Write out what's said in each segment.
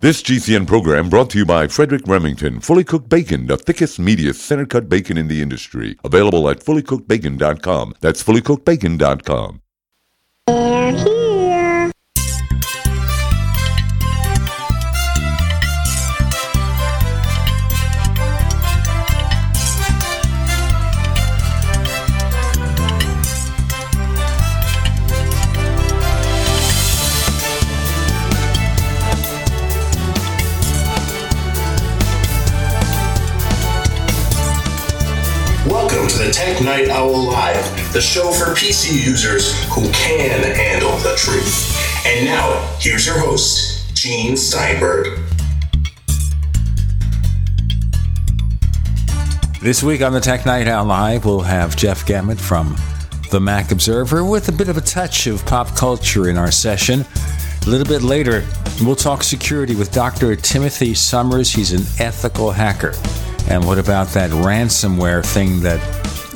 This GCN program brought to you by Frederick Remington, fully cooked bacon, the thickest, meatiest, center cut bacon in the industry. Available at fullycookedbacon.com. That's fullycookedbacon.com. the show for PC users who can handle the truth. And now, here's your host, Gene Steinberg. This week on the Tech Night Owl Live, we'll have Jeff Gamet from the Mac Observer with a bit of a touch of pop culture in our session. A little bit later, we'll talk security with Dr. Timothy Summers. He's an ethical hacker. And what about that ransomware thing that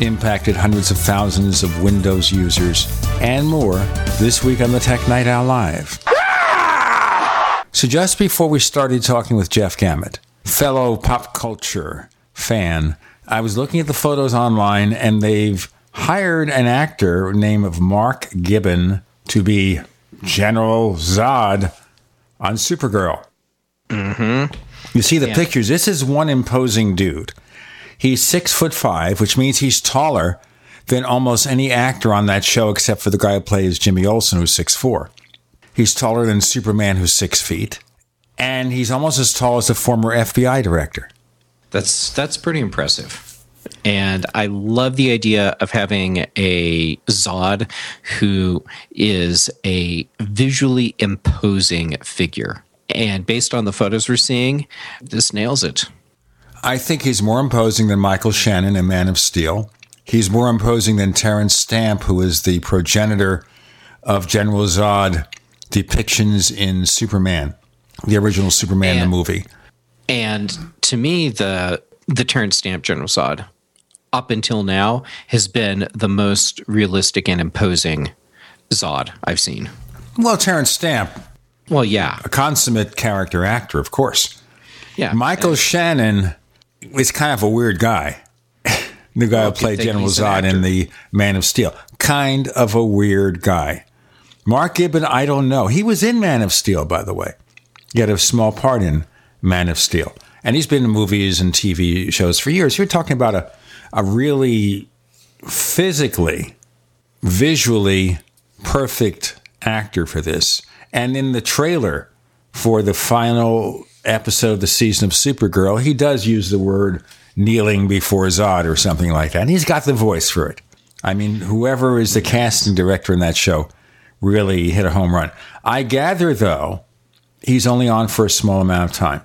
impacted hundreds of thousands of Windows users and more this week on the Tech Night Owl Live? So, just before we started talking with Jeff Gamet, fellow pop culture fan, I was looking at the photos online and they've hired an actor named of Mark Gibbon to be General Zod on Supergirl. Mm-hmm. You see the pictures. This is one imposing dude. He's six foot five, which means he's taller than almost any actor on that show, except for the guy who plays Jimmy Olsen, who's six four. He's taller than Superman, who's six feet, and he's almost as tall as the former FBI director. That's that's pretty impressive. And I love the idea of having a Zod who is a visually imposing figure. And based on the photos we're seeing, this nails it. I think he's more imposing than Michael Shannon in Man of Steel. He's more imposing than Terence Stamp, who is the progenitor of General Zod depictions in Superman, the original Superman the movie. And to me, the the Terence Stamp General Zod, up until now, has been the most realistic and imposing Zod I've seen. Well, Terence Stamp, Well, yeah, a consummate character actor, of course. yeah. Michael Shannon is kind of a weird guy. the guy Well, who played General Zod in the Man of Steel. Kind of a weird guy. Mark Gibbon, I don't know. He was in Man of Steel, by the way. He had a small part in Man of Steel. And he's been in movies and TV shows for years. You're talking about a, a really physically, visually perfect actor for this. And in the trailer for the final episode of the season of Supergirl, he does use the word kneeling before Zod or something like that. And he's got the voice for it. I mean, whoever is the casting director in that show really hit a home run. I gather, though, he's only on for a small amount of time.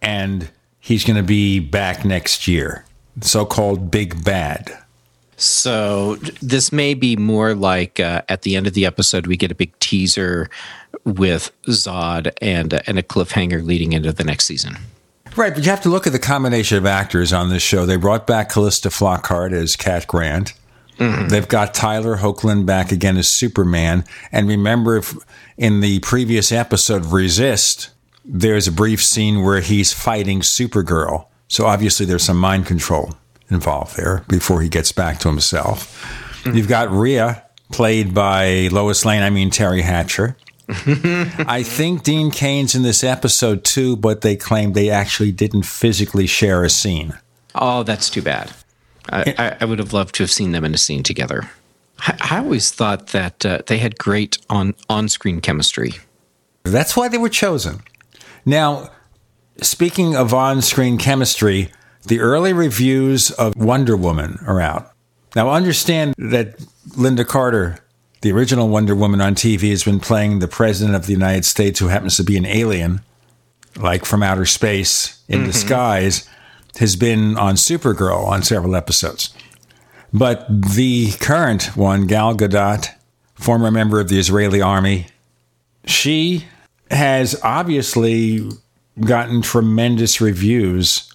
And he's going to be back next year. So called Big Bad. So this may be more like uh, at the end of the episode, we get a big teaser with Zod and uh, and a cliffhanger leading into the next season. Right, but you have to look at the combination of actors on this show. They brought back Calista Flockhart as Cat Grant. They've got Tyler Hoechlin back again as Superman. And remember, if in the previous episode, Resist, there's a brief scene where he's fighting Supergirl. So obviously, there's some mind control involved there before he gets back to himself. You've got Rhea, played by Lois Lane, I mean Teri Hatcher. I think Dean Cain's in this episode too, but they claim they actually didn't physically share a scene. Oh, that's too bad. I, I, I would have loved to have seen them in a scene together. I, I always thought that uh, they had great on on screen chemistry. That's why they were chosen. Now, speaking of on screen chemistry, the early reviews of Wonder Woman are out. Now, understand that Lynda Carter, the original Wonder Woman on TV, has been playing the President of the United States who happens to be an alien, like from outer space in mm-hmm. disguise, has been on Supergirl on several episodes. But the current one, Gal Gadot, former member of the Israeli army, she has obviously gotten tremendous reviews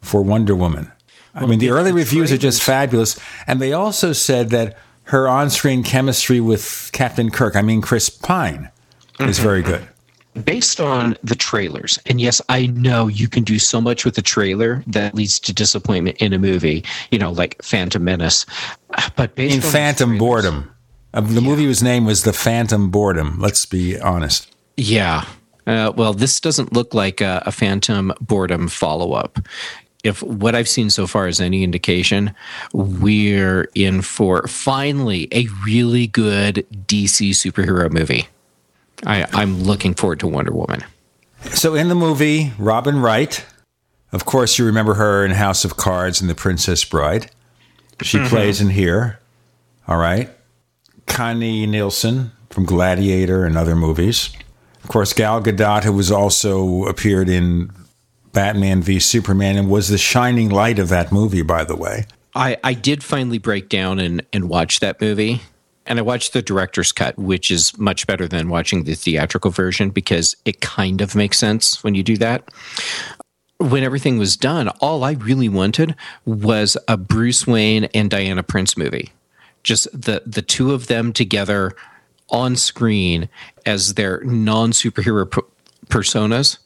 for Wonder Woman. I mean, the early reviews are just fabulous. And they also said that her on screen chemistry with Captain Kirk, I mean, Chris Pine, is very good. based on the trailers, and yes, I know you can do so much with a trailer that leads to disappointment in a movie, you know, like Phantom Menace. But based In on the Phantom trailers- Boredom. Uh, the movie was name was The Phantom Boredom. Let's be honest. Yeah. Uh, well, this doesn't look like a, a Phantom Boredom follow up. If what I've seen so far is any indication, we're in for finally a really good DC superhero movie. I, I'm looking forward to Wonder Woman. So in the movie, Robin Wright, of course, you remember her in House of Cards and The Princess Bride. She mm-hmm. plays in here. All right. Connie Nielsen from Gladiator and other movies. Of course, Gal Gadot, who was also appeared in Batman v Superman and was the shining light of that movie, by the way. I, I did finally break down and, and watch that movie. And I watched the director's cut, which is much better than watching the theatrical version because it kind of makes sense when you do that. When everything was done, all I really wanted was a Bruce Wayne and Diana Prince movie. Just the the two of them together on screen as their non superhero p- personas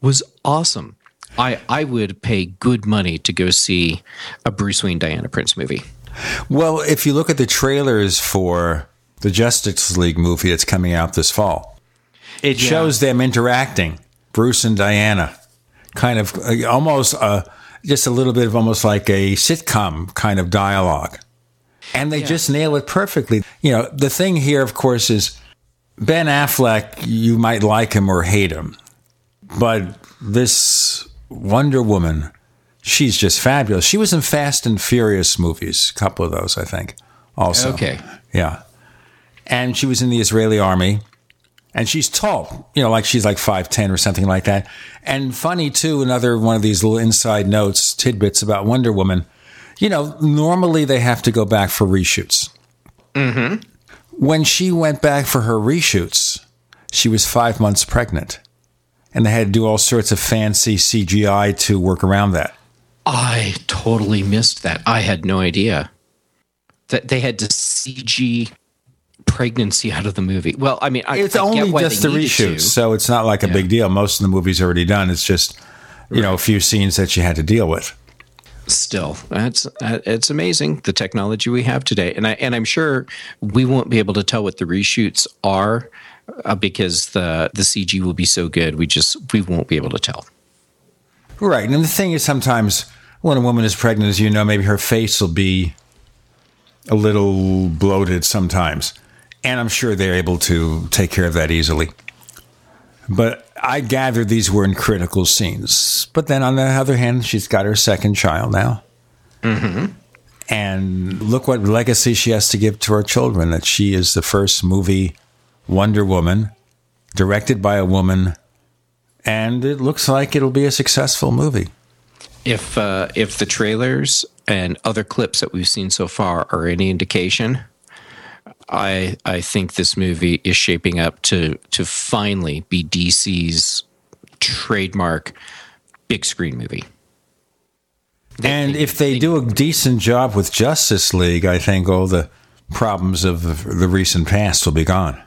was awesome. I, I would pay good money to go see a Bruce Wayne Diana Prince movie. Well, if you look at the trailers for the Justice League movie that's coming out this fall, it shows them interacting, Bruce and Diana, kind of uh, almost uh, just a little bit of almost like a sitcom kind of dialogue. And they just nail it perfectly. You know, the thing here, of course, is Ben Affleck, you might like him or hate him, but this Wonder Woman, she's just fabulous. She was in Fast and Furious movies, a couple of those, I think, also. Okay. Yeah. And she was in the Israeli army. And she's tall, you know, like she's like 5'10 or something like that. And funny, too, another one of these little inside notes, tidbits about Wonder Woman. You know, normally they have to go back for reshoots. Mm-hmm. When she went back for her reshoots, she was five months pregnant. And they had to do all sorts of fancy CGI to work around that. I totally missed that. I had no idea that they had to CG pregnancy out of the movie. Well, I mean, I, it's I only just the reshoots, so it's not like a big deal. Most of the movie's already done. It's just you know a few scenes that you had to deal with. Still, that's it's amazing the technology we have today, and I and I'm sure we won't be able to tell what the reshoots are uh, because the the CG will be so good. We just we won't be able to tell. Right, and the thing is, sometimes when a woman is pregnant, as you know, maybe her face will be a little bloated sometimes, and I'm sure they're able to take care of that easily. But I gather these were in critical scenes. But then on the other hand, she's got her second child now. Mm-hmm. And look what legacy she has to give to her children that she is the first movie Wonder Woman, directed by a woman, and it looks like it'll be a successful movie. If uh, if the trailers and other clips that we've seen so far are any indication, I I think this movie is shaping up to to finally be DC's trademark big screen movie. And if they do a decent job with Justice League, I think all the problems of the recent past will be gone.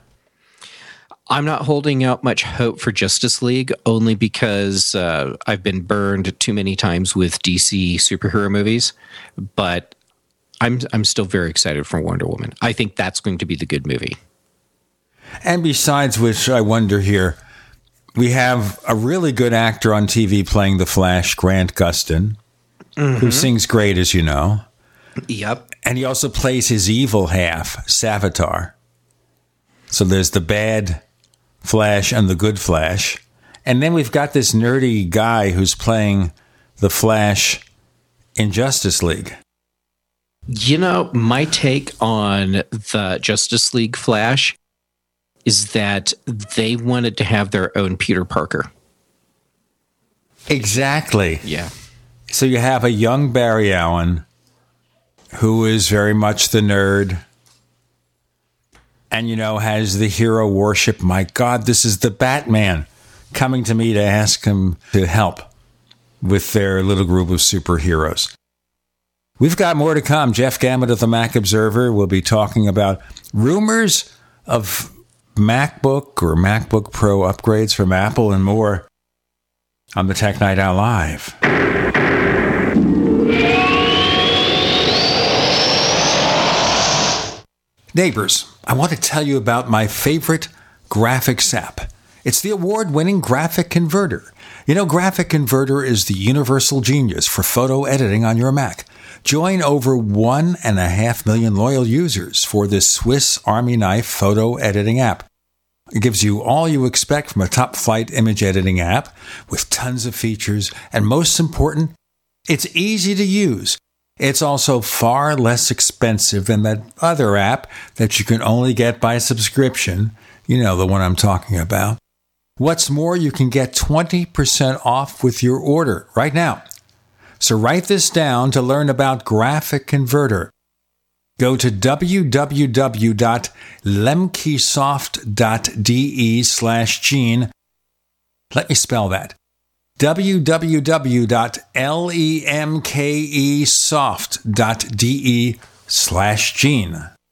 I'm not holding out much hope for Justice League only because uh, I've been burned too many times with DC superhero movies, but I'm I'm still very excited for Wonder Woman. I think that's going to be the good movie. And besides which, I wonder here, we have a really good actor on TV playing the Flash, Grant Gustin, who sings great, as you know. Yep. And he also plays his evil half, Savitar. So there's the bad Flash and the good Flash. And then we've got this nerdy guy who's playing the Flash in Justice League. You know, my take on the Justice League Flash is that they wanted to have their own Peter Parker. Exactly. Yeah. So you have a young Barry Allen who is very much the nerd and, you know, has the hero worship. My God, this is the Batman coming to me to ask him to help with their little group of superheroes. We've got more to come. Jeff Gamet of the Mac Observer will be talking about rumors of MacBook or MacBook Pro upgrades from Apple and more on the Tech Night Owl Live. Neighbors, I want to tell you about my favorite graphics app. It's the award winning Graphic Converter. You know, Graphic Converter is the universal genius for photo editing on your Mac. Join over one and a half million loyal users for this Swiss Army knife photo editing app. It gives you all you expect from a top flight image editing app with tons of features, and most important, it's easy to use. It's also far less expensive than that other app that you can only get by subscription. You know, the one I'm talking about. What's more, you can get 20% off with your order right now. So write this down to learn about Graphic Converter. Go to www.lemkesoft.de slash gene. Let me spell that www.lemkesoft.de slash gene.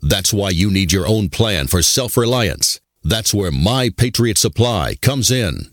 That's why you need your own plan for self reliance. That's where My Patriot Supply comes in.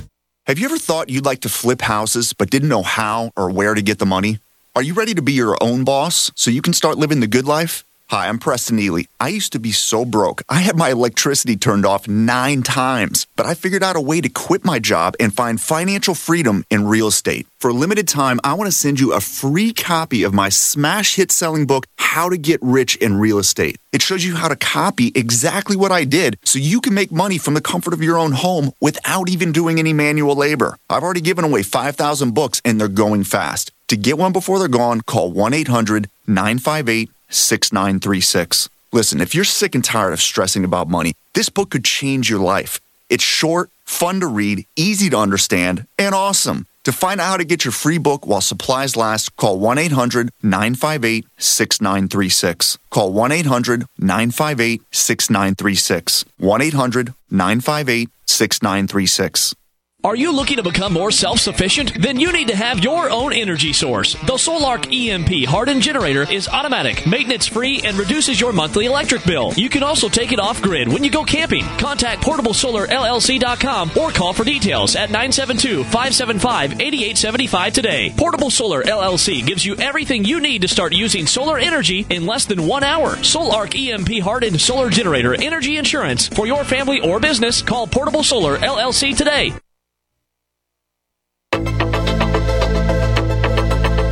Have you ever thought you'd like to flip houses but didn't know how or where to get the money? Are you ready to be your own boss so you can start living the good life? Hi, I'm Preston Ely. I used to be so broke. I had my electricity turned off nine times, but I figured out a way to quit my job and find financial freedom in real estate. For a limited time, I want to send you a free copy of my smash hit selling book, How to Get Rich in Real Estate. It shows you how to copy exactly what I did so you can make money from the comfort of your own home without even doing any manual labor. I've already given away 5,000 books and they're going fast. To get one before they're gone, call 1 800 958 6936. Listen, if you're sick and tired of stressing about money, this book could change your life. It's short, fun to read, easy to understand, and awesome. To find out how to get your free book while supplies last, call 1 800 958 6936. Call 1 800 958 6936. 1 800 958 6936. Are you looking to become more self-sufficient? Then you need to have your own energy source. The Solark EMP hardened generator is automatic, maintenance-free, and reduces your monthly electric bill. You can also take it off-grid when you go camping. Contact PortableSolarLLC.com or call for details at 972-575-8875 today. Portable Solar LLC gives you everything you need to start using solar energy in less than one hour. Solark EMP hardened solar generator energy insurance for your family or business. Call Portable Solar LLC today.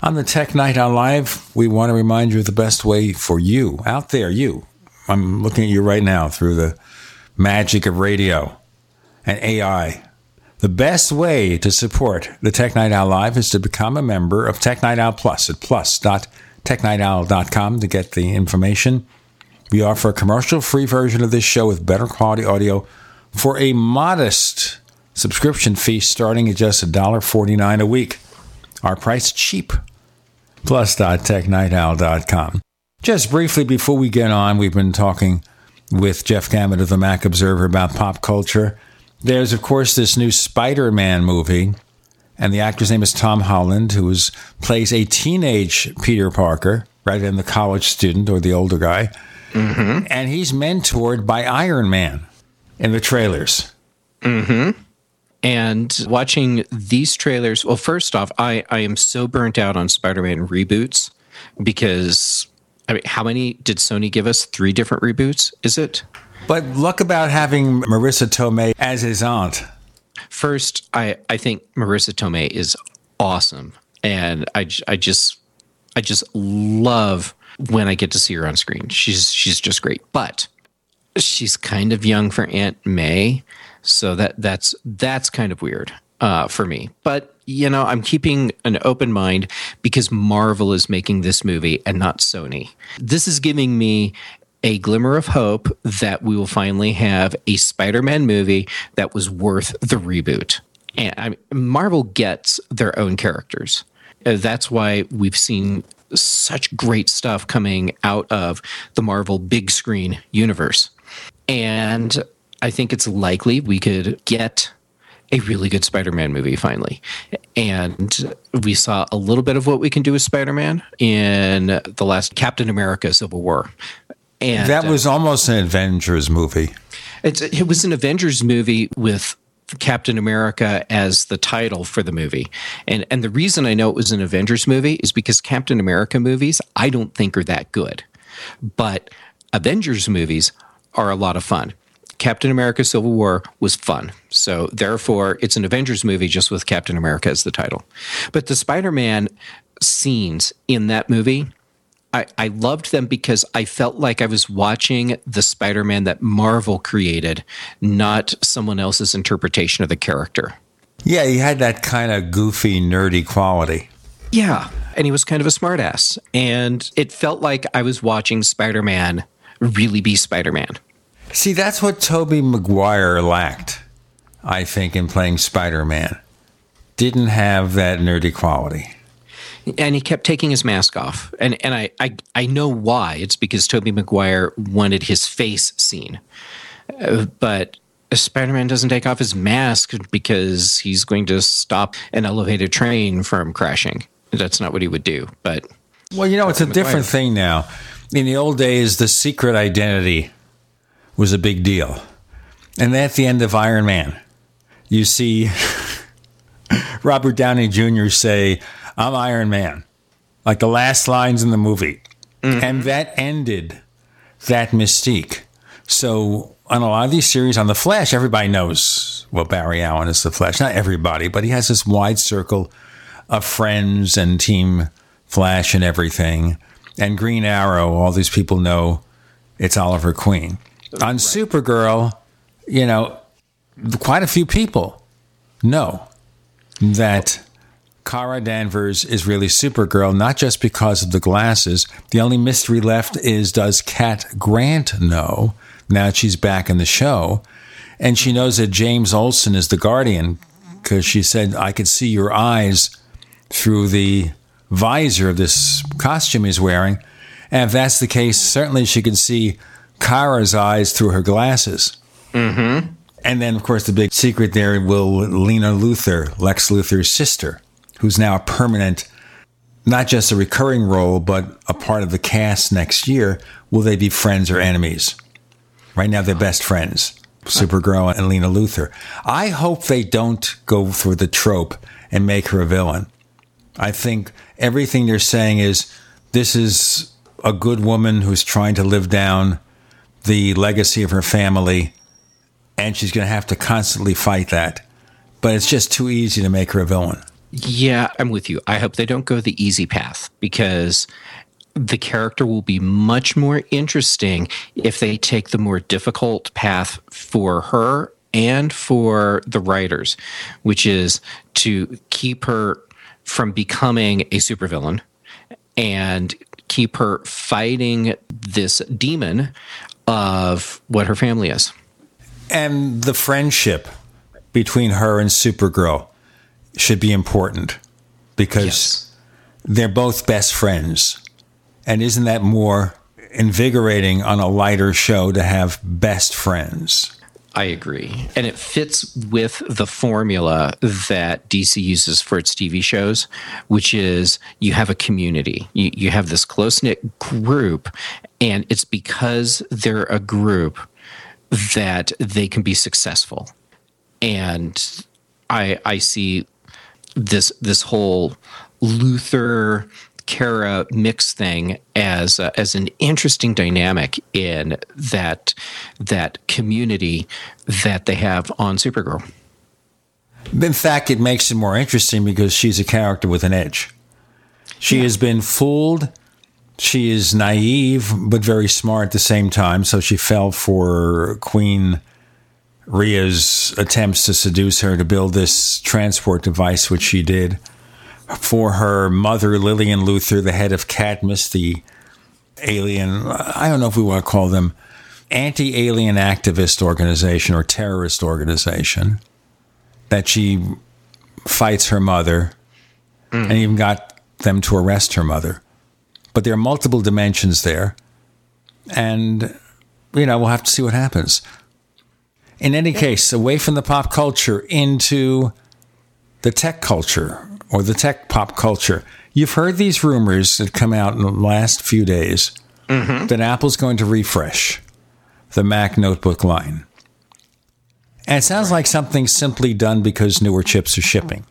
On the Tech Night Owl Live, we want to remind you of the best way for you out there, you. I'm looking at you right now through the magic of radio and AI The best way to support the Tech Night Owl Live is to become a member of Tech Night Owl Plus at plus.technightowl.com to get the information. We offer a commercial free version of this show with better quality audio for a modest subscription fee starting at just $1.49 a week. Our price cheap. Plus.technightowl.com. Just briefly before we get on, we've been talking with Jeff Gamet of the Mac Observer about pop culture. There's, of course, this new Spider Man movie, and the actor's name is Tom Holland, who is, plays a teenage Peter Parker rather than the college student or the older guy. Mm-hmm. And he's mentored by Iron Man in the trailers. Mm-hmm. And watching these trailers, well, first off, I, I am so burnt out on Spider Man reboots because, I mean, how many did Sony give us? Three different reboots, is it? But look about having Marisa Tomei as his aunt. First, I, I think Marisa Tomei is awesome. And I, I just I just love when I get to see her on screen. She's she's just great. But she's kind of young for Aunt May. So that that's that's kind of weird uh, for me. But you know, I'm keeping an open mind because Marvel is making this movie and not Sony. This is giving me a glimmer of hope that we will finally have a Spider-Man movie that was worth the reboot. And I mean, Marvel gets their own characters. Uh, that's why we've seen such great stuff coming out of the Marvel big screen universe. And I think it's likely we could get a really good Spider-Man movie finally. And we saw a little bit of what we can do with Spider-Man in the last Captain America Civil War. And that was uh, almost an Avengers movie. it was an Avengers movie with Captain America as the title for the movie. And and the reason I know it was an Avengers movie is because Captain America movies I don't think are that good. But Avengers movies are a lot of fun. Captain America Civil War was fun. So therefore it's an Avengers movie just with Captain America as the title. But the Spider-Man scenes in that movie I, I loved them because I felt like I was watching the Spider Man that Marvel created, not someone else's interpretation of the character. Yeah, he had that kind of goofy, nerdy quality. Yeah, and he was kind of a smartass. And it felt like I was watching Spider Man really be Spider Man. See, that's what Tobey Maguire lacked, I think, in playing Spider Man. Didn't have that nerdy quality and he kept taking his mask off. And and I I, I know why. It's because Tobey Maguire wanted his face seen. Uh, but Spider-Man doesn't take off his mask because he's going to stop an elevated train from crashing. That's not what he would do. But well, you know, it's a different thing now. In the old days, the secret identity was a big deal. And at the end of Iron Man, you see Robert Downey Jr. say, I'm Iron Man, like the last lines in the movie. Mm-hmm. And that ended that mystique. So on a lot of these series on The Flash, everybody knows well Barry Allen is The Flash. Not everybody, but he has this wide circle of friends and Team Flash and everything. And Green Arrow, all these people know it's Oliver Queen. On right. Supergirl, you know, quite a few people know that Kara Danvers is really Supergirl, not just because of the glasses. The only mystery left is does Cat Grant know now that she's back in the show? And she knows that James Olsen is the Guardian because she said, I could see your eyes through the visor of this costume he's wearing. And if that's the case, certainly she can see Kara's eyes through her glasses. Mm-hmm. And then, of course, the big secret there will Lena Luthor, Lex Luthor's sister who's now a permanent, not just a recurring role, but a part of the cast next year, will they be friends or enemies? Right now, they're best friends, Supergirl and Lena Luthor. I hope they don't go for the trope and make her a villain. I think everything they're saying is this is a good woman who's trying to live down the legacy of her family, and she's going to have to constantly fight that. But it's just too easy to make her a villain. Yeah, I'm with you. I hope they don't go the easy path because the character will be much more interesting if they take the more difficult path for her and for the writers, which is to keep her from becoming a supervillain and keep her fighting this demon of what her family is. And the friendship between her and Supergirl should be important because Yes. they're both best friends. And isn't that more invigorating on a lighter show to have best friends? I agree. And it fits with the formula that DC uses for its TV shows, which is you have a community, you, you have this close knit group, and it's because they're a group that they can be successful. And I, I see this this whole Luthor Kara mix thing as uh, as an interesting dynamic in that that community that they have on Supergirl. In fact, it makes it more interesting because she's a character with an edge. She has been fooled. She is naive, but very smart at the same time. So she fell for Queen Rhea's attempts to seduce her to build this transport device, which she did. For her mother, Lillian Luthor, the head of Cadmus, the alien, I don't know if we want to call them anti alien activist organization or terrorist organization, that she fights her mother mm. and even got them to arrest her mother. But there are multiple dimensions there. And, you know, we'll have to see what happens. In any case, away from the pop culture into the tech culture or the tech pop culture. You've heard these rumors that come out in the last few days mm-hmm. that Apple's going to refresh the Mac notebook line. And it sounds like something simply done because newer chips are shipping.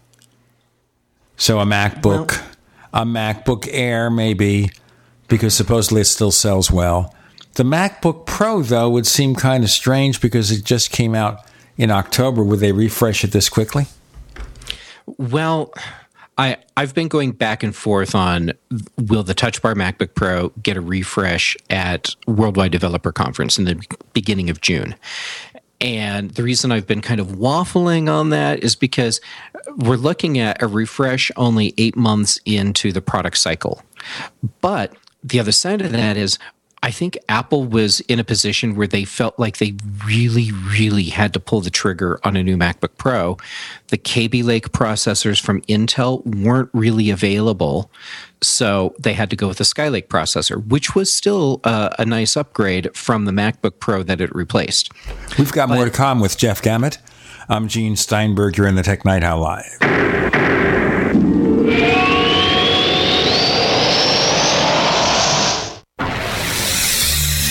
So a MacBook, a MacBook Air maybe, because supposedly it still sells well. The MacBook Pro, though, would seem kind of strange because it just came out in October. Would they refresh it this quickly? Well, I I've been going back and forth on will the Touch Bar MacBook Pro get a refresh at Worldwide Developer Conference in the beginning of June. And the reason I've been kind of waffling on that is because we're looking at a refresh only eight months into the product cycle. But the other side of that is I think Apple was in a position where they felt like they really, really had to pull the trigger on a new MacBook Pro. The Kaby Lake processors from Intel weren't really available. So they had to go with the Skylake processor, which was still uh, a nice upgrade from the MacBook Pro that it replaced. We've got more to come with Jeff Gamet. I'm Gene Steinberg. You're in the Tech Night Owl Live.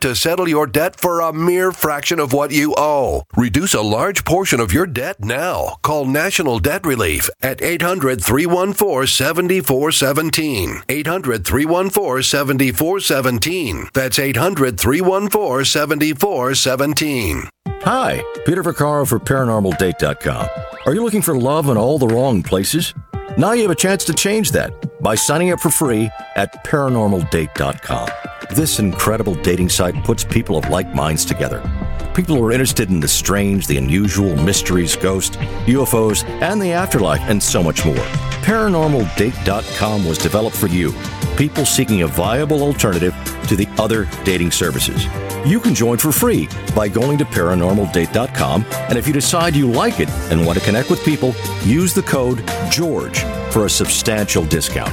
to settle your debt for a mere fraction of what you owe. Reduce a large portion of your debt now. Call National Debt Relief at 800 314 7417. 800 314 7417. That's 800 314 7417. Hi, Peter Vaccaro for ParanormalDate.com. Are you looking for love in all the wrong places? Now you have a chance to change that by signing up for free at ParanormalDate.com. This incredible dating site puts people of like minds together. People who are interested in the strange, the unusual, mysteries, ghosts, UFOs, and the afterlife, and so much more. ParanormalDate.com was developed for you, people seeking a viable alternative to the other dating services. You can join for free by going to paranormaldate.com, and if you decide you like it and want to connect with people, use the code GEORGE for a substantial discount.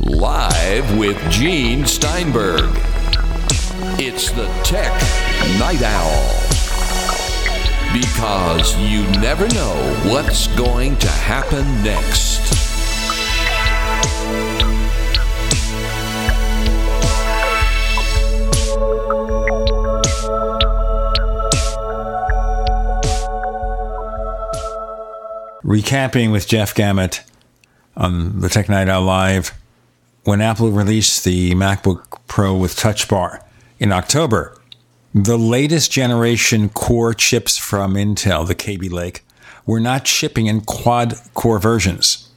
Live with Gene Steinberg. It's the Tech Night Owl. Because you never know what's going to happen next. Recapping with Jeff Gamet on the Tech Night Owl Live when Apple released the MacBook Pro with Touch Bar in October. The latest generation core chips from Intel, the Kaby Lake, were not shipping in quad core versions.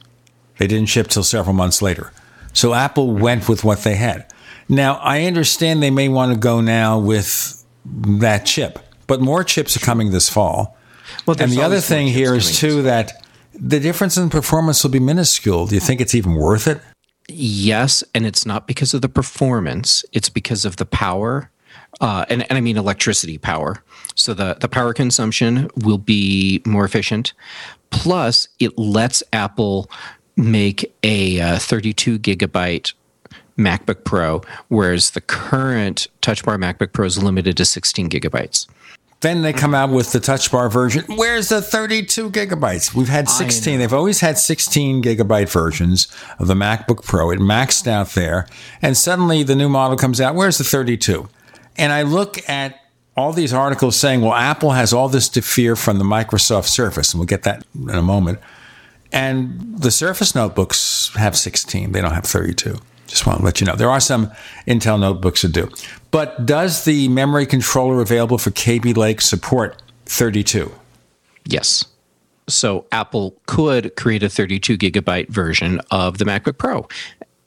They didn't ship till several months later. So Apple went with what they had. Now, I understand they may want to go now with that chip, but more chips are coming this fall. Well, and the other thing here is too that the difference in performance will be minuscule. Do you think it's even worth it? Yes, and it's not because of the performance; it's because of the power, uh, and and I mean electricity power. So the the power consumption will be more efficient. Plus, it lets Apple make a uh, 32 gigabyte MacBook Pro, whereas the current Touch Bar MacBook Pro is limited to 16 gigabytes. Then they come out with the Touch Bar version. Where's the 32 gigabytes? We've had 16. They've always had 16 gigabyte versions of the MacBook Pro. It maxed out there. And suddenly the new model comes out. Where's the 32? And I look at all these articles saying, well, Apple has all this to fear from the Microsoft Surface. And we'll get that in a moment. And the Surface notebooks have 16. They don't have 32. Just want to let you know. There are some Intel notebooks that do. But does the memory controller available for Kaby Lake support 32? Yes. So Apple could create a 32 gigabyte version of the MacBook Pro.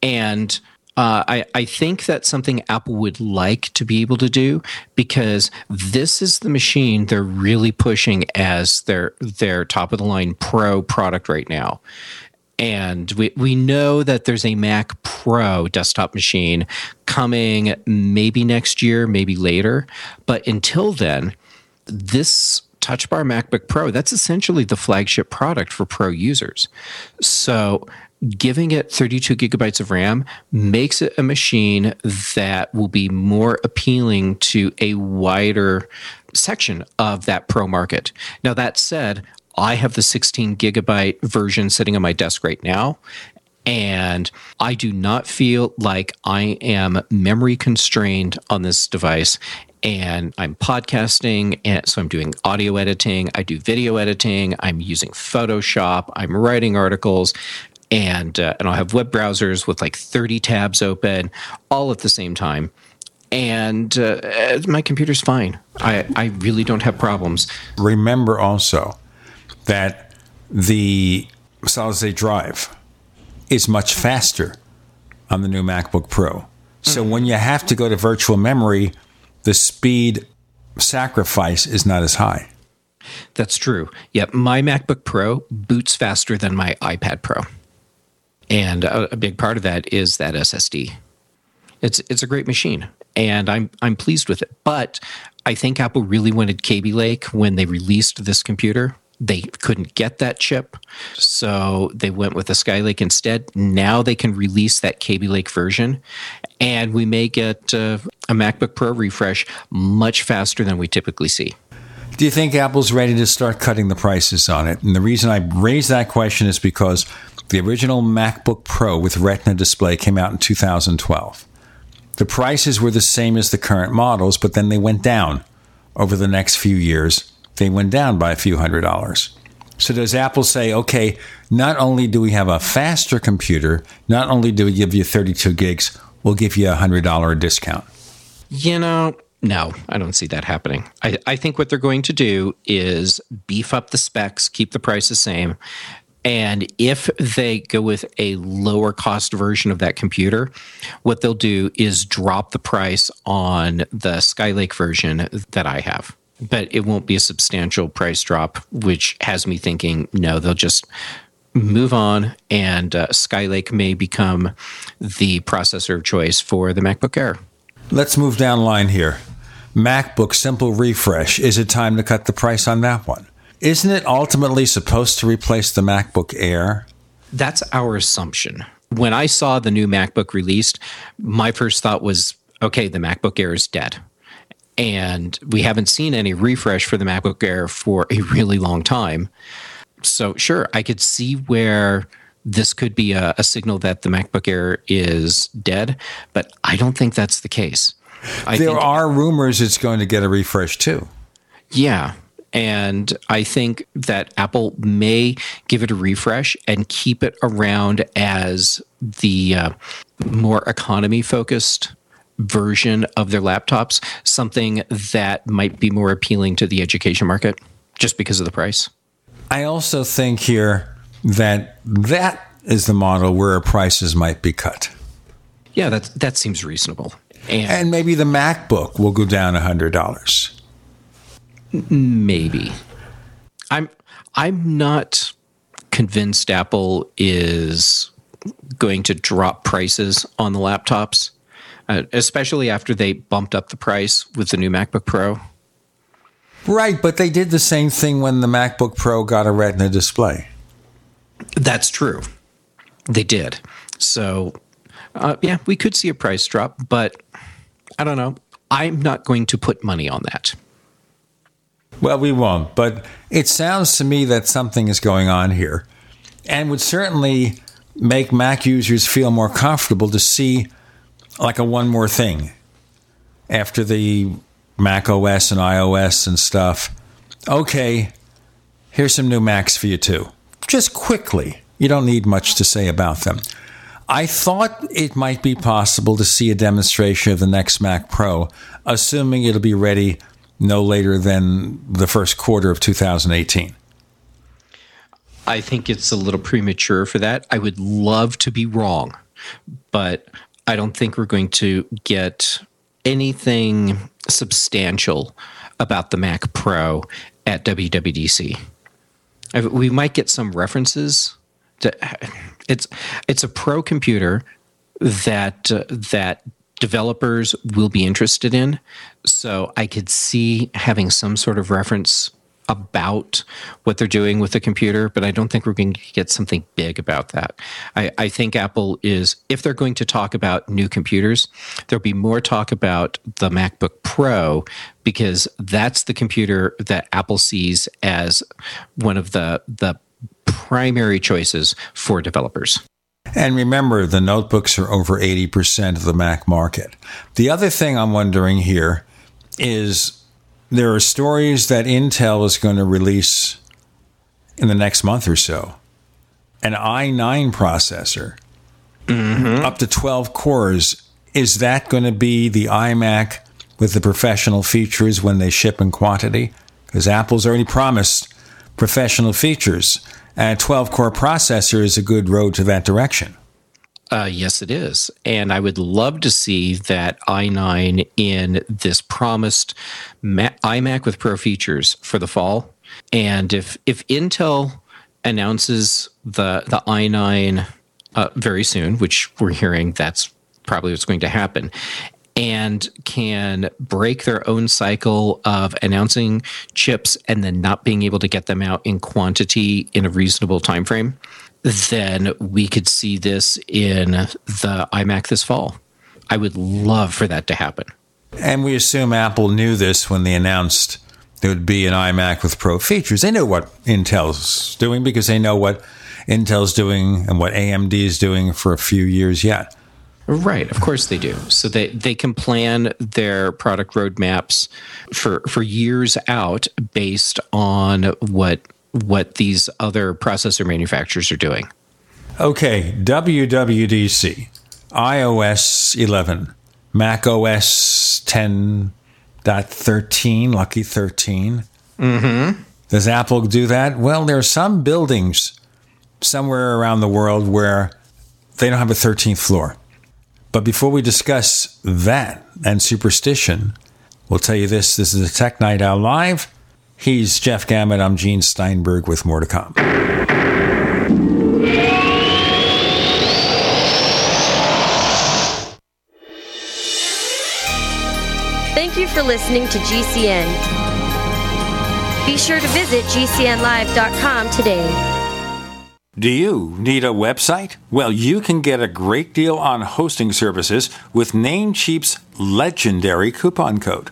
And Uh, I, I think that's something Apple would like to be able to do because this is the machine they're really pushing as their their top of the line Pro product right now. And we, we know that there's a Mac Pro desktop machine coming maybe next year, maybe later. But until then, this Touch Bar MacBook Pro, that's essentially the flagship product for pro users. So giving it 32 gigabytes of RAM makes it a machine that will be more appealing to a wider section of that pro market. Now, that said, I have the 16 gigabyte version sitting on my desk right now. And I do not feel like I am memory constrained on this device. And I'm podcasting, and so I'm doing audio editing. I do video editing. I'm using Photoshop. I'm writing articles, and uh, and I'll have web browsers with like 30 tabs open, all at the same time and uh, my computer's fine. I, I really don't have problems. Remember also that the solid state drive is much faster on the new MacBook Pro. So mm-hmm. when you have to go to virtual memory, the speed sacrifice is not as high. That's true. Yep, my MacBook Pro boots faster than my iPad Pro. And a, a big part of that is that SSD. It's it's a great machine and I'm I'm pleased with it. But I think Apple really wanted Kaby Lake when they released this computer they couldn't get that chip, so they went with a Skylake instead. Now they can release that Kaby Lake version, and we may get uh, a MacBook Pro refresh much faster than we typically see. Do you think Apple's ready to start cutting the prices on it? And the reason I raise that question is because the original MacBook Pro with Retina display came out in 2012. The prices were the same as the current models, but then they went down over the next few years they went down by a few hundred dollars. So does Apple say, okay, not only do we have a faster computer, not only do we give you 32 gigs, we'll give you a $100 discount? You know, no, I don't see that happening. I, I think what they're going to do is beef up the specs, keep the price the same. And if they go with a lower cost version of that computer, what they'll do is drop the price on the Skylake version that I have but it won't be a substantial price drop, which has me thinking, no, they'll just move on, and uh, Skylake may become the processor of choice for the MacBook Air. Let's move down line here. MacBook Simple Refresh. Is it time to cut the price on that one? Isn't it ultimately supposed to replace the MacBook Air? That's our assumption. When I saw the new MacBook released, my first thought was, okay, the MacBook Air is dead and we haven't seen any refresh for the MacBook Air for a really long time. So, sure, I could see where this could be a, a signal that the MacBook Air is dead, but I don't think that's the case. I there think, are rumors it's going to get a refresh too. Yeah. And I think that Apple may give it a refresh and keep it around as the uh, more economy focused version of their laptops, something that might be more appealing to the education market just because of the price. I also think here that that is the model where prices might be cut. Yeah, that that seems reasonable. And, and maybe the MacBook will go down $100. Maybe. I'm I'm not convinced Apple is going to drop prices on the laptops uh, especially after they bumped up the price with the new MacBook Pro. Right, but they did the same thing when the MacBook Pro got a Retina display. That's true. They did. So, uh, yeah, we could see a price drop, but I don't know. I'm not going to put money on that. Well, we won't, but it sounds to me that something is going on here and would certainly make Mac users feel more comfortable to see like a one more thing after the Mac OS and iOS and stuff. Okay, here's some new Macs for you too. Just quickly. You don't need much to say about them. I thought it might be possible to see a demonstration of the next Mac Pro, assuming it'll be ready no later than the first quarter of 2018. I think it's a little premature for that. I would love to be wrong, but I don't think we're going to get anything substantial about the Mac Pro at WWDC. We might get some references. To, it's it's a pro computer that uh, that developers will be interested in. So I could see having some sort of reference about what they're doing with the computer, but I don't think we're going to get something big about that. I, I, think Apple is, if they're going to talk about new computers, there'll be more talk about the MacBook Pro because that's the computer that Apple sees as one of the the primary choices for developers. And remember, the notebooks are over 80% of the Mac market. The other thing I'm wondering here is there are stories that Intel is going to release in the next month or so an i9 processor mm-hmm. up to 12 cores. Is that going to be the iMac with the professional features when they ship in quantity? Because Apple's already promised professional features, and a 12 core processor is a good road to that direction. Uh, yes, it is. And I would love to see that i9 in this promised iMac with Pro features for the fall. And if if Intel announces the the i9 uh, very soon, which we're hearing that's probably what's going to happen, and can break their own cycle of announcing chips and then not being able to get them out in quantity in a reasonable time frame then we could see this in the iMac this fall. I would love for that to happen. And we assume Apple knew this when they announced there would be an iMac with Pro features. They know what Intel's doing because they know what Intel's doing and what AMD is doing for a few years yet. Right, of course they do. So they, they can plan their product roadmaps for for years out based on what what these other processor manufacturers are doing. Okay, WWDC, iOS 11, Mac OS 10.13, lucky 13. Mm-hmm. Does Apple do that? Well, there are some buildings somewhere around the world where they don't have a 13th floor. But before we discuss that and superstition, we'll tell you this this is a Tech Night Owl Live. He's Jeff Gamet. I'm Gene Steinberg with more to come. Thank you for listening to GCN. Be sure to visit GCNlive.com today. Do you need a website? Well, you can get a great deal on hosting services with Namecheap's legendary coupon code.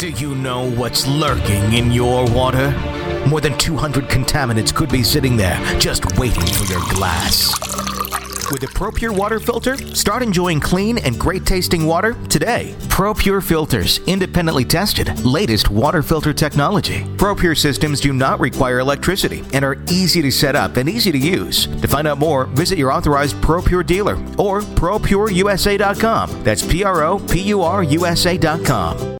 Do you know what's lurking in your water? More than 200 contaminants could be sitting there just waiting for your glass. With a ProPure water filter, start enjoying clean and great tasting water today. ProPure filters, independently tested, latest water filter technology. ProPure systems do not require electricity and are easy to set up and easy to use. To find out more, visit your authorized ProPure dealer or ProPureUSA.com. That's P R O P U R USA.com.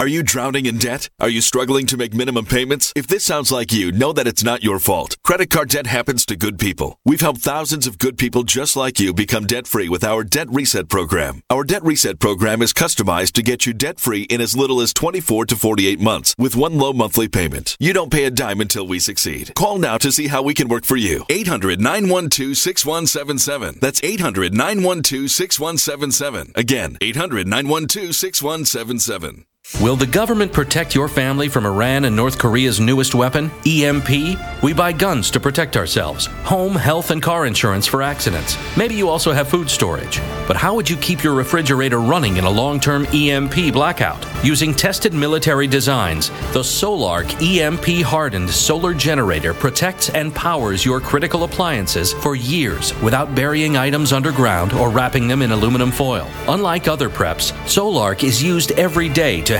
Are you drowning in debt? Are you struggling to make minimum payments? If this sounds like you, know that it's not your fault. Credit card debt happens to good people. We've helped thousands of good people just like you become debt free with our Debt Reset program. Our Debt Reset program is customized to get you debt free in as little as 24 to 48 months with one low monthly payment. You don't pay a dime until we succeed. Call now to see how we can work for you. 800 912 6177. That's 800 912 6177. Again, 800 912 6177. Will the government protect your family from Iran and North Korea's newest weapon, EMP? We buy guns to protect ourselves, home, health, and car insurance for accidents. Maybe you also have food storage. But how would you keep your refrigerator running in a long term EMP blackout? Using tested military designs, the Solark EMP hardened solar generator protects and powers your critical appliances for years without burying items underground or wrapping them in aluminum foil. Unlike other preps, Solark is used every day to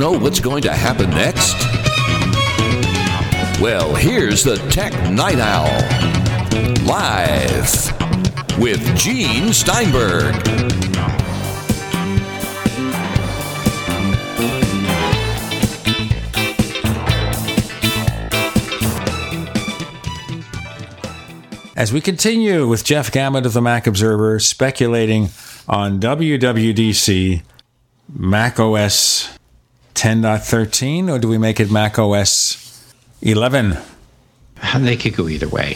know what's going to happen next? Well, here's the Tech Night Owl. Live with Gene Steinberg. As we continue with Jeff Gamet of the Mac Observer speculating on WWDC Mac OS 10.13, or do we make it Mac OS 11? They could go either way.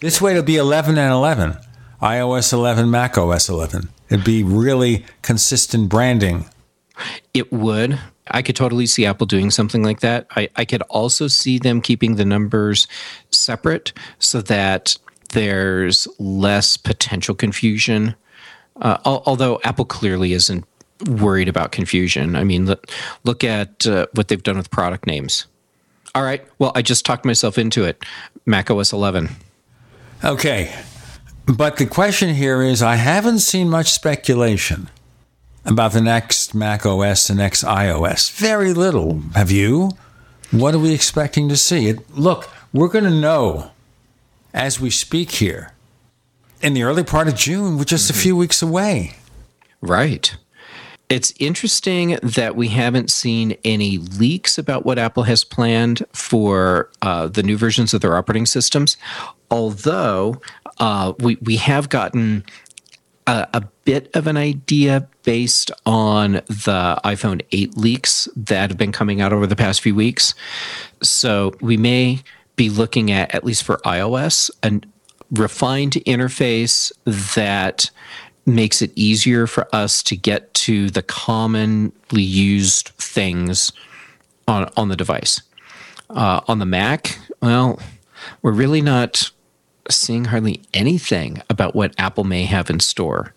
This way it'll be 11 and 11. iOS 11, Mac OS 11. It'd be really consistent branding. It would. I could totally see Apple doing something like that. I, I could also see them keeping the numbers separate so that there's less potential confusion. Uh, although Apple clearly isn't worried about confusion. I mean, look, look at uh, what they've done with product names. All right. Well, I just talked myself into it. Mac OS 11. Okay. But the question here is I haven't seen much speculation about the next Mac OS, the next iOS. Very little. Have you? What are we expecting to see? It, look, we're going to know as we speak here in the early part of June. We're just a few weeks away. Right. It's interesting that we haven't seen any leaks about what Apple has planned for uh, the new versions of their operating systems, although uh, we, we have gotten a, a, bit of an idea based on the iPhone 8 leaks that have been coming out over the past few weeks. So we may be looking at, at least for iOS, a refined interface that makes it easier for us to get to the commonly used things on on the device. Uh, on the Mac, well, we're really not seeing hardly anything about what Apple may have in store,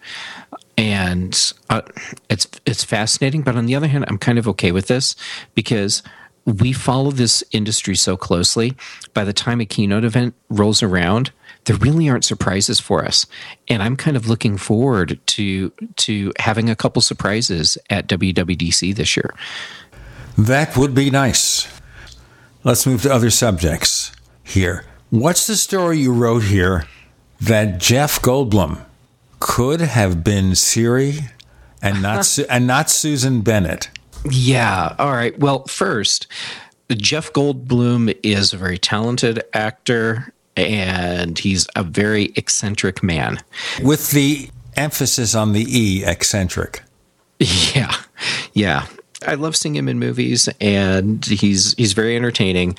and uh, it's it's fascinating. But on the other hand, I'm kind of okay with this because we follow this industry so closely. By the time a keynote event rolls around, there really aren't surprises for us, and I'm kind of looking forward to to having a couple surprises at WWDC this year. That would be nice. Let's move to other subjects here. What's the story you wrote here that Jeff Goldblum could have been Siri and not Su- and not Susan Bennett? Yeah. All right. Well, first, Jeff Goldblum is a very talented actor and he's a very eccentric man. With the emphasis on the E, eccentric. Yeah, yeah. I love seeing him in movies, and he's he's very entertaining.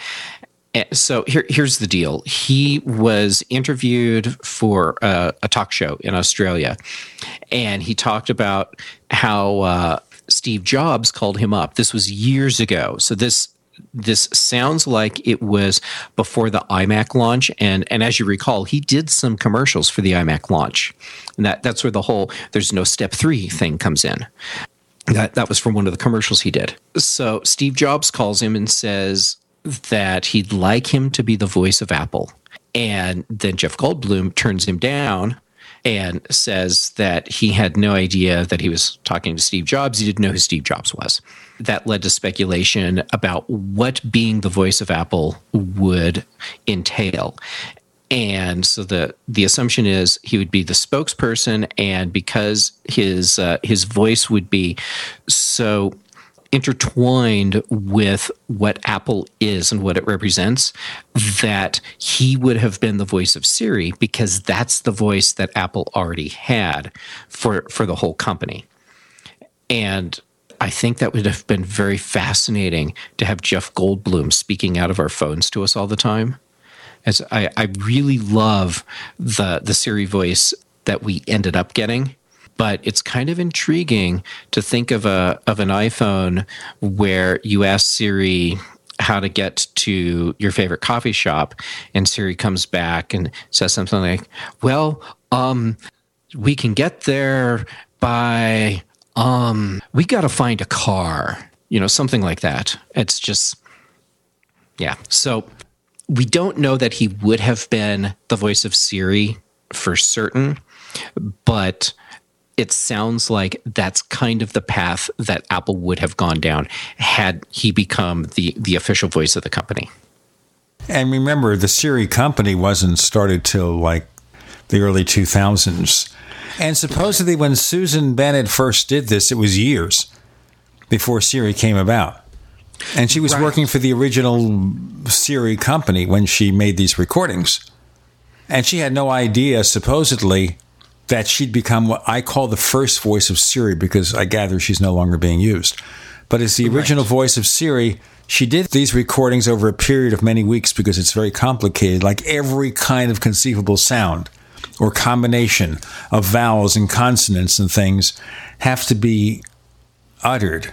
Eh, So here, here's the deal. He was interviewed for a, a talk show in Australia, and he talked about how uh, Steve Jobs called him up. This was years ago. So this this sounds like it was before the iMac launch, and and as you recall, he did some commercials for the iMac launch, and that that's where the whole "there's no step three thing comes in. That that was from one of the commercials he did. So Steve Jobs calls him and says that he'd like him to be the voice of Apple. And then Jeff Goldblum turns him down and says that he had no idea that he was talking to Steve Jobs. He didn't know who Steve Jobs was. That led to speculation about what being the voice of Apple would entail. And so the the assumption is he would be the spokesperson, and because his uh, his voice would be so intertwined with what Apple is and what it represents, that he would have been the voice of Siri because that's the voice that Apple already had for for the whole company. And I think that would have been very fascinating to have Jeff Goldblum speaking out of our phones to us all the time. As I, I really love the the Siri voice that we ended up getting but it's kind of intriguing to think of a of an iPhone where you ask Siri how to get to your favorite coffee shop and Siri comes back and says something like, "Well, um we can get there by um we got to find a car." You know, something like that. It's just yeah. So we don't know that he would have been the voice of Siri for certain, but it sounds like that's kind of the path that Apple would have gone down had he become the the official voice of the company. And remember, the Siri company wasn't started till like the early 2000s. And supposedly, when Susan Bennett first did this, it was years before Siri came about. And she was Right. working for the original Siri company when she made these recordings. And she had no idea, supposedly, that she'd become what I call the first voice of Siri because I gather she's no longer being used. But as the original voice of Siri, she did these recordings over a period of many weeks because it's very complicated, like every kind of conceivable sound or combination of vowels and consonants and things have to be uttered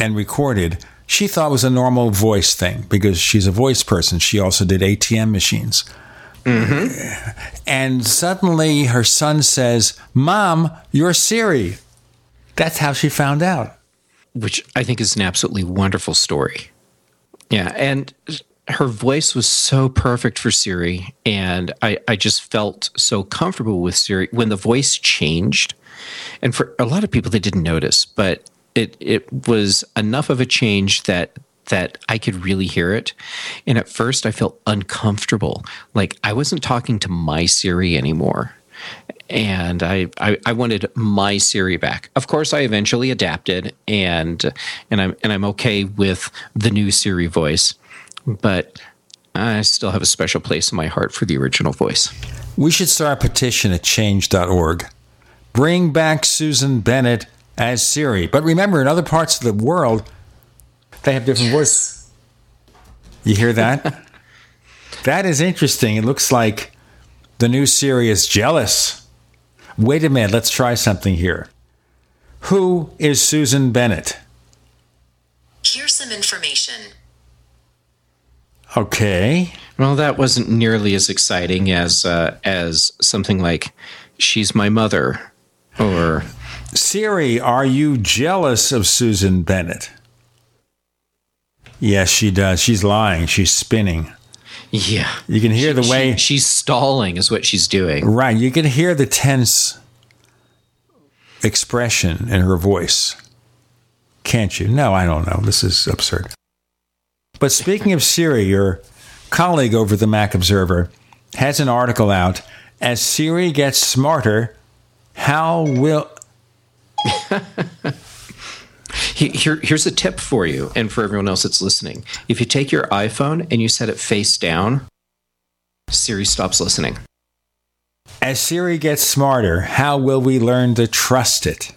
and recorded. She thought it was a normal voice thing because she's a voice person. She also did ATM machines. Mm-hmm. And suddenly her son says, Mom, you're Siri. That's how she found out. which I think is an absolutely wonderful story. Yeah, and her voice was so perfect for Siri, and I, I just felt so comfortable with Siri when the voice changed. And for a lot of people, they didn't notice, but it it was enough of a change that that I could really hear it. And at first, I felt uncomfortable, like I wasn't talking to my Siri anymore and I, I I wanted my Siri back. Of course, I eventually adapted, and and I'm and I'm okay with the new Siri voice, but I still have a special place in my heart for the original voice. We should start a petition at change.org. Bring back Susan Bennett as Siri. But remember, in other parts of the world, they have different voices. You hear that? that is interesting. It looks like the new Siri is jealous. Wait a minute, let's try something here. Who is Susan Bennett? Here's some information. Okay. Well, that wasn't nearly as exciting as uh, as something like "She's my mother" or Siri, are you jealous of Susan Bennett? Yes, she does. She's lying. She's spinning. yeah. You can hear the She- way she's stalling is what she's doing. Right. You can hear the tense expression in her voice. Can't you? No, I don't know. This is absurd. But speaking of Siri, your colleague over the Mac Observer has an article out. As Siri gets smarter, how will. He- Here, here's a tip for you and for everyone else that's listening. If you take your iPhone and you set it face down, Siri stops listening. As Siri gets smarter, how will we learn to trust it?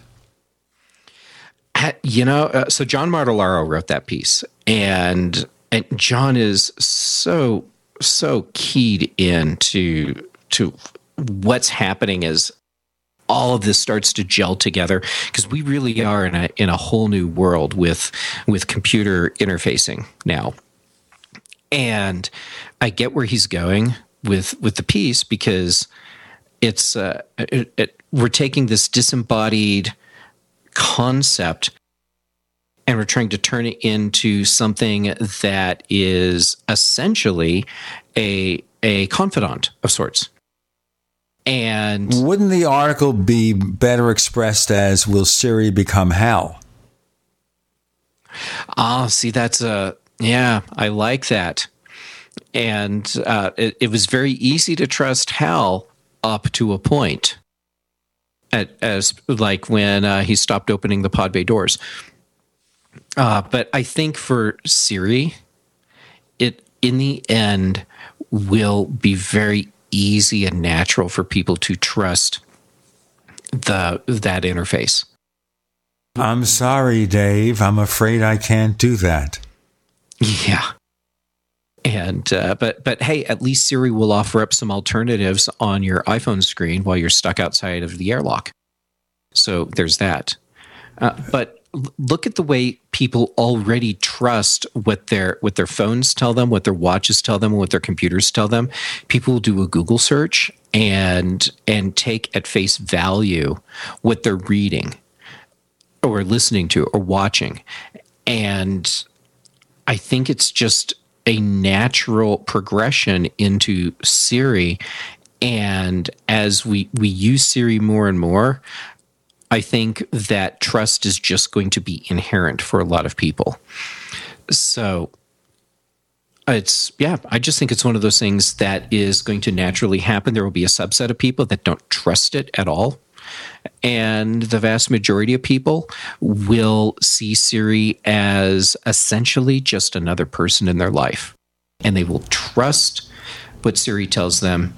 You know, uh, so John Martellaro wrote that piece, and and John is so so keyed into to what's happening as all of this starts to gel together because we really are in a in a whole new world with with computer interfacing now. And I get where he's going with with the piece because it's uh, it, it, we're taking this disembodied concept and we're trying to turn it into something that is essentially a a confidant of sorts. And wouldn't the article be better expressed as "Will Siri become Hal"? Ah, see, that's a yeah, I like that. And uh, it, it was very easy to trust Hal up to a point, at, as like when uh, he stopped opening the pod bay doors. Uh, but I think for Siri, it in the end will be very easy and natural for people to trust the that interface. I'm sorry, Dave. I'm afraid I can't do that. Yeah. And uh, but but hey, at least Siri will offer up some alternatives on your iPhone screen while you're stuck outside of the airlock. So there's that. Uh, but look at the way people already trust what their what their phones tell them, what their watches tell them, what their computers tell them. People do a Google search and and take at face value what they're reading or listening to or watching. And I think it's just a natural progression into Siri. And as we, we use Siri more and more, I think that trust is just going to be inherent for a lot of people. So it's, yeah, I just think it's one of those things that is going to naturally happen. There will be a subset of people that don't trust it at all. And the vast majority of people will see Siri as essentially just another person in their life. And they will trust what Siri tells them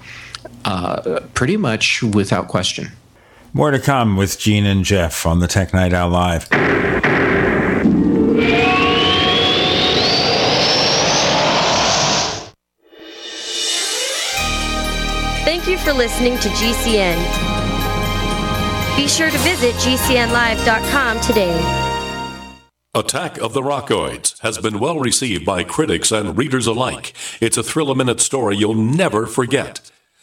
uh, pretty much without question. More to come with Gene and Jeff on the Tech Night Owl Live. Thank you for listening to GCN. Be sure to visit GCNlive.com today. Attack of the Rockoids has been well received by critics and readers alike. It's a thrill a minute story you'll never forget.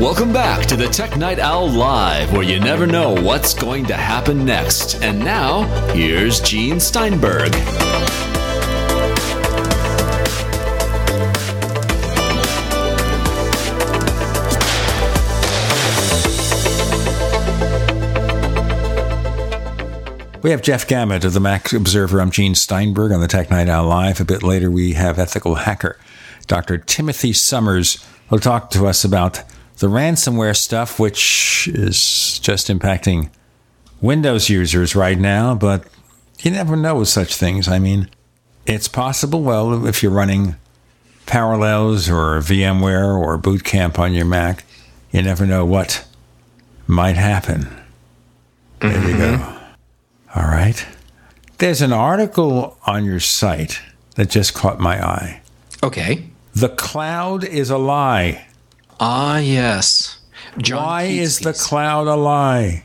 Welcome back to the Tech Night Owl Live, where you never know what's going to happen next. And now, here's Gene Steinberg. We have Jeff Gamet of the Mac Observer. I'm Gene Steinberg on the Tech Night Owl Live. A bit later, we have ethical hacker Dr. Timothy Summers who will talk to us about the ransomware stuff, which is just impacting Windows users right now, but you never know with such things. I mean, it's possible, well, if you're running Parallels or VMware or Boot Camp on your Mac, you never know what might happen. There mm-hmm. you go. All right. There's an article on your site that just caught my eye. Okay. The cloud is a lie. Ah, yes. John Why is piece. the cloud a lie?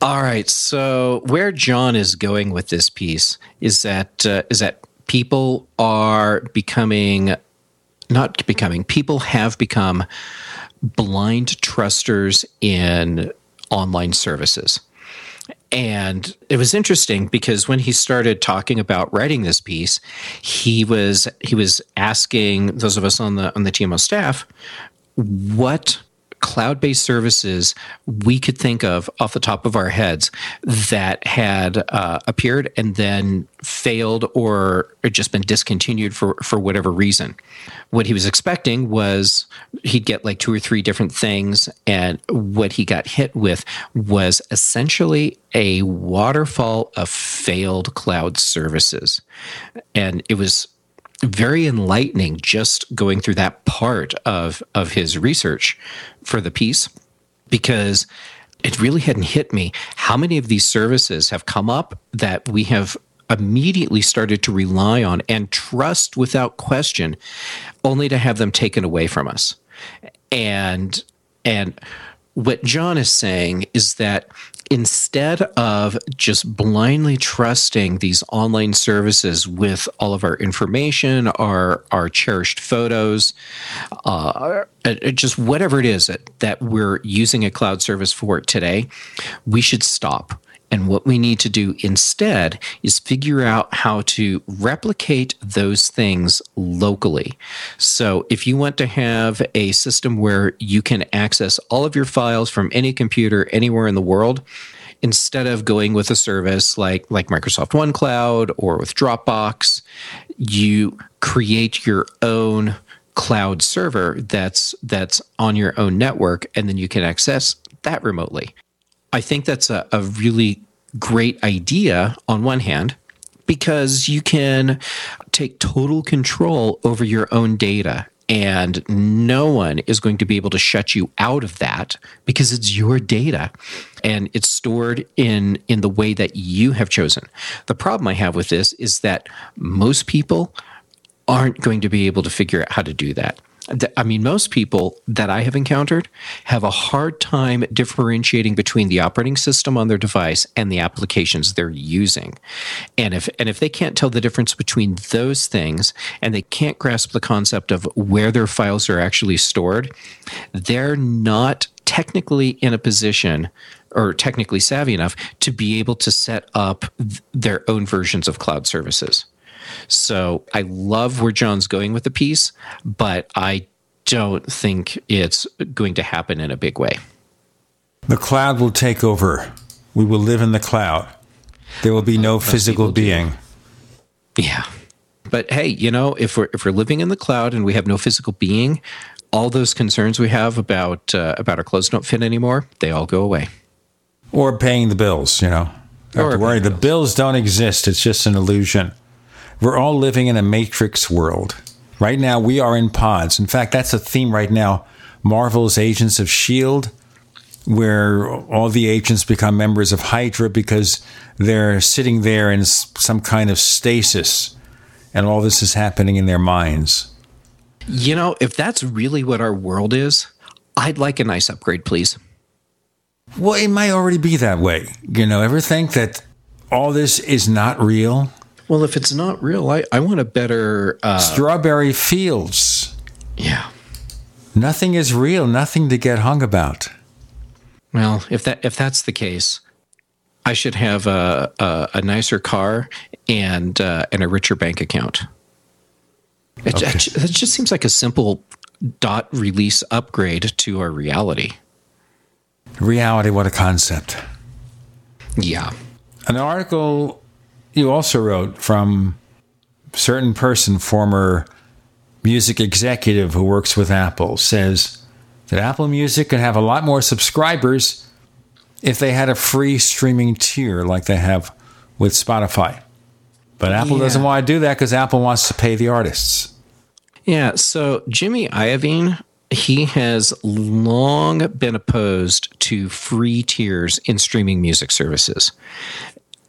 All right. So where John is going with this piece is that uh, is that people are becoming not becoming people have become blind trusters in online services. And it was interesting because when he started talking about writing this piece, he was he was asking those of us on the on the TMO staff what cloud-based services we could think of off the top of our heads that had uh, appeared and then failed or just been discontinued for for whatever reason. What he was expecting was he'd get like two or three different things, and what he got hit with was essentially a waterfall of failed cloud services, and it was very enlightening just going through that part of of his research for the piece because it really hadn't hit me how many of these services have come up that we have immediately started to rely on and trust without question only to have them taken away from us. And and what John is saying is that instead of just blindly trusting these online services with all of our information, our our cherished photos, uh, just whatever it is that, that we're using a cloud service for today, we should stop and what we need to do instead is figure out how to replicate those things locally. So, if you want to have a system where you can access all of your files from any computer anywhere in the world, instead of going with a service like like Microsoft OneCloud or with Dropbox, you create your own cloud server that's that's on your own network and then you can access that remotely. I think that's a, a really great idea on one hand because you can take total control over your own data and no one is going to be able to shut you out of that because it's your data and it's stored in in the way that you have chosen. The problem i have with this is that most people aren't going to be able to figure out how to do that I mean, most people that I have encountered have a hard time differentiating between the operating system on their device and the applications they're using. And if and if they can't tell the difference between those things and they can't grasp the concept of where their files are actually stored, they're not technically in a position or technically savvy enough to be able to set up their own versions of cloud services. So I love where John's going with the piece, but I don't think it's going to happen in a big way. The cloud will take over. We will live in the cloud. There will be no physical being. Yeah. But hey, you know, if we're if we're living in the cloud and we have no physical being, all those concerns we have about uh, about our clothes don't fit anymore, they all go away. Or paying the bills, you know. Don't have to worry. The bills don't exist. It's just an illusion. We're all living in a matrix world. Right now, we are in pods. In fact, that's a theme right now. Marvel's Agents of S.H.I.E.L.D., where all the agents become members of Hydra because they're sitting there in some kind of stasis, and all this is happening in their minds. You know, if that's really what our world is, I'd like a nice upgrade, please. Well, it might already be that way. You know, ever think that all this is not real? Well, if it's not real, I, I want a better uh, strawberry fields. Yeah. nothing is real, nothing to get hung about. Well, if that if that's the case, I should have a a, a nicer car and uh, and a richer bank account. It, Okay. it, it just seems like a simple dot release upgrade to our reality. Reality, what a concept. Yeah. An article you also wrote from certain person, former music executive who works with Apple, says that Apple Music could have a lot more subscribers if they had a free streaming tier like they have with Spotify. But Apple doesn't want to do that because Apple wants to pay the artists. Yeah. So Jimmy Iovine, he has long been opposed to free tiers in streaming music services.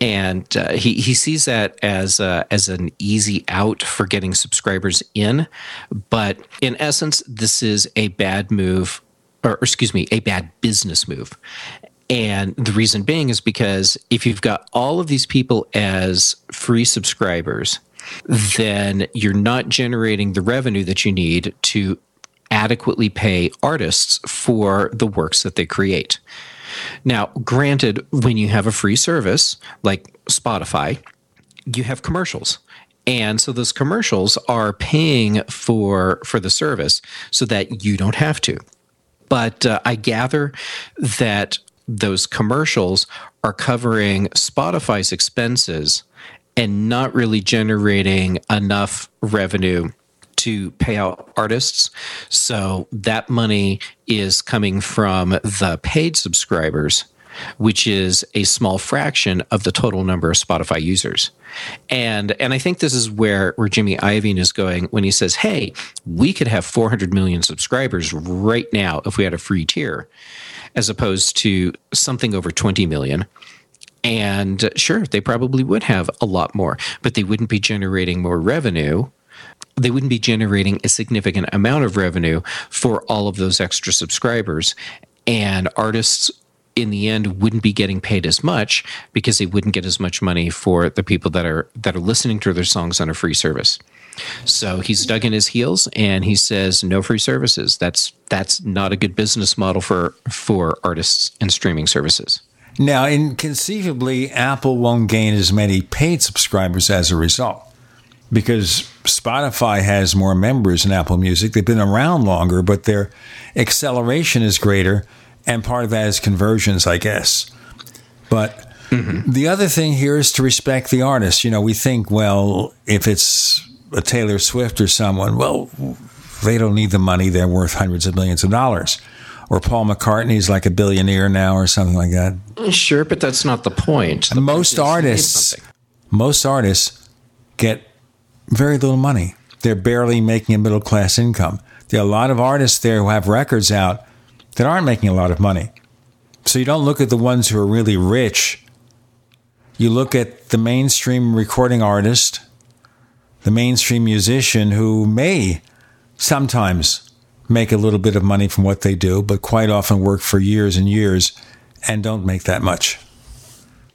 And uh, he, he sees that as uh, as an easy out for getting subscribers in, but in essence, this is a bad move, or excuse me, a bad business move. And the reason being is because if you've got all of these people as free subscribers, then you're not generating the revenue that you need to adequately pay artists for the works that they create. Now, granted, when you have a free service like Spotify, you have commercials. And so those commercials are paying for for the service so that you don't have to. But uh, I gather that those commercials are covering Spotify's expenses and not really generating enough revenue to pay out artists. So that money is coming from the paid subscribers, which is a small fraction of the total number of Spotify users. And and I think this is where where Jimmy Iovine is going when he says, "Hey, we could have 400 million subscribers right now if we had a free tier." As opposed to something over 20 million. And sure, they probably would have a lot more, but they wouldn't be generating more revenue. They wouldn't be generating a significant amount of revenue for all of those extra subscribers. And artists, in the end, wouldn't be getting paid as much because they wouldn't get as much money for the people that are that are listening to their songs on a free service. So he's dug in his heels and he says no free services. That's that's not a good business model for for artists and streaming services. Now, inconceivably, Apple won't gain as many paid subscribers as a result because Spotify has more members than Apple Music. They've been around longer, but their acceleration is greater, and part of that is conversions, I guess. But mm-hmm. the other thing here is to respect the artist. You know, we think, well, if it's a Taylor Swift or someone, well, they don't need the money. They're worth hundreds of millions of dollars. Or Paul McCartney's like a billionaire now or something like that. Eh, sure, but that's not the point. The most artists, most artists get very little money. They're barely making a middle class income. There are a lot of artists there who have records out that aren't making a lot of money. So you don't look at the ones who are really rich. You look at the mainstream recording artist, the mainstream musician who may sometimes make a little bit of money from what they do, but quite often work for years and years and don't make that much.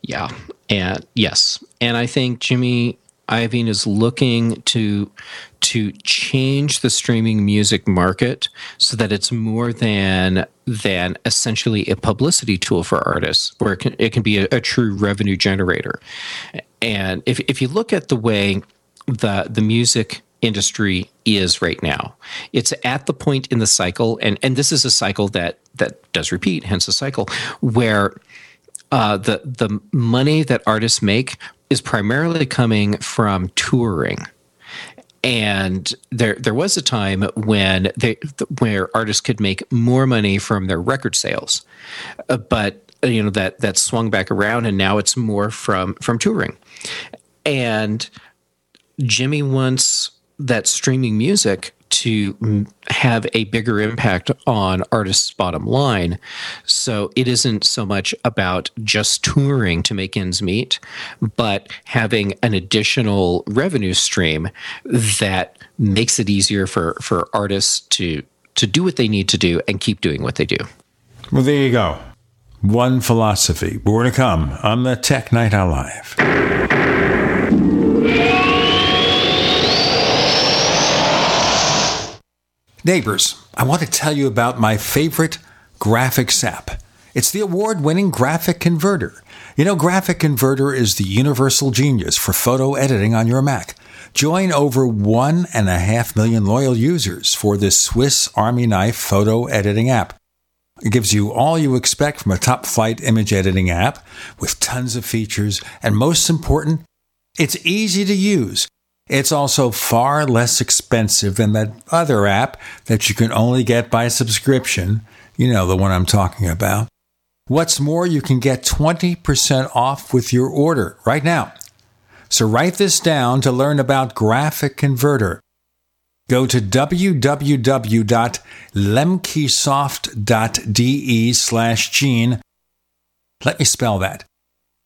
Yeah. And yes. And I think Jimmy Iovine is looking to to change the streaming music market so that it's more than than essentially a publicity tool for artists, where it can, it can be a, a true revenue generator. And if if you look at the way the the music industry is right now, it's at the point in the cycle, and and this is a cycle that that does repeat, hence a cycle where uh, the the money that artists make is primarily coming from touring. And there there was a time when they where artists could make more money from their record sales, Uh, but uh, you know that that swung back around, and now it's more from from touring. And Jimmy wants that streaming music to have a bigger impact on artists' bottom line. So it isn't so much about just touring to make ends meet, but having an additional revenue stream that makes it easier for, for artists to to do what they need to do and keep doing what they do. Well, there you go. One philosophy. More to come on the Tech Night Owl Live. Neighbors, I want to tell you about my favorite graphics app. It's the award winning Graphic Converter. You know, Graphic Converter is the universal genius for photo editing on your Mac. Join over one and a half million loyal users for this Swiss Army knife photo editing app. It gives you all you expect from a top flight image editing app with tons of features, and most important, it's easy to use. It's also far less expensive than that other app that you can only get by subscription. You know, the one I'm talking about. What's more, you can get 20% off with your order right now. So write this down to learn about Graphic Converter. Go to www.lemkesoft.de slash gene. Let me spell that.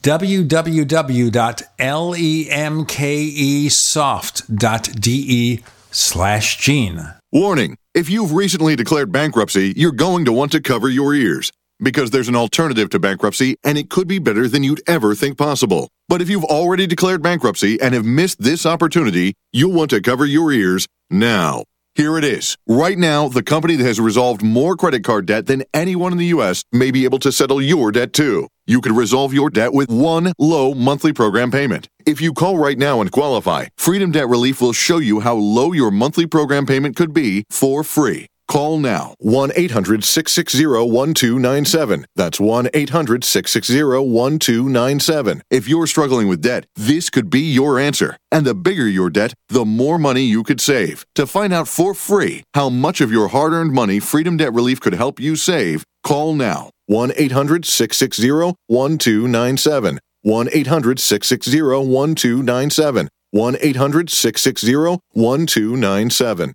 www.lemkesoft.de slash gene. Warning if you've recently declared bankruptcy, you're going to want to cover your ears because there's an alternative to bankruptcy and it could be better than you'd ever think possible. But if you've already declared bankruptcy and have missed this opportunity, you'll want to cover your ears now. Here it is. Right now, the company that has resolved more credit card debt than anyone in the U.S. may be able to settle your debt too. You could resolve your debt with one low monthly program payment. If you call right now and qualify, Freedom Debt Relief will show you how low your monthly program payment could be for free. Call now 1 800 660 1297. That's 1 800 660 1297. If you're struggling with debt, this could be your answer. And the bigger your debt, the more money you could save. To find out for free how much of your hard earned money Freedom Debt Relief could help you save, call now 1 800 660 1297. 1 800 660 1297. 1 800 660 1297.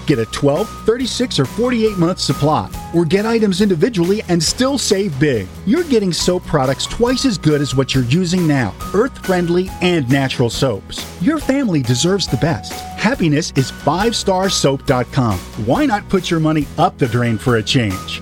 Get a 12, 36, or 48 month supply, or get items individually and still save big. You're getting soap products twice as good as what you're using now earth friendly and natural soaps. Your family deserves the best. Happiness is 5starsoap.com. Why not put your money up the drain for a change?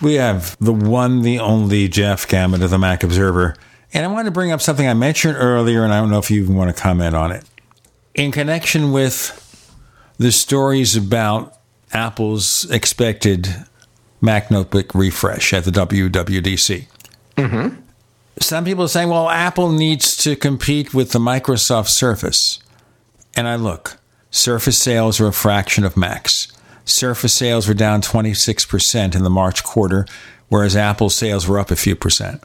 We have the one, the only Jeff Gamet of the Mac Observer. And I want to bring up something I mentioned earlier, and I don't know if you even want to comment on it. In connection with the stories about Apple's expected Mac notebook refresh at the WWDC. Mm-hmm. Some people are saying, well, Apple needs to compete with the Microsoft Surface. And I look, Surface sales are a fraction of Macs. Surface sales were down 26% in the March quarter, whereas Apple sales were up a few percent.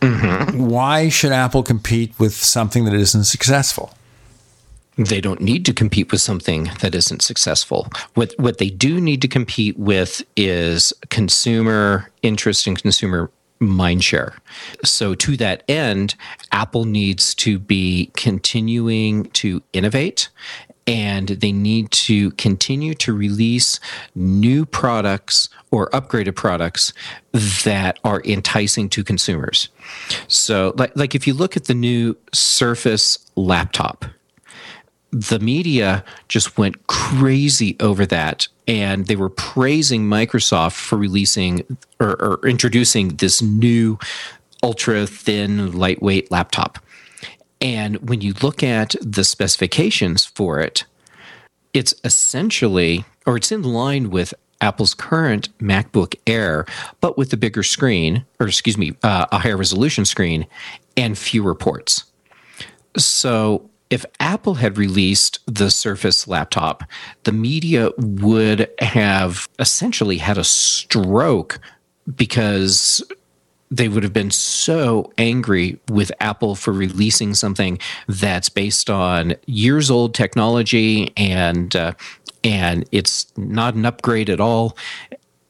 Mm-hmm. Why should Apple compete with something that isn't successful? They don't need to compete with something that isn't successful. What what they do need to compete with is consumer interest and consumer mindshare. So to that end, Apple needs to be continuing to innovate and they need to continue to release new products or upgraded products that are enticing to consumers. So, like, like if you look at the new Surface laptop, the media just went crazy over that. And they were praising Microsoft for releasing or, or introducing this new ultra thin, lightweight laptop. And when you look at the specifications for it, it's essentially, or it's in line with Apple's current MacBook Air, but with a bigger screen, or excuse me, uh, a higher resolution screen and fewer ports. So if Apple had released the Surface laptop, the media would have essentially had a stroke because they would have been so angry with Apple for releasing something that's based on years old technology and uh, and it's not an upgrade at all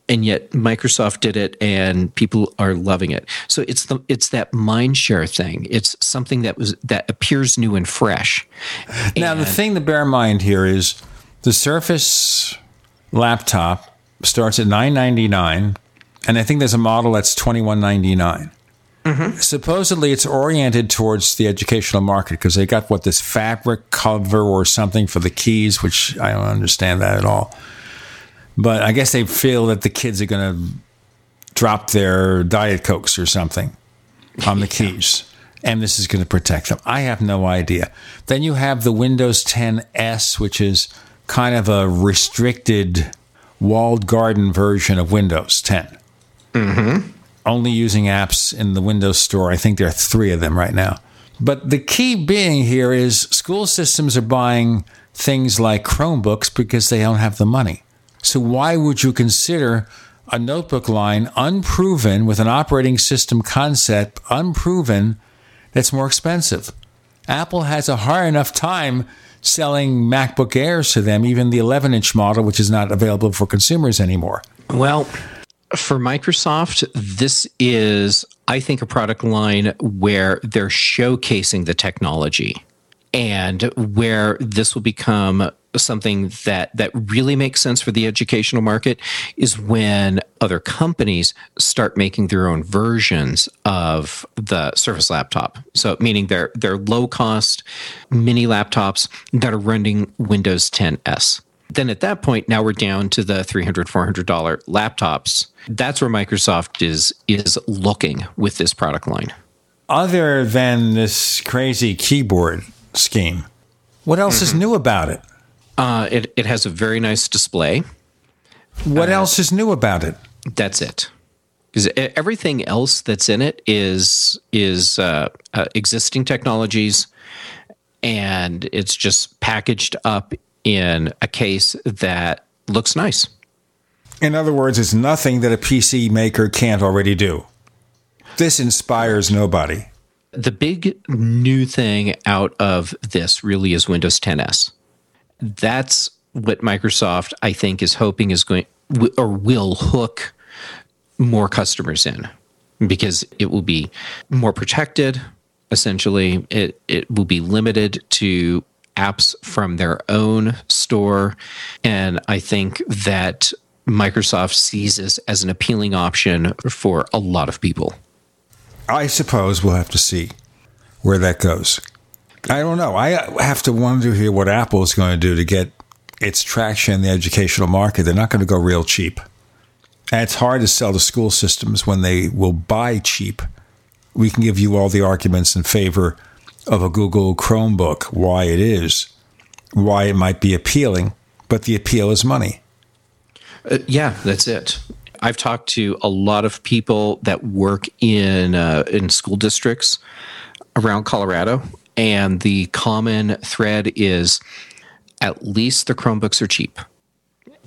and yet Microsoft did it and people are loving it. So it's the it's that mind share thing. It's something that was that appears new and fresh. Now the thing to bear in mind here is the Surface laptop starts at 999 and I think there's a model that's 2199. Mm-hmm. Supposedly, it's oriented towards the educational market because they got what this fabric cover or something for the keys, which I don't understand that at all. But I guess they feel that the kids are going to drop their diet cokes or something on the keys, and this is going to protect them. I have no idea. Then you have the Windows 10 S, which is kind of a restricted walled garden version of Windows 10 Mm-hmm. only using apps in the Windows Store. I think there are three of them right now. But the key being here is school systems are buying things like Chromebooks because they don't have the money. So why would you consider a notebook line unproven with an operating system concept unproven that's more expensive? Apple has a hard enough time selling MacBook Airs to them, even the 11 inch model, which is not available for consumers anymore. Well, for Microsoft, this is, I think, a product line where they're showcasing the technology and where this will become something that that really makes sense for the educational market is when other companies start making their own versions of the Surface laptop. So meaning they're they're low cost mini laptops that are running Windows 10 S. Then at that point, now we're down to the $300, $400 laptops. That's where Microsoft is is looking with this product line. Other than this crazy keyboard scheme, what else is new about it? Uh, it, it has a very nice display. What else is new about it? That's it. Because everything else that's in it is is uh, uh, existing technologies, and it's just packaged up in a case that looks nice. In other words, it's nothing that a PC maker can't already do. This inspires nobody. The big new thing out of this really is Windows 10 S. That's what Microsoft, I think, is hoping is going or will hook more customers in because it will be more protected. Essentially, it it will be limited to apps from their own store, and I think that Microsoft sees this as an appealing option for a lot of people. I suppose we'll have to see where that goes. I don't know. I have to wonder here what Apple is going to do to get its traction in the educational market. They're not going to go real cheap. And it's hard to sell to school systems when they will buy cheap. We can give you all the arguments in favor of a Google Chromebook, why it is, why it might be appealing, but the appeal is money. Uh, yeah, that's it. I've talked to a lot of people that work in uh, in school districts around Colorado, and the common thread is at least the Chromebooks are cheap.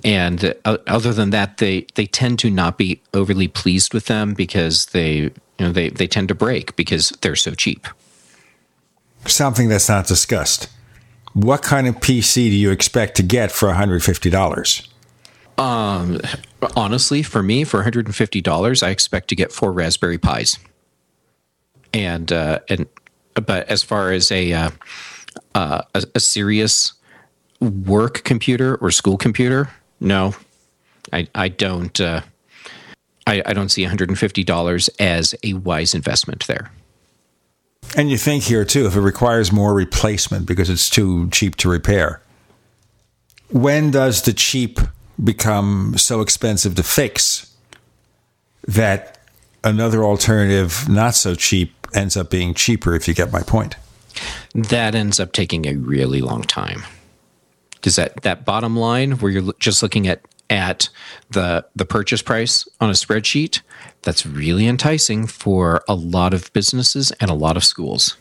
and uh, other than that, they they tend to not be overly pleased with them because they you know they they tend to break because they're so cheap. Something that's not discussed. What kind of PC do you expect to get for $150? Um, honestly, for me, for $150, I expect to get four Raspberry Pis. And uh, and but as far as a uh, uh, a, a serious work computer or school computer, no, I I don't. Uh, I, I don't see $150 as a wise investment there. And you think here too, if it requires more replacement because it's too cheap to repair, when does the cheap become so expensive to fix that another alternative, not so cheap, ends up being cheaper, if you get my point? That ends up taking a really long time. Because that, that bottom line where you're just looking at at the the purchase price on a spreadsheet, that's really enticing for a lot of businesses and a lot of schools.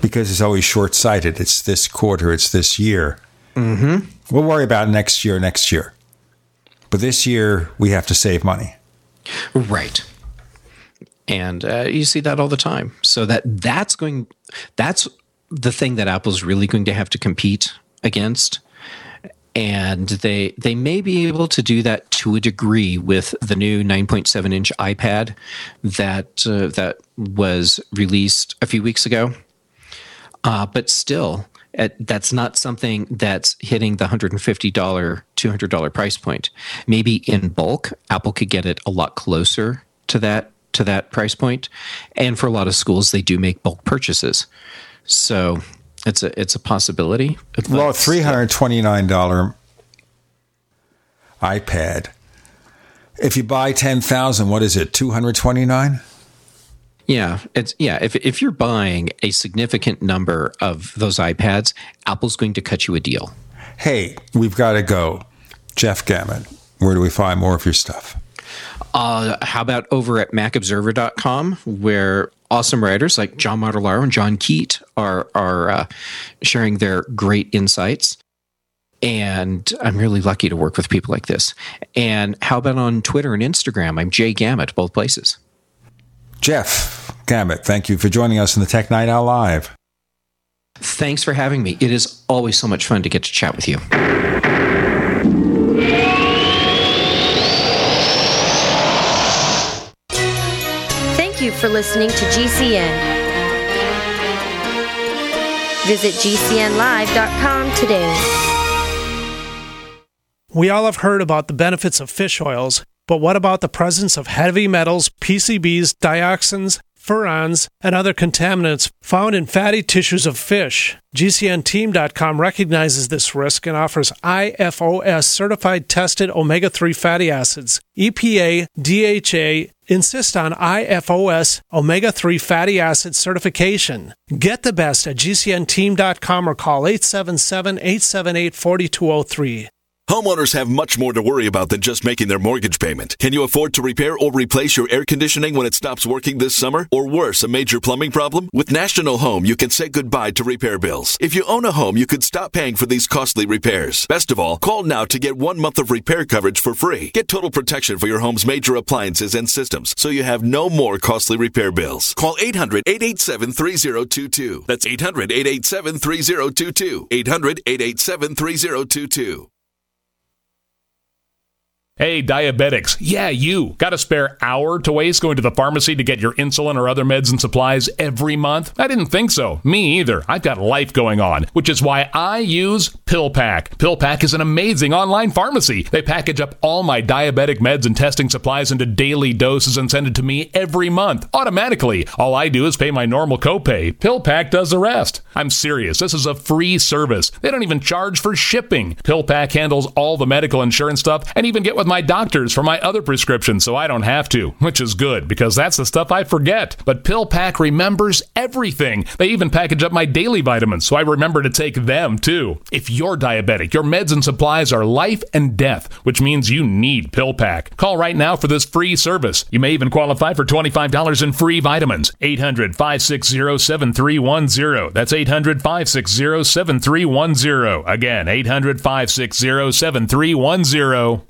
Because it's always short sighted. It's this quarter, it's this year. Mm-hmm. We'll worry about next year, next year. But this year, we have to save money. Right. And uh, you see that all the time. So that that's going, that's the thing that Apple's really going to have to compete against and they they may be able to do that to a degree with the new 9.7 inch iPad that uh, that was released a few weeks ago. Uh, but still, at, that's not something that's hitting the $150, $200 price point. Maybe in bulk, Apple could get it a lot closer to that to that price point. And for a lot of schools, they do make bulk purchases. So it's a it's a possibility. Well, three hundred twenty nine dollar iPad. If you buy ten thousand, what is it? Two hundred twenty nine. Yeah, it's yeah. If if you're buying a significant number of those iPads, Apple's going to cut you a deal. Hey, we've got to go. Jeff Gamet, where do we find more of your stuff? Uh, how about over at macobserver.com, where awesome writers like John Martellaro and John Kheit are are uh, sharing their great insights. And I'm really lucky to work with people like this. And how about on Twitter and Instagram? I'm Jay Gamet, both places. Jeff Gamet, thank you for joining us in the Tech Night Owl Live. Thanks for having me. It is always so much fun to get to chat with you. Thank you for listening to GCN. Visit GCNlive.com today. We all have heard about the benefits of fish oils, but what about the presence of heavy metals, PCBs, dioxins, furans, and other contaminants found in fatty tissues of fish. GCNteam.com recognizes this risk and offers IFOS certified tested omega 3 fatty acids. EPA, DHA insist on IFOS omega 3 fatty acid certification. Get the best at GCNteam.com or call 877 878 4203. Homeowners have much more to worry about than just making their mortgage payment. Can you afford to repair or replace your air conditioning when it stops working this summer? Or worse, a major plumbing problem? With National Home, you can say goodbye to repair bills. If you own a home, you could stop paying for these costly repairs. Best of all, call now to get one month of repair coverage for free. Get total protection for your home's major appliances and systems so you have no more costly repair bills. Call 800 887 3022. That's 800 887 3022. 800 887 3022. Hey, diabetics. Yeah, you. Got a spare hour to waste going to the pharmacy to get your insulin or other meds and supplies every month? I didn't think so. Me either. I've got life going on, which is why I use PillPack. PillPack is an amazing online pharmacy. They package up all my diabetic meds and testing supplies into daily doses and send it to me every month automatically. All I do is pay my normal copay. PillPack does the rest. I'm serious. This is a free service. They don't even charge for shipping. PillPack handles all the medical insurance stuff and even get with my doctors for my other prescriptions so I don't have to, which is good because that's the stuff I forget. But PillPack remembers everything. They even package up my daily vitamins so I remember to take them too. If you're diabetic, your meds and supplies are life and death, which means you need PillPack. Call right now for this free service. You may even qualify for $25 in free vitamins. 800 560 7310. That's 800 560 7310. Again, 800 560 7310.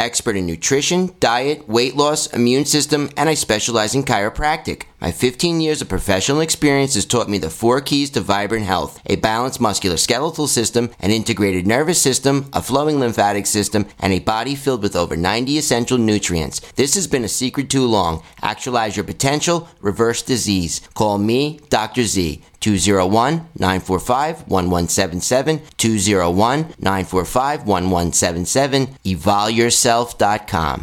expert in nutrition, diet, weight loss, immune system, and I specialize in chiropractic. My 15 years of professional experience has taught me the four keys to vibrant health a balanced musculoskeletal system, an integrated nervous system, a flowing lymphatic system, and a body filled with over 90 essential nutrients. This has been a secret too long. Actualize your potential, reverse disease. Call me, Dr. Z. 201 945 1177, 201 945 1177, evolveyourself.com.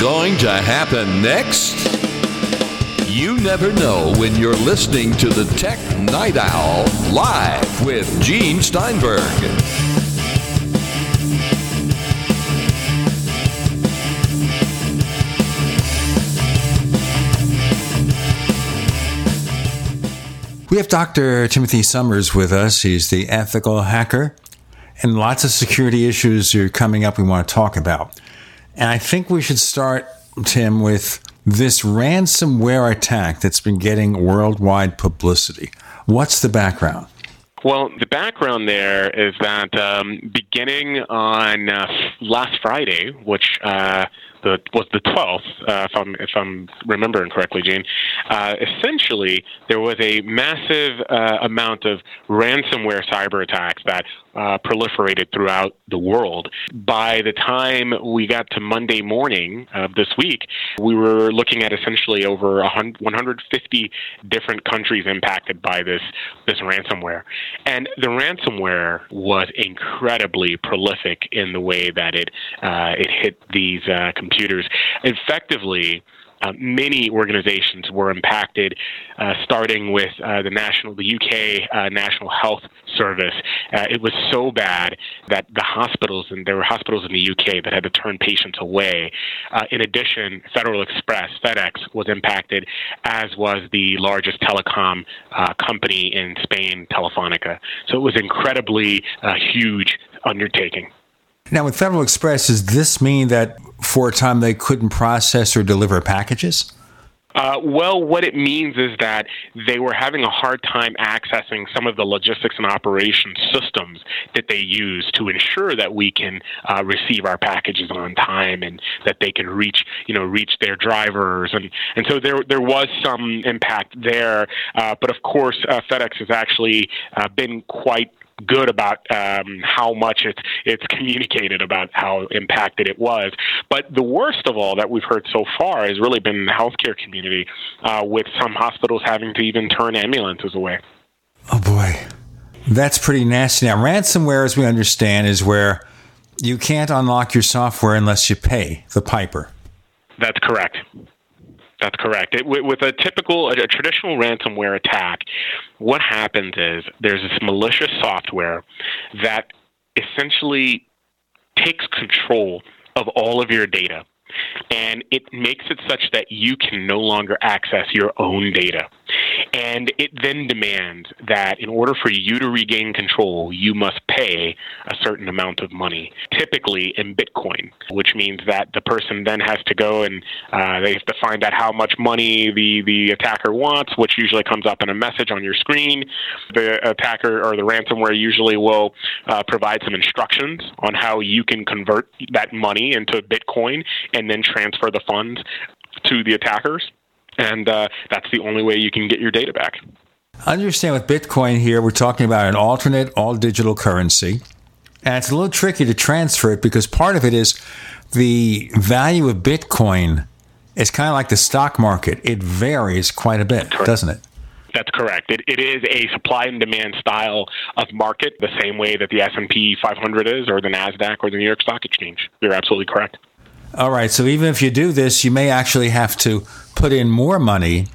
Going to happen next? You never know when you're listening to the Tech Night Owl live with Gene Steinberg. We have Dr. Timothy Summers with us. He's the ethical hacker, and lots of security issues are coming up we want to talk about. And I think we should start, Tim, with this ransomware attack that's been getting worldwide publicity. What's the background? Well, the background there is that um, beginning on uh, last Friday, which uh, the was the 12th, uh, if I'm if I'm remembering correctly, Gene. Uh, essentially, there was a massive uh, amount of ransomware cyber attacks that uh, proliferated throughout the world. By the time we got to Monday morning of this week, we were looking at essentially over 150 different countries impacted by this this ransomware, and the ransomware was incredibly prolific in the way that it uh, it hit these uh, computers. Effectively, uh, many organizations were impacted, uh, starting with uh, the national, the UK uh, National Health Service. Uh, it was so bad that the hospitals, and there were hospitals in the UK that had to turn patients away. In addition, Federal Express, FedEx, was impacted, as was the largest telecom company in Spain, Telefonica. So it was incredibly huge undertaking. Now, with Federal Express, does this mean that for a time they couldn't process or deliver packages? Uh, well, what it means is that they were having a hard time accessing some of the logistics and operations systems that they use to ensure that we can uh, receive our packages on time and that they can reach, you know, reach their drivers, and and so there there was some impact there. Uh, but of course, uh, FedEx has actually uh, been quite good about um, how much it's it's communicated about how impacted it was. But the worst of all that we've heard so far has really been the healthcare community, uh, with some hospitals having to even turn ambulances away. Oh boy, that's pretty nasty. Now, ransomware, as we understand, is where You can't unlock your software unless you pay the piper. That's correct. That's correct. It, with, with a typical, a, a traditional ransomware attack, what happens is there's this malicious software that essentially takes control of all of your data and it makes it such that you can no longer access your own data. And it then demands that in order for you to regain control, you must pay a certain amount of money, typically in Bitcoin, which means that the person then has to go and uh, they have to find out how much money the, the attacker wants, which usually comes up in a message on your screen. The attacker or the ransomware usually will uh, provide some instructions on how you can convert that money into Bitcoin and then transfer the funds to the attackers and uh, that's the only way you can get your data back. Understand with Bitcoin here, we're talking about an alternate, all digital currency. And it's a little tricky to transfer it because part of it is the value of Bitcoin is kind of like the stock market. It varies quite a bit, Correct. doesn't it? That's correct. It, it is a supply and demand style of market, the same way that the S&P 500 is, or the Nasdaq, or the New York Stock Exchange. You're absolutely correct. All right. So even if you do this, you may actually have to put in more money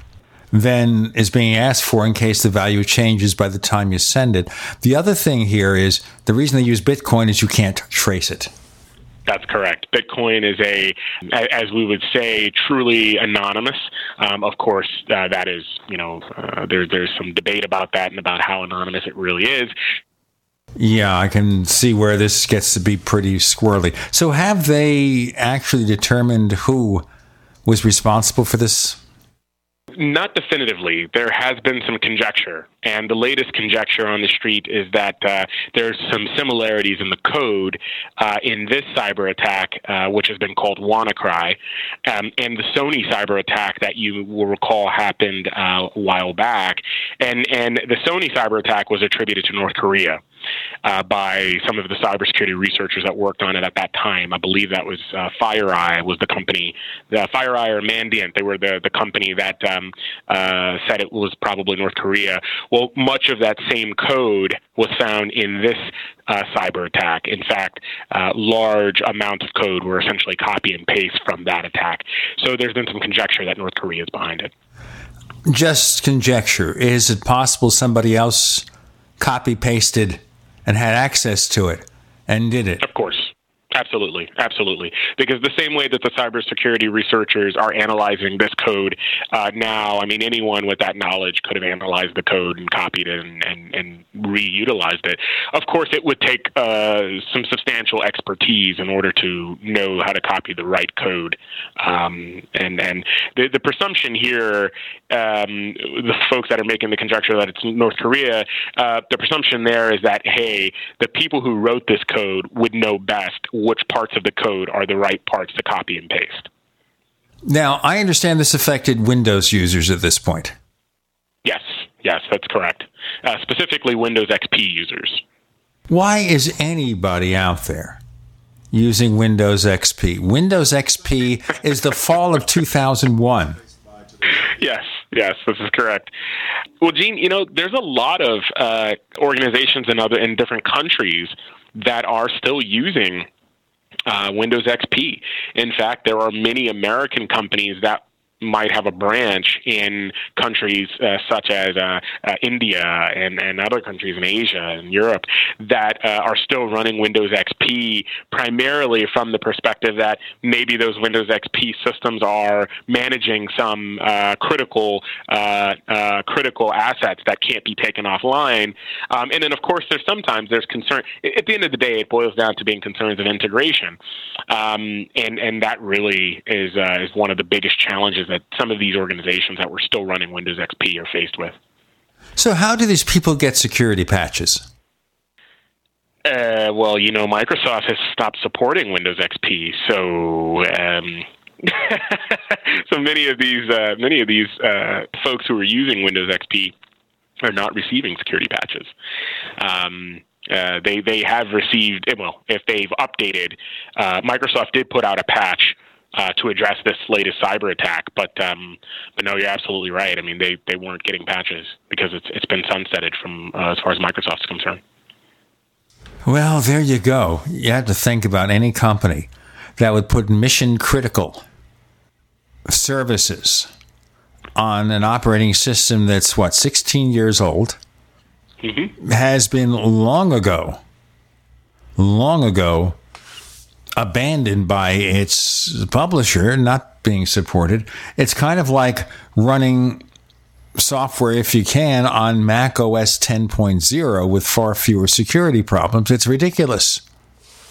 than is being asked for in case the value changes by the time you send it. The other thing here is the reason they use Bitcoin is you can't trace it. That's correct. Bitcoin is a, as we would say, truly anonymous. Um, of course, uh, that is, you know, uh, there, there's some debate about that and about how anonymous it really is. Yeah, I can see where this gets to be pretty squirrely. So, have they actually determined who was responsible for this? Not definitively. There has been some conjecture, and the latest conjecture on the street is that uh, there's some similarities in the code uh, in this cyber attack, uh, which has been called WannaCry, um, and the Sony cyber attack that you will recall happened uh, a while back. And and the Sony cyber attack was attributed to North Korea uh, by some of the cybersecurity researchers that worked on it at that time. I believe that was uh, FireEye was the company, the FireEye or Mandiant. They were the the company that um, uh, said it was probably North Korea. Well, much of that same code was found in this uh, cyber attack. In fact, uh, large amounts of code were essentially copy and paste from that attack. So there's been some conjecture that North Korea is behind it. Just conjecture. Is it possible somebody else copy pasted and had access to it and did it. Of course. Absolutely, absolutely. Because the same way that the cybersecurity researchers are analyzing this code uh, now, I mean, anyone with that knowledge could have analyzed the code and copied it and, and, and reutilized it. Of course, it would take uh, some substantial expertise in order to know how to copy the right code. Um, and and the, the presumption here, um, the folks that are making the conjecture that it's North Korea, uh, the presumption there is that, hey, the people who wrote this code would know best which parts of the code are the right parts to copy and paste. Now, I understand this affected Windows users at this point. Yes, yes, that's correct. Uh, specifically, Windows XP users. Why is anybody out there using Windows XP? Windows XP is the fall of 2001. Yes, yes, this is correct. Well, Gene, you know, there's a lot of uh, organizations in other in different countries that are still using uh, Windows XP. In fact, there are many American companies that might have a branch in countries uh, such as uh, uh, India and, and other countries in Asia and Europe that uh, are still running Windows XP primarily from the perspective that maybe those Windows XP systems are managing some uh, critical uh, critical assets that can't be taken offline. Um, and then, of course, there's sometimes there's concern. At the end of the day, it boils down to being concerns of integration, um, and and that really is is one of the biggest challenges that some of these organizations that were still running Windows XP are faced with. So, how do these people get security patches? Uh, well, you know, Microsoft has stopped supporting Windows XP, so um, so many of these uh, many of these uh, folks who are using Windows XP are not receiving security patches. Um, uh, they they have received well if they've updated. Uh, Microsoft did put out a patch uh, to address this latest cyber attack. But um, but no, you're absolutely right. I mean, they, they weren't getting patches because it's it's been sunsetted from uh, as far as Microsoft's concerned. Well, there you go. You have to think about any company that would put mission critical services on an operating system that's what 16 years old Mm-hmm. has been long ago long ago abandoned by its publisher not being supported. It's kind of like running software if you can on mac os 10.0 with far fewer security problems. It's ridiculous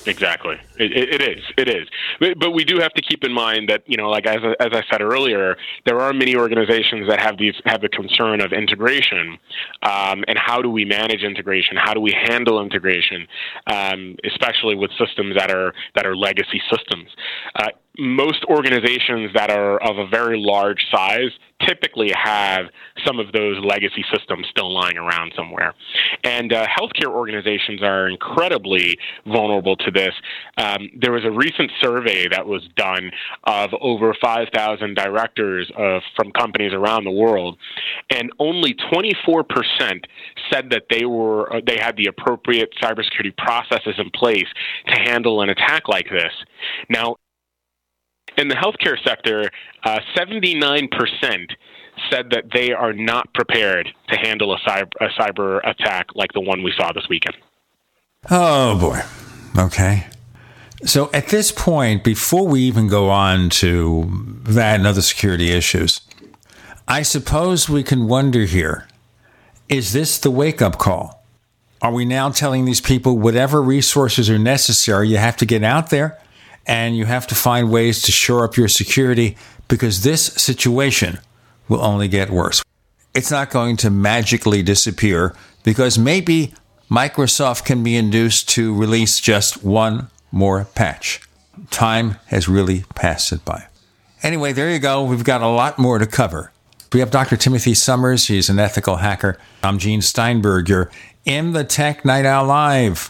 Exactly. It, it, is. It is. But, but we do have to keep in mind that you know, like as as I said earlier, there are many organizations that have these have the concern of integration, um, and how do we manage integration? How do we handle integration, um, especially with systems that are that are legacy systems? Uh, most organizations that are of a very large size typically have some of those legacy systems still lying around somewhere. And uh, healthcare organizations are incredibly vulnerable to this. Um, there was a recent survey that was done of over 5,000 directors of, from companies around the world, and only 24% said that they were uh, they had the appropriate cybersecurity processes in place to handle an attack like this. Now, in the healthcare sector, uh, 79% said that they are not prepared to handle a cyber, a cyber attack like the one we saw this weekend. Oh boy. Okay. So at this point, before we even go on to that and other security issues, I suppose we can wonder here is this the wake up call? Are we now telling these people whatever resources are necessary, you have to get out there and you have to find ways to shore up your security because this situation will only get worse? It's not going to magically disappear because maybe Microsoft can be induced to release just one more patch. Time has really passed it by. Anyway, there you go. We've got a lot more to cover. We have Dr. Timothy Summers. He's an ethical hacker. I'm Gene Steinberg. You're in the Tech Night Owl Live.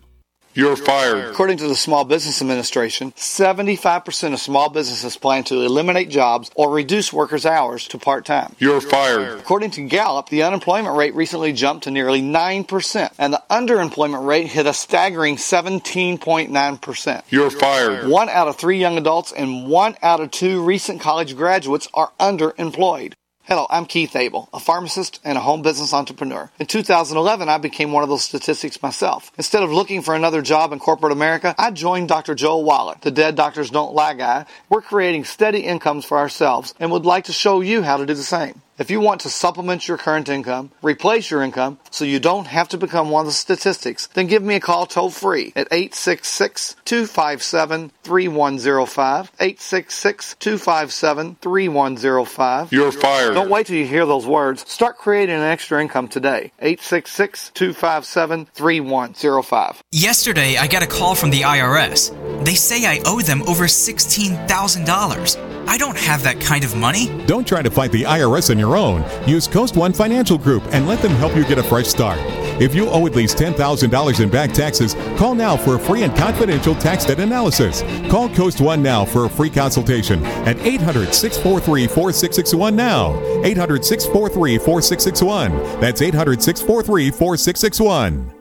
You're fired. According to the Small Business Administration, 75% of small businesses plan to eliminate jobs or reduce workers' hours to part time. You're fired. According to Gallup, the unemployment rate recently jumped to nearly 9%, and the underemployment rate hit a staggering 17.9%. You're fired. One out of three young adults and one out of two recent college graduates are underemployed. Hello, I'm Keith Abel, a pharmacist and a home business entrepreneur. In 2011, I became one of those statistics myself. Instead of looking for another job in corporate America, I joined Dr. Joel Wallach, the Dead Doctors Don't Lie guy. We're creating steady incomes for ourselves and would like to show you how to do the same. If you want to supplement your current income, replace your income, so you don't have to become one of the statistics, then give me a call toll free at 866 257 3105. 866 257 3105. You're fired. Don't wait till you hear those words. Start creating an extra income today. 866 257 3105. Yesterday, I got a call from the IRS. They say I owe them over $16,000. I don't have that kind of money. Don't try to fight the IRS on your own. Use Coast One Financial Group and let them help you get a fresh start. If you owe at least $10,000 in back taxes, call now for a free and confidential tax debt analysis. Call Coast One now for a free consultation at 800 643 4661 now. 800 643 4661. That's 800 643 4661.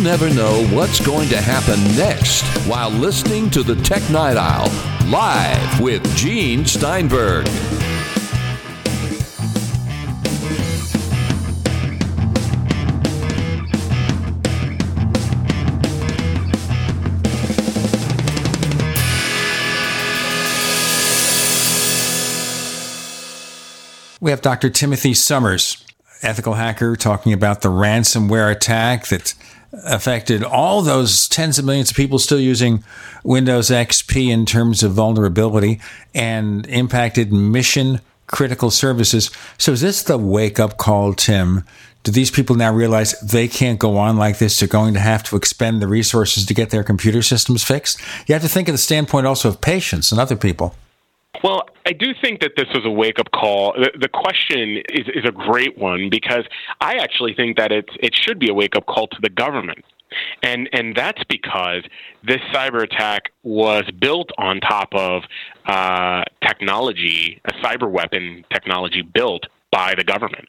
You never know what's going to happen next while listening to the Tech Night Owl live with Gene Steinberg. We have Dr. Timothy Summers, ethical hacker, talking about the ransomware attack that affected all those tens of millions of people still using Windows XP in terms of vulnerability and impacted mission critical services. So is this the wake up call, Tim? Do these people now realize they can't go on like this? They're going to have to expend the resources to get their computer systems fixed? You have to think of the standpoint also of patients and other people. Well, I do think that this was a wake up call. The, question is, is a great one because I actually think that it's, it should be a wake up call to the government. And and that's because this cyber attack was built on top of uh, technology, a cyber weapon technology built by the government.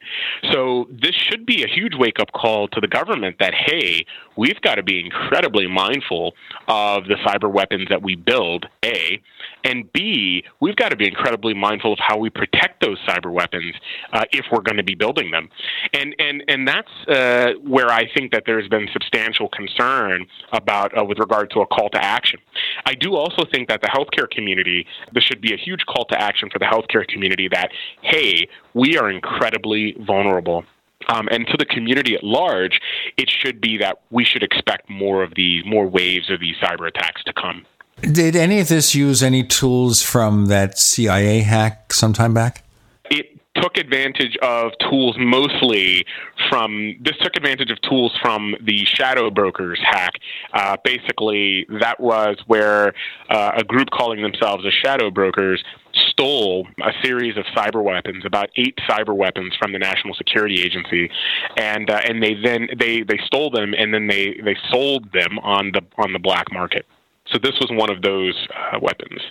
So this should be a huge wake up call to the government that hey, we've got to be incredibly mindful of the cyber weapons that we build. A and B, we've got to be incredibly mindful of how we protect those cyber weapons uh, if we're going to be building them. And and and that's uh, where I think that there's been substantial concern about uh, with regard to a call to action. I do also think that the healthcare community there should be a huge call to action for the healthcare community that hey, we are incredibly vulnerable. Um, and to the community at large, it should be that we should expect more of these, more waves of these cyber attacks to come. Did any of this use any tools from that CIA hack sometime back? It took advantage of tools mostly from this took advantage of tools from the shadow brokers hack uh, basically that was where uh, a group calling themselves the shadow brokers stole a series of cyber weapons, about eight cyber weapons from the National Security Agency, and uh, and they then they they stole them and then they they sold them on the on the black market. So this was one of those uh, weapons.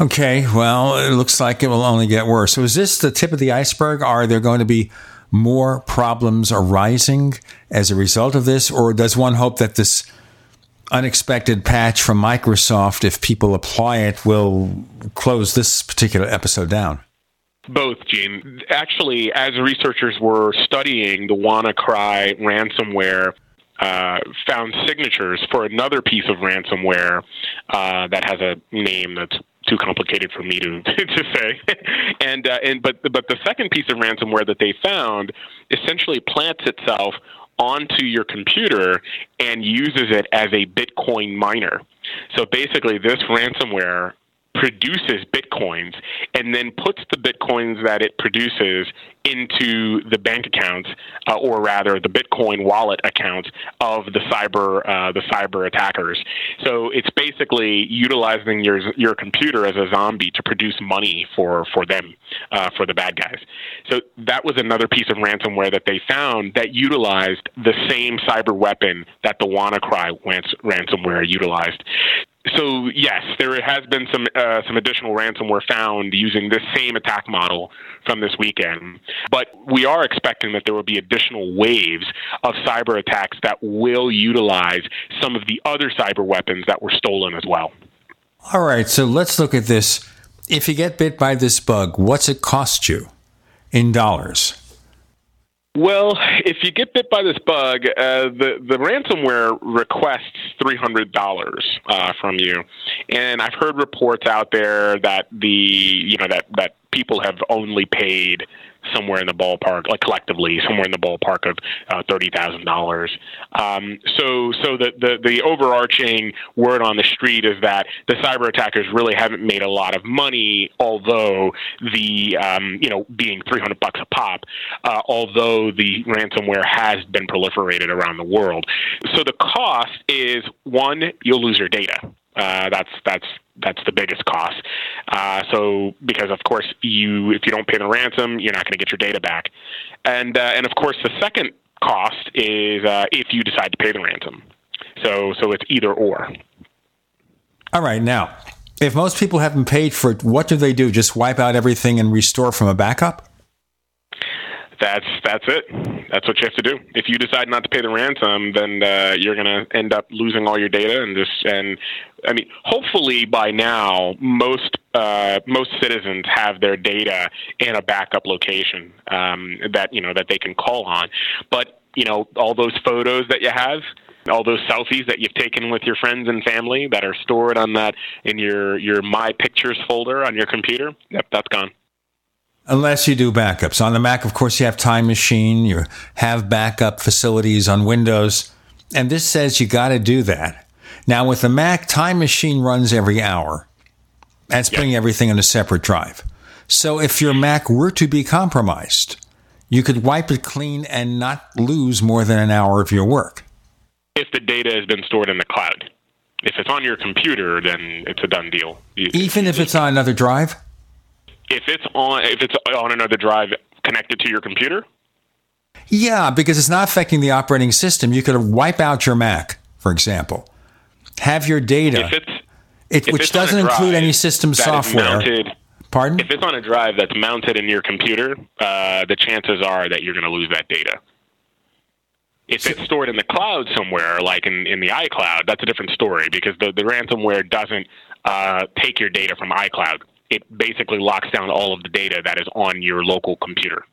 Okay, well, it looks like it will only get worse. So is this the tip of the iceberg? Are there going to be more problems arising as a result of this, or does one hope that this unexpected patch from Microsoft, if people apply it, will close this particular episode down? Both, Gene. Actually, as researchers were studying the WannaCry ransomware, uh, found signatures for another piece of ransomware uh, that has a name that's too complicated for me to to say. and uh, and but but the second piece of ransomware that they found essentially plants itself onto your computer and uses it as a Bitcoin miner. So basically, this ransomware produces bitcoins and then puts the bitcoins that it produces into the bank accounts, uh, or rather, the Bitcoin wallet accounts of the cyber uh, the cyber attackers. So it's basically utilizing your your computer as a zombie to produce money for for them uh, for the bad guys. So that was another piece of ransomware that they found that utilized the same cyber weapon that the WannaCry ransomware utilized so yes, there has been some uh, some additional ransomware found using this same attack model from this weekend, but we are expecting that there will be additional waves of cyber attacks that will utilize some of the other cyber weapons that were stolen as well. All right, so let's look at this. If you get bit by this bug, what's it cost you in dollars? Well, if you get bit by this bug, uh, the the ransomware requests three hundred dollars uh, from you, and I've heard reports out there that the you know that that people have only paid somewhere in the ballpark, like collectively, somewhere in the ballpark of uh, thirty thousand dollars. Um, so, so the, the the overarching word on the street is that the cyber attackers really haven't made a lot of money, although the um, you know being three hundred bucks a pop, uh, although the ransomware has been proliferated around the world. So the cost is one, you'll lose your data. Uh, that's that's that's the biggest cost. Uh, so because of course you if you don't pay the ransom, you're not going to get your data back, and uh, and of course the second cost is uh, if you decide to pay the ransom. So so it's either or. All right, now if most people haven't paid for it, what do they do? Just wipe out everything and restore from a backup? that's that's it. That's what you have to do. If you decide not to pay the ransom, then uh, you're going to end up losing all your data and just and I mean, hopefully by now most uh, most citizens have their data in a backup location um, that you know that they can call on. But you know, all those photos that you have, all those selfies that you've taken with your friends and family that are stored on that in your your My Pictures folder on your computer, yep, that's gone. Unless you do backups. On the Mac, of course, you have Time Machine, you have backup facilities on Windows, and this says you got to do that. Now, with the Mac, Time Machine runs every hour. That's yep. putting everything in a separate drive. So if your Mac were to be compromised, you could wipe it clean and not lose more than an hour of your work. If the data has been stored in the cloud. If it's on your computer, then it's a done deal. Even if it's on another drive? if it's on if it's on another drive connected to your computer? Yeah, because it's not affecting the operating system. You could wipe out your Mac, for example. Have your data, it, which doesn't include any system software. Mounted, Pardon? If it's on a drive that's mounted in your computer, uh, the chances are that you're going to lose that data. If it's stored in the cloud somewhere, like in, in the iCloud, that's a different story because the, the ransomware doesn't uh, take your data from iCloud it basically locks down all of the data that is on your local computer.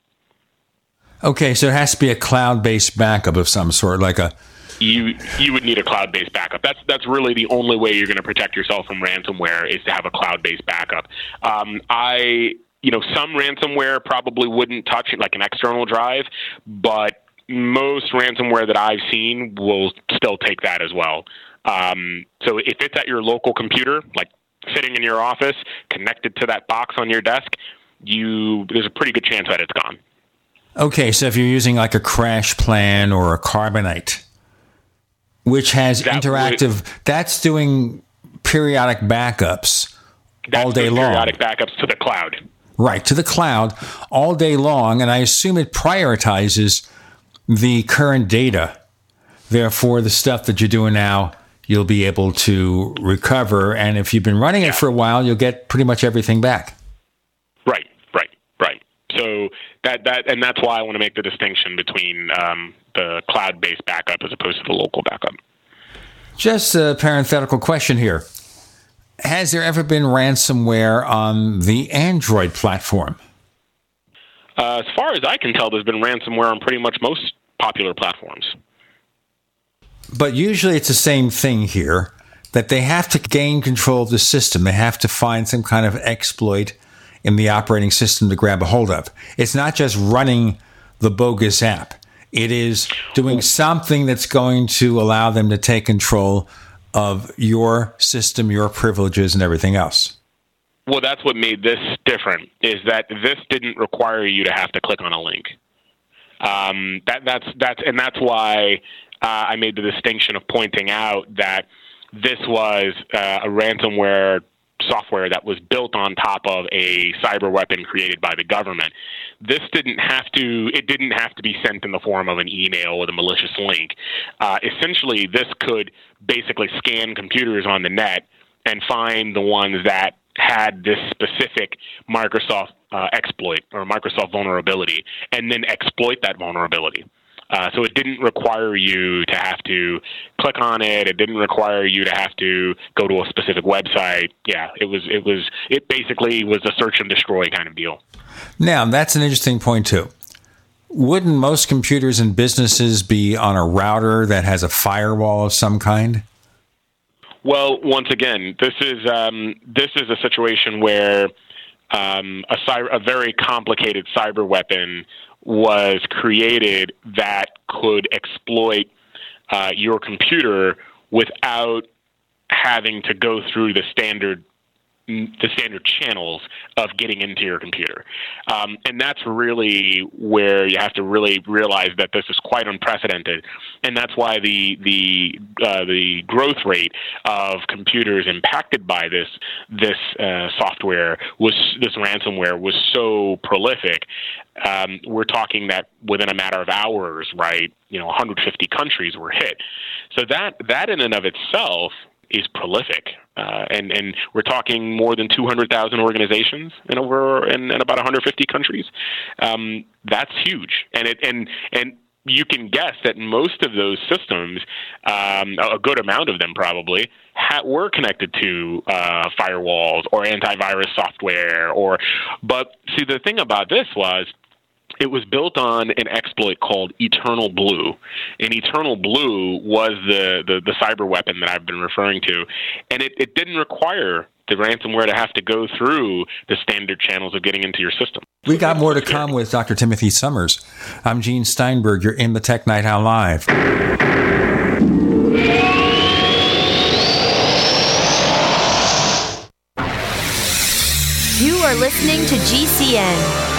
Okay, so it has to be a cloud-based backup of some sort, like a you you would need a cloud-based backup. That's that's really the only way you're going to protect yourself from ransomware is to have a cloud-based backup. Um, I you know some ransomware probably wouldn't touch it like an external drive, but most ransomware that I've seen will still take that as well. Um, so if it's at your local computer, like sitting in your office connected to that box on your desk, you there's a pretty good chance that it's gone. Okay, so if you're using like a CrashPlan or a Carbonite, which has that interactive, would, that's doing periodic backups all day long. Periodic backups to the cloud. Right, to the cloud all day long. And I assume it prioritizes the current data. Therefore, the stuff that you're doing now you'll be able to recover. And if you've been running yeah. it for a while, you'll get pretty much everything back. Right, right, right. So that that and that's why I want to make the distinction between um, the cloud-based backup as opposed to the local backup. Just a parenthetical question here. Has there ever been ransomware on the Android platform? Uh, as far as I can tell, there's been ransomware on pretty much most popular platforms. But usually it's the same thing here that they have to gain control of the system. They have to find some kind of exploit in the operating system to grab a hold of. It's not just running the bogus app. It is doing something that's going to allow them to take control of your system, your privileges, and everything else. Well, that's what made this different. Is that this didn't require you to have to click on a link. Um, that that's that's and that's why uh, I made the distinction of pointing out that this was uh, a ransomware software that was built on top of a cyber weapon created by the government. This didn't have to. It didn't have to be sent in the form of an email with a malicious link. Uh, essentially, this could basically scan computers on the net and find the ones that had this specific Microsoft uh, exploit or Microsoft vulnerability, and then exploit that vulnerability. Uh, so it didn't require you to have to click on it. It didn't require you to have to go to a specific website. Yeah, it was it was it basically was a search and destroy kind of deal. Now that's an interesting point too. Wouldn't most computers and businesses be on a router that has a firewall of some kind? Well, once again, this is um, this is a situation where um, a, cyber, a very complicated cyber weapon was created that could exploit uh, your computer without having to go through the standard the standard channels of getting into your computer. Um, and that's really where you have to really realize that this is quite unprecedented. And that's why the the uh, the growth rate of computers impacted by this this uh, software was this ransomware was so prolific. Um, we're talking that within a matter of hours, right? You know, 150 countries were hit. So that that in and of itself is prolific, uh, and and we're talking more than 200,000 organizations in over in, in about 150 countries. Um, that's huge, and it and and you can guess that most of those systems, um, a good amount of them probably, ha- were connected to uh, firewalls or antivirus software. Or, but see, the thing about this was it was built on an exploit called Eternal Blue. And Eternal Blue was the, the, the cyber weapon that I've been referring to. And it, it didn't require the ransomware to have to go through the standard channels of getting into your system. We got more to come with Dr. Timothy Summers. I'm Gene Steinberg. You're in the Tech Night Owl Live. You are listening to GCN.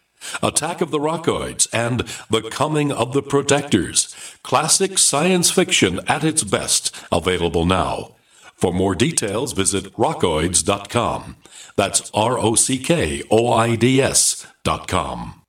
Attack of the Rockoids, and The Coming of the Protectors. Classic science fiction at its best, available now. For more details, visit rockoids.com. That's R O C K O I D S.com.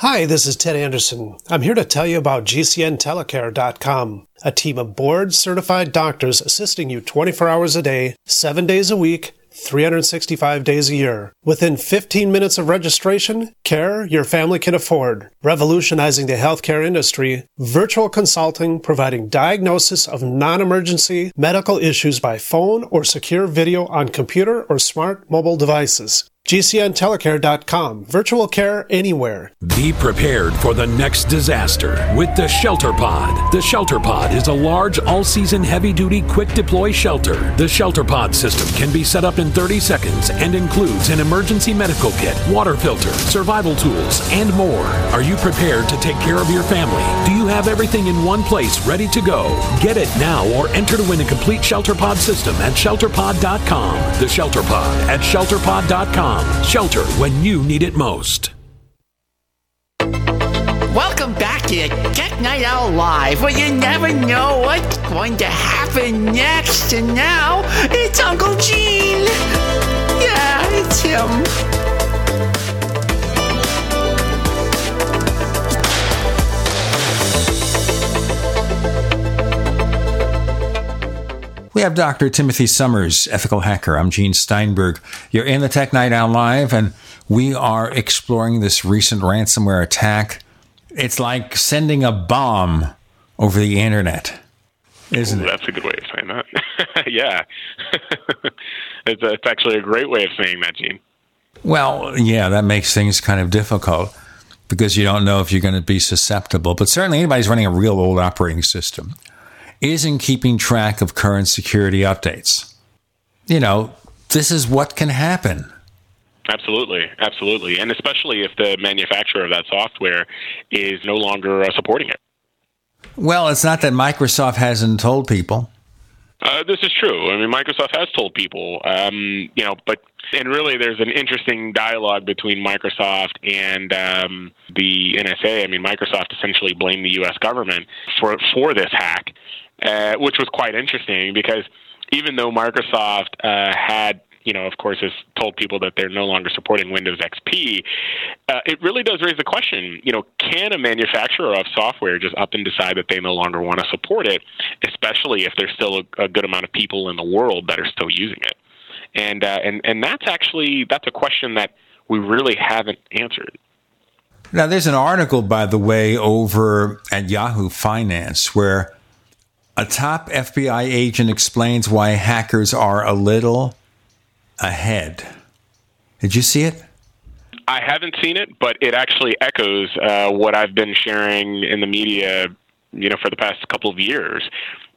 Hi, this is Ted Anderson. I'm here to tell you about GCNTelecare.com, a team of board certified doctors assisting you 24 hours a day, 7 days a week 365 days a year. Within 15 minutes of registration, care your family can afford. Revolutionizing the healthcare industry, virtual consulting providing diagnosis of non emergency medical issues by phone or secure video on computer or smart mobile devices GCNtelecare.com. Virtual care anywhere. Be prepared for the next disaster with the Shelter Pod. The Shelter Pod is a large, all season, heavy duty, quick deploy shelter. The Shelter Pod system can be set up in 30 seconds and includes an emergency medical kit, water filter, survival tools, and more. Are you prepared to take care of your family? Do you have everything in one place ready to go? Get it now or enter to win a complete Shelter Pod system at shelterpod.com. The Shelter Pod at shelterpod.com. Shelter when you need it most. Welcome back to the Tech Night Owl Live, where you never know what's going to happen next. And now, it's Uncle Gene. Yeah, it's him. Have Dr. Timothy Summers, ethical hacker. I'm Gene Steinberg. You're in the Tech Night Owl Live, and we are exploring this recent ransomware attack. It's like sending a bomb over the internet, isn't Ooh, it? That's a good way of saying that. yeah. it's, a, it's actually a great way of saying that, Gene. Well, yeah, that makes things kind of difficult because you don't know if you're going to be susceptible. But certainly, anybody's running a real old operating system isn't keeping track of current security updates. You know, this is what can happen. Absolutely, absolutely, and especially if the manufacturer of that software is no longer uh, supporting it. Well, it's not that Microsoft hasn't told people. Uh, this is true. I mean, Microsoft has told people, um, you know, but and really, there's an interesting dialogue between Microsoft and um, the NSA. I mean, Microsoft essentially blamed the U.S. government for for this hack, uh, which was quite interesting because even though Microsoft uh, had you know, of course, has told people that they're no longer supporting Windows XP, uh, it really does raise the question, you know, can a manufacturer of software just up and decide that they no longer want to support it, especially if there's still a, a good amount of people in the world that are still using it? And, uh, and, and that's actually, that's a question that we really haven't answered. Now, there's an article, by the way, over at Yahoo Finance where a top FBI agent explains why hackers are a little ahead. Did you see it? I haven't seen it, but it actually echoes uh, what I've been sharing in the media, you know, for the past couple of years.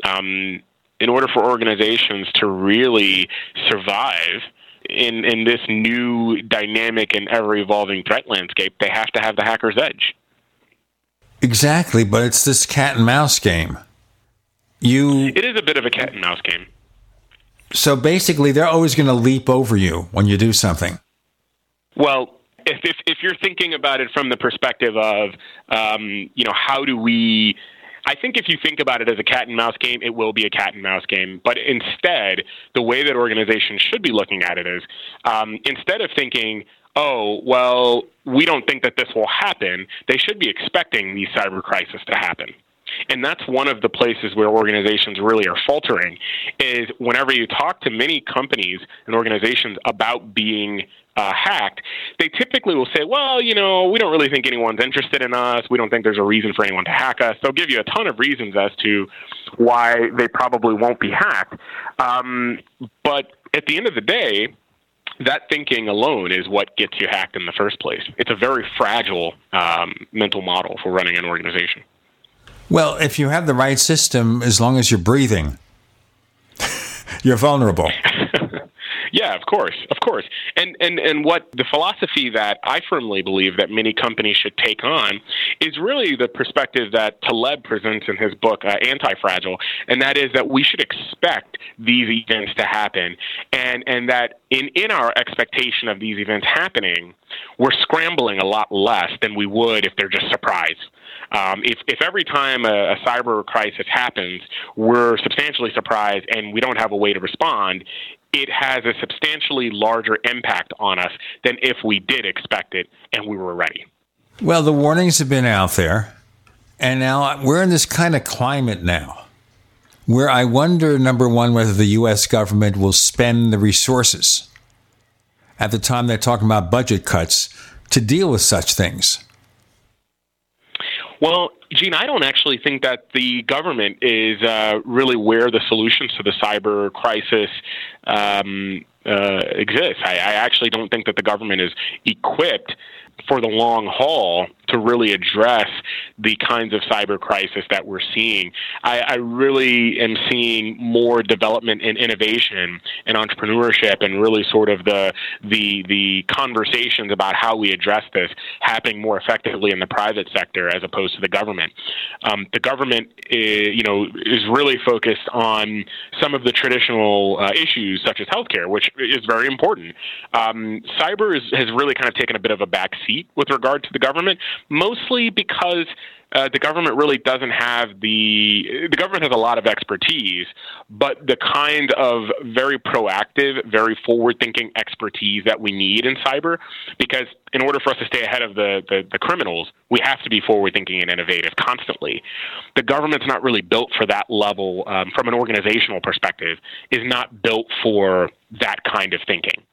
Um, in order for organizations to really survive in in this new dynamic and ever evolving threat landscape, they have to have the hacker's edge. Exactly, but it's this cat and mouse game. You It is a bit of a cat and mouse game. so basically they're always going to leap over you when you do something. Well, if, if if you're thinking about it from the perspective of, um, you know, how do we? I think if you think about it as a cat and mouse game, it will be a cat and mouse game. But instead, the way that organizations should be looking at it is, um, instead of thinking, oh, well, we don't think that this will happen, they should be expecting these cyber crises to happen. And that's one of the places where organizations really are faltering is whenever you talk to many companies and organizations about being uh, hacked, they typically will say, well, you know, we don't really think anyone's interested in us. We don't think there's a reason for anyone to hack us. They'll give you a ton of reasons as to why they probably won't be hacked. Um, but at the end of the day, that thinking alone is what gets you hacked in the first place. It's a very fragile um, mental model for running an organization. Well, if you have the right system, as long as you're breathing, you're vulnerable. Yeah, of course, of course. And and and what the philosophy that I firmly believe that many companies should take on is really the perspective that Taleb presents in his book uh, Anti-Fragile, and that is that we should expect these events to happen, and and that in in our expectation of these events happening, we're scrambling a lot less than we would if they're just surprise. Um, if, if every time a, a cyber crisis happens, we're substantially surprised and we don't have a way to respond, it has a substantially larger impact on us than if we did expect it and we were ready. Well, the warnings have been out there, and now we're in this kind of climate now where I wonder, number one, whether the U.S. government will spend the resources at the time they're talking about budget cuts to deal with such things. Well, Gene, I don't actually think that the government is uh, really where the solutions to the cyber crisis um, uh, exist. I, I actually don't think that the government is equipped for the long haul to really address the kinds of cyber crisis that we're seeing. I, I really am seeing more development and innovation and entrepreneurship and really sort of the the the conversations about how we address this happening more effectively in the private sector as opposed to the government. Um, the government, is, you know, is really focused on some of the traditional uh, issues such as healthcare, which is very important. Um, cyber is, has really kind of taken a bit of a back seat with regard to the government, mostly because uh, the government really doesn't have the the government has a lot of expertise, but the kind of very proactive, very forward-thinking expertise that we need in cyber, because in order for us to stay ahead of the, the, the criminals, we have to be forward-thinking and innovative constantly. The government's not really built for that level um, from an organizational perspective. Is not built for that kind of thinking.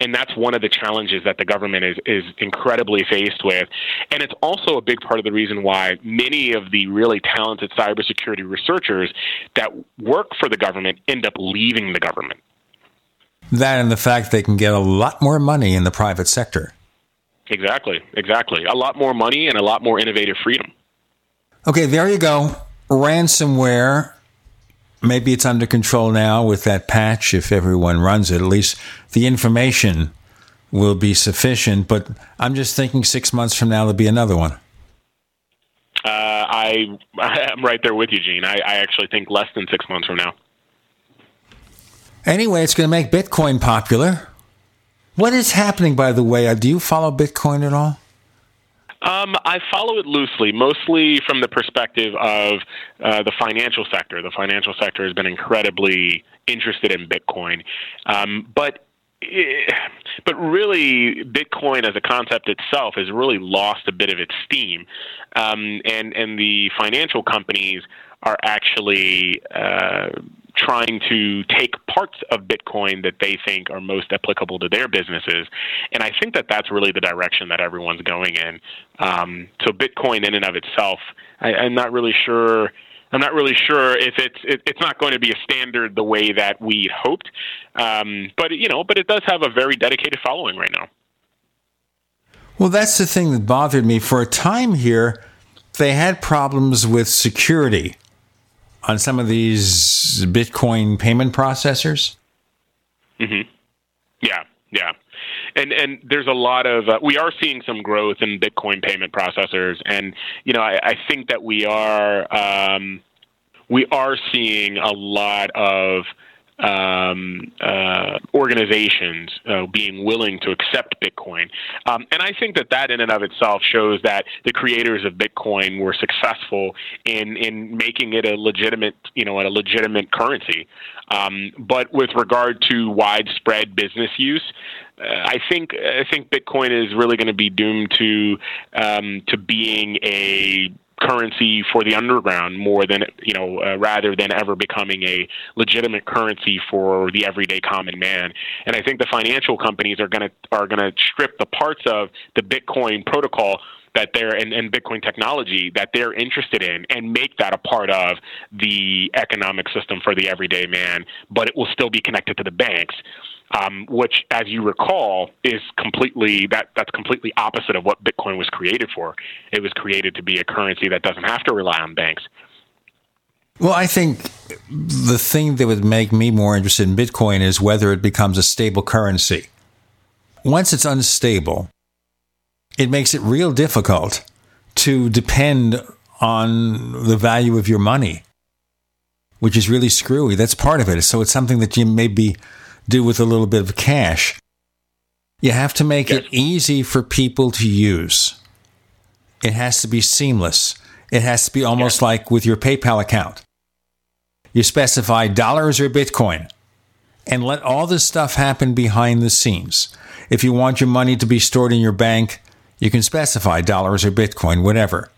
And that's one of the challenges that the government is, is incredibly faced with. And it's also a big part of the reason why many of the really talented cybersecurity researchers that work for the government end up leaving the government. That and the fact they can get a lot more money in the private sector. Exactly, exactly. A lot more money and a lot more innovative freedom. Okay, there you go. Ransomware maybe it's under control now with that patch if everyone runs it. At least the information will be sufficient. But I'm just thinking six months from now there'll be another one. Uh, I I'm right there with you, Gene. I, I actually think less than six months from now. Anyway, it's going to make Bitcoin popular. What is happening, by the way? Uh, do you follow Bitcoin at all? Um, I follow it loosely, mostly from the perspective of uh, the financial sector. The financial sector has been incredibly interested in Bitcoin, um, but eh, but really, Bitcoin as a concept itself has really lost a bit of its steam, um, and and the financial companies are actually uh, trying to take parts of Bitcoin that they think are most applicable to their businesses. And I think that that's really the direction that everyone's going in. Um, so Bitcoin in and of itself, I, I'm not really sure. I'm not really sure if it's it, it's not going to be a standard the way that we hoped, um, but you know, but it does have a very dedicated following right now. Well, that's the thing that bothered me for a time here. They had problems with security on some of these Bitcoin payment processors? Mm-hmm. Yeah, yeah. And and there's a lot of uh, we are seeing some growth in Bitcoin payment processors, and you know I, I think that we are um, we are seeing a lot of um, uh, organizations uh, being willing to accept Bitcoin. Um, and I think that that in and of itself shows that the creators of Bitcoin were successful in, in making it a legitimate, you know, a legitimate currency. Um, but with regard to widespread business use, uh, I think I think Bitcoin is really going to be doomed to um, to being a currency for the underground more than you know uh, rather than ever becoming a legitimate currency for the everyday common man. And i think the financial companies are going to are going to strip the parts of the bitcoin protocol that they're and, and Bitcoin technology that they're interested in and make that a part of the economic system for the everyday man, but it will still be connected to the banks um, which, as you recall, is completely that that's completely opposite of what Bitcoin was created for. It was created to be a currency that doesn't have to rely on banks. Well, I think the thing that would make me more interested in Bitcoin is whether it becomes a stable currency. Once it's unstable, it makes it real difficult to depend on the value of your money, which is really screwy. That's part of it. So it's something that you may be do with a little bit of cash. You have to make yes. it easy for people to use. It has to be seamless. It has to be almost yes. like with your PayPal account. You specify dollars or Bitcoin and let all this stuff happen behind the scenes. If you want your money to be stored in your bank, you can specify dollars or Bitcoin, whatever.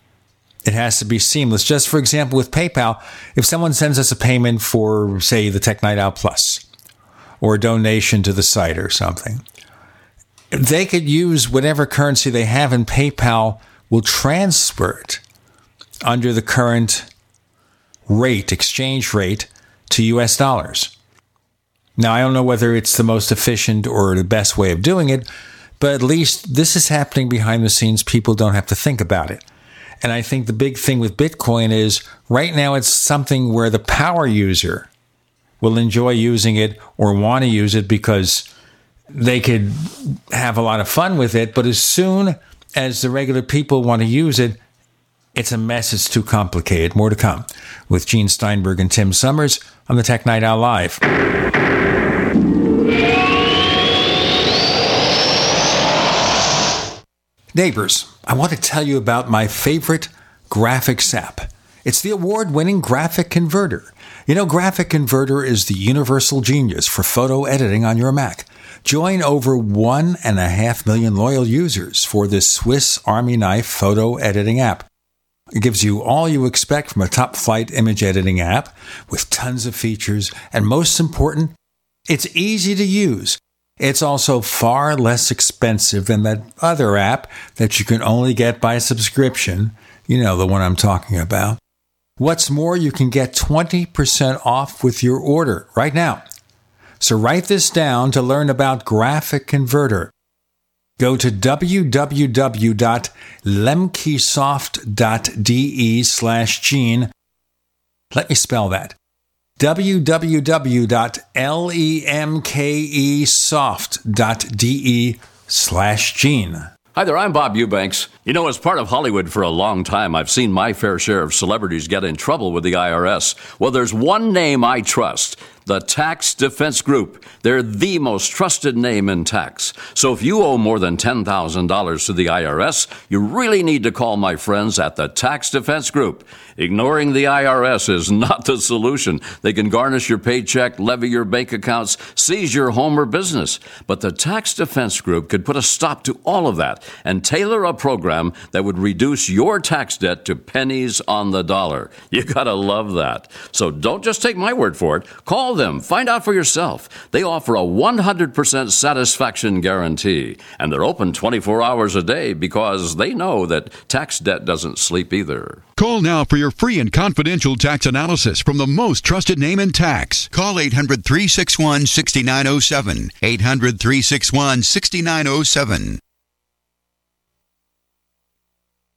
It has to be seamless. Just for example, with PayPal, if someone sends us a payment for, say, the Tech Night Owl Plus, or a donation to the site or something. They could use whatever currency they have, and PayPal will transfer it under the current rate, exchange rate, to US dollars. Now, I don't know whether it's the most efficient or the best way of doing it, but at least this is happening behind the scenes. People don't have to think about it. And I think the big thing with Bitcoin is right now it's something where the power user will enjoy using it or want to use it because they could have a lot of fun with it. But as soon as the regular people want to use it, it's a mess. It's too complicated. More to come with Gene Steinberg and Tim Summers on the Tech Night Owl Live. Neighbors, I want to tell you about my favorite graphics app. It's the award winning Graphic Converter. You know, Graphic Converter is the universal genius for photo editing on your Mac. Join over one and a half million loyal users for this Swiss Army knife photo editing app. It gives you all you expect from a top flight image editing app with tons of features, and most important, it's easy to use. It's also far less expensive than that other app that you can only get by subscription. You know, the one I'm talking about. What's more, you can get 20% off with your order right now. So write this down to learn about Graphic Converter. Go to www.lemkesoft.de slash gene. Let me spell that www.lemkesoft.de slash gene. Hi there, I'm Bob Eubanks. You know, as part of Hollywood for a long time, I've seen my fair share of celebrities get in trouble with the IRS. Well, there's one name I trust the Tax Defense Group. They're the most trusted name in tax. So if you owe more than $10,000 to the IRS, you really need to call my friends at the Tax Defense Group. Ignoring the IRS is not the solution. They can garnish your paycheck, levy your bank accounts, seize your home or business. But the Tax Defense Group could put a stop to all of that and tailor a program that would reduce your tax debt to pennies on the dollar. You gotta love that. So don't just take my word for it. Call them. Find out for yourself. They offer a 100% satisfaction guarantee, and they're open 24 hours a day because they know that tax debt doesn't sleep either. Call now for your free and confidential tax analysis from the most trusted name in tax. Call 800 361 6907. 800 361 6907.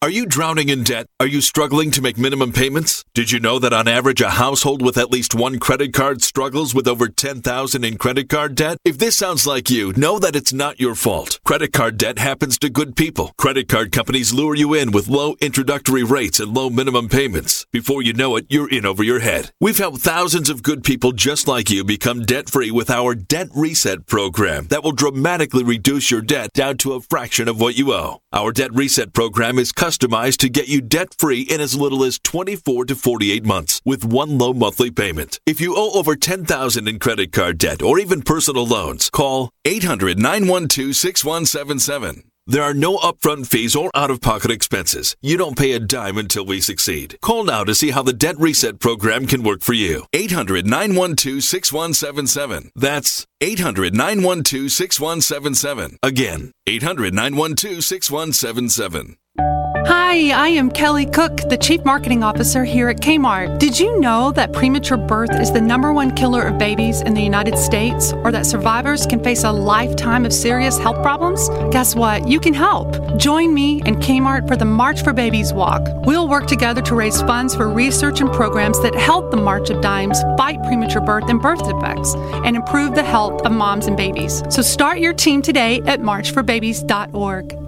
Are you drowning in debt? Are you struggling to make minimum payments? Did you know that on average a household with at least one credit card struggles with over 10,000 in credit card debt? If this sounds like you, know that it's not your fault. Credit card debt happens to good people. Credit card companies lure you in with low introductory rates and low minimum payments. Before you know it, you're in over your head. We've helped thousands of good people just like you become debt free with our Debt Reset program that will dramatically reduce your debt down to a fraction of what you owe. Our Debt Reset program is customized to get you debt free in as little as 24 to 48 months with one low monthly payment. If you owe over 10,000 in credit card debt or even personal loans, call 800-912-6177. There are no upfront fees or out-of-pocket expenses. You don't pay a dime until we succeed. Call now to see how the Debt Reset program can work for you. 800-912-6177. That's 800-912-6177. Again, 800-912-6177. Hi, I am Kelly Cook, the Chief Marketing Officer here at Kmart. Did you know that premature birth is the number one killer of babies in the United States, or that survivors can face a lifetime of serious health problems? Guess what? You can help. Join me and Kmart for the March for Babies Walk. We'll work together to raise funds for research and programs that help the March of Dimes fight premature birth and birth defects and improve the health of moms and babies. So start your team today at marchforbabies.org.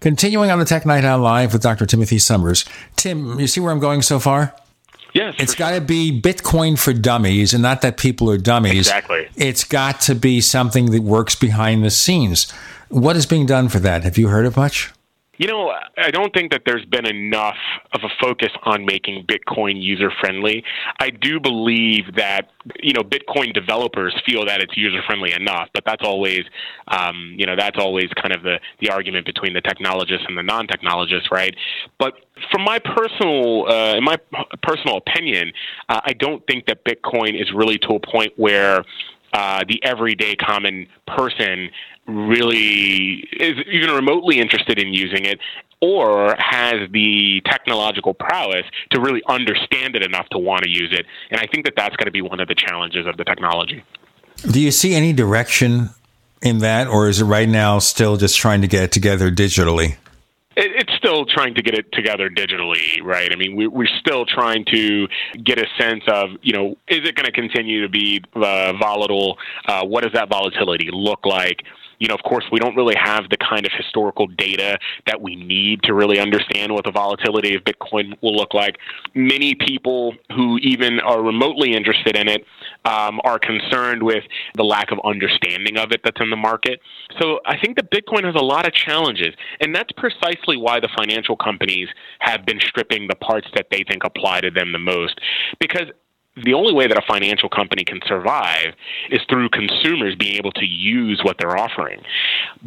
Continuing on the Tech Night Owl Live with Dr. Timothy Summers. Tim, you see where I'm going so far? Yes. It's got to be Bitcoin for dummies, and not that people are dummies. Exactly. It's got to be something that works behind the scenes. What is being done for that? Have you heard of much? You know, I don't think that there's been enough of a focus on making Bitcoin user friendly. I do believe that you know Bitcoin developers feel that it's user friendly enough, but that's always um, you know that's always kind of the the argument between the technologists and the non technologists, right? But from my personal uh, in my personal opinion, uh, I don't think that Bitcoin is really to a point where uh, the everyday common person really is even remotely interested in using it or has the technological prowess to really understand it enough to want to use it. And I think that that's going to be one of the challenges of the technology. Do you see any direction in that, or is it right now still just trying to get it together digitally? it's still trying to get it together digitally, right? I mean, we, we're still trying to get a sense of, you know, is it going to continue to be uh, volatile? Uh, what does that volatility look like? You know, of course, we don't really have the kind of historical data that we need to really understand what the volatility of Bitcoin will look like. Many people who even are remotely interested in it um, are concerned with the lack of understanding of it that's in the market. So I think that Bitcoin has a lot of challenges, and that's precisely why the financial companies have been stripping the parts that they think apply to them the most. Because the only way that a financial company can survive is through consumers being able to use what they're offering.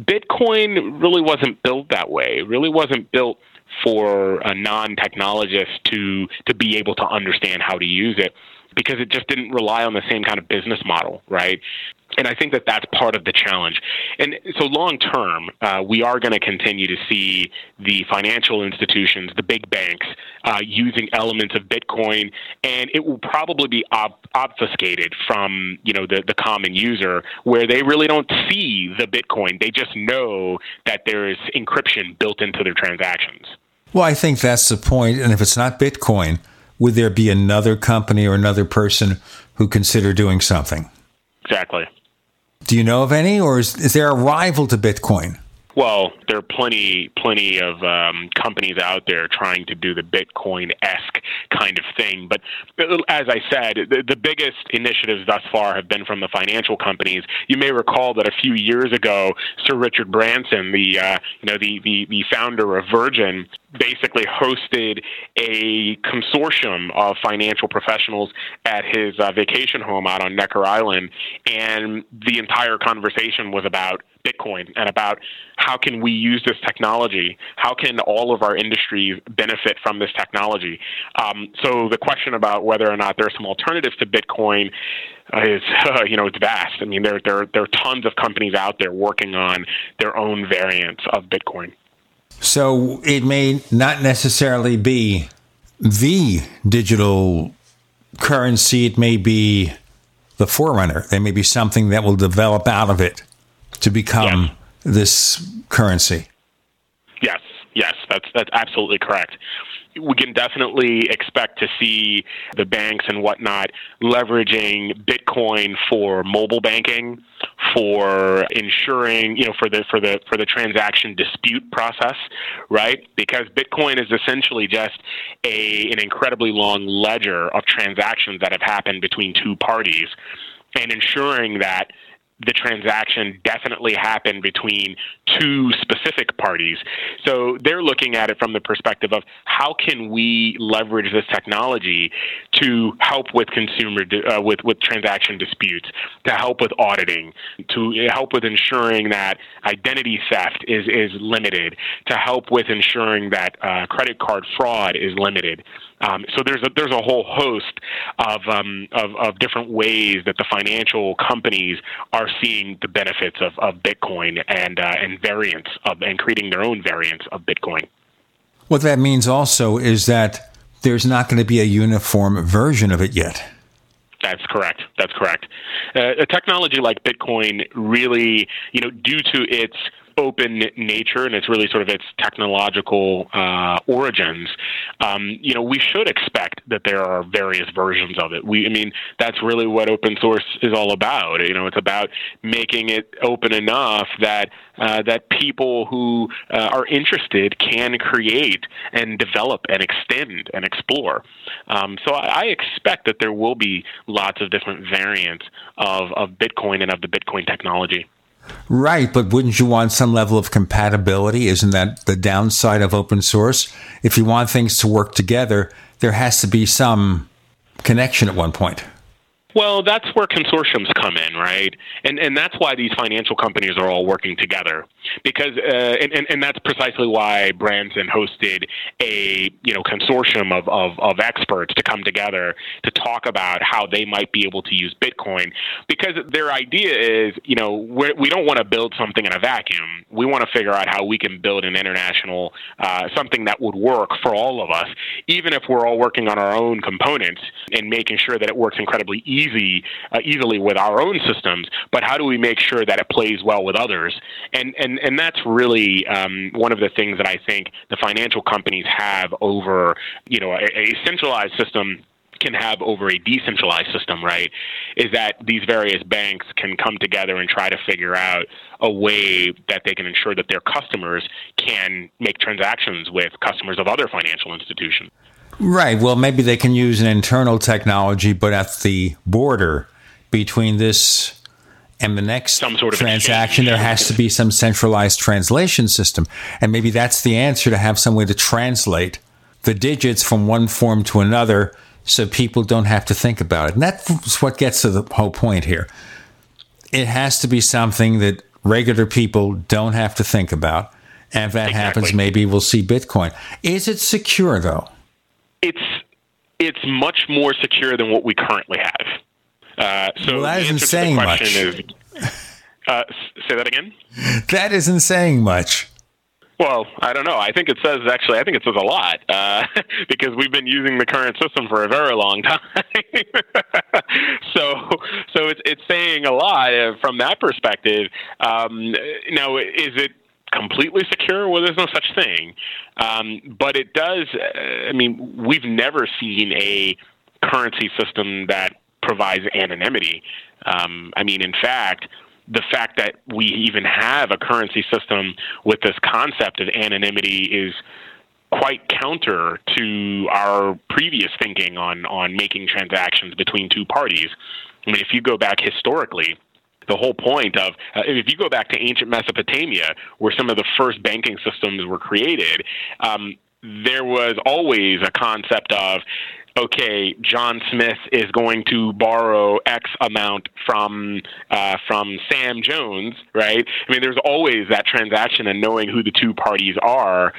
Bitcoin really wasn't built that way. It really wasn't built for a non-technologist to to be able to understand how to use it because it just didn't rely on the same kind of business model, right? And I think that that's part of the challenge. And so, long term, uh, we are going to continue to see the financial institutions, the big banks, uh, using elements of Bitcoin, and it will probably be ob- obfuscated from you know the, the common user, where they really don't see the Bitcoin. They just know that there is encryption built into their transactions. Well, I think that's the point. And if it's not Bitcoin, would there be another company or another person who consider doing something? Exactly. Do you know of any, or is, is there a rival to Bitcoin? Well, there are plenty, plenty of um, companies out there trying to do the Bitcoin-esque kind of thing. But as I said, the, the biggest initiatives thus far have been from the financial companies. You may recall that a few years ago, Sir Richard Branson, the uh, you know the, the the founder of Virgin, basically hosted a consortium of financial professionals at his uh, vacation home out on Necker Island, and the entire conversation was about Bitcoin and about how can we use this technology? How can all of our industries benefit from this technology? Um, so the question about whether or not there are some alternatives to Bitcoin is, uh, you know, it's vast. I mean, there, there, there are tons of companies out there working on their own variants of Bitcoin. So it may not necessarily be the digital currency. It may be the forerunner. There may be something that will develop out of it to become yeah. this currency. Yes, yes, that's that's absolutely correct we can definitely expect to see the banks and whatnot leveraging Bitcoin for mobile banking, for ensuring, you know, for the for the for the transaction dispute process, right? Because Bitcoin is essentially just a an incredibly long ledger of transactions that have happened between two parties and ensuring that the transaction definitely happened between two specific parties. So they're looking at it from the perspective of how can we leverage this technology to help with consumer uh, with with transaction disputes, to help with auditing, to help with ensuring that identity theft is is limited, to help with ensuring that uh, credit card fraud is limited. Um, so there's a, there's a whole host of, um, of, of different ways that the financial companies are seeing the benefits of, of Bitcoin and uh, and variants of and creating their own variants of Bitcoin. What that means also is that there's not going to be a uniform version of it yet. That's correct. That's correct. Uh, a technology like Bitcoin really, you know, due to its open nature and it's really sort of its technological uh, origins, um, you know, we should expect that there are various versions of it. We, I mean, that's really what open source is all about. You know, it's about making it open enough that uh, that people who uh, are interested can create and develop and extend and explore. Um, so I, I expect that there will be lots of different variants of, of Bitcoin and of the Bitcoin technology. Right, but wouldn't you want some level of compatibility? Isn't that the downside of open source? If you want things to work together, there has to be some connection at one point. Well, that's where consortiums come in, right? And and that's why these financial companies are all working together because uh, and, and and that's precisely why Branson hosted a you know consortium of, of of experts to come together to talk about how they might be able to use Bitcoin because their idea is you know we're, we do not want to build something in a vacuum. We want to figure out how we can build an international uh, something that would work for all of us, even if we're all working on our own components and making sure that it works incredibly easy uh, easily with our own systems, but how do we make sure that it plays well with others? And and and that's really um, one of the things that I think the financial companies have over you know a, a centralized system can have over a decentralized system, right, is that these various banks can come together and try to figure out a way that they can ensure that their customers can make transactions with customers of other financial institutions. Right. Well, maybe they can use an internal technology, but at the border between this and the next some sort of transaction, there has to be some centralized translation system. And maybe that's the answer to have some way to translate the digits from one form to another so people don't have to think about it. And that's what gets to the whole point here. It has to be something that regular people don't have to think about. And if that exactly. happens, maybe we'll see Bitcoin. Is it secure, though? it's it's much more secure than what we currently have. Uh, so well, that isn't saying much. Is, uh, say that again. That isn't saying much. Well, I don't know. I think it says actually. I think it says a lot uh, because we've been using the current system for a very long time. so, so it's it's saying a lot uh, from that perspective. Um, now, is it completely secure? Well, there's no such thing. Um, but it does, uh, I mean, we've never seen a currency system that provides anonymity. Um, I mean, in fact, the fact that we even have a currency system with this concept of anonymity is quite counter to our previous thinking on on making transactions between two parties. I mean, if you go back historically, the whole point of uh, if you go back to ancient Mesopotamia, where some of the first banking systems were created, um, there was always a concept of okay, John Smith is going to borrow X amount from uh, from Sam Jones, right? I mean, there's always that transaction and knowing who the two parties are.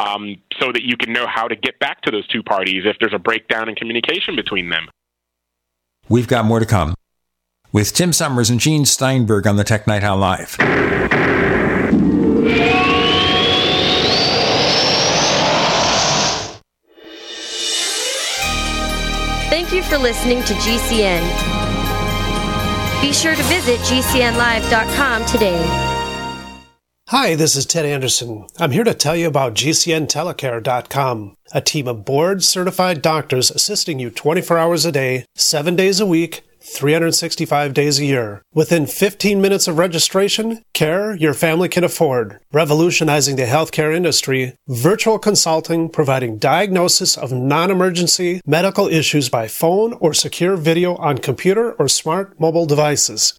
Um, so that you can know how to get back to those two parties if there's a breakdown in communication between them. We've got more to come with Tim Summers and Gene Steinberg on the Tech Night Owl Live. Thank you for listening to GCN. Be sure to visit GCNlive.com today. Hi, this is Ted Anderson. I'm here to tell you about GCNtelecare.com, a team of board certified doctors assisting you 24 hours a day, 7 days a week 365 days a year. Within 15 minutes of registration, care your family can afford. Revolutionizing the healthcare industry, virtual consulting providing diagnosis of non-emergency medical issues by phone or secure video on computer or smart mobile devices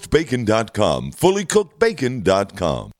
fullycookedbacon.com. Fullycookedbacon.com.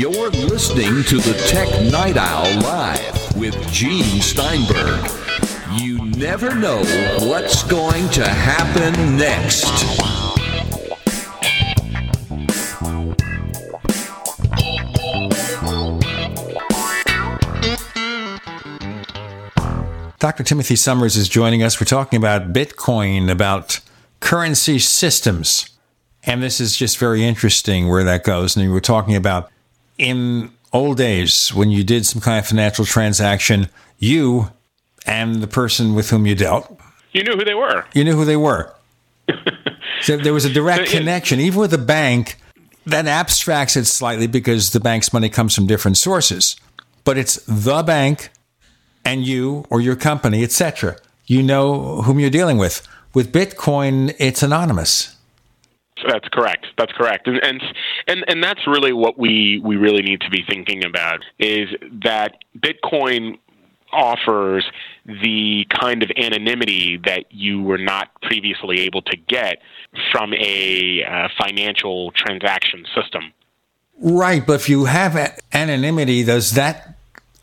You're listening to the Tech Night Owl Live with Gene Steinberg. You never know what's going to happen next. Dr. Timothy Summers is joining us. We're talking about Bitcoin, about currency systems. And this is just very interesting where that goes. And we were talking about in old days when you did some kind of financial transaction, you and the person with whom you dealt, You knew who they were. you knew who they were. so there was a direct connection, even with a bank. That abstracts it slightly because the bank's money comes from different sources, but it's the bank and you or your company, etc. You know whom you're dealing with. With Bitcoin, it's anonymous. That's correct. That's correct. And and and, and that's really what we, we really need to be thinking about is that Bitcoin offers the kind of anonymity that you were not previously able to get from a uh, financial transaction system. Right, but if you have anonymity, does that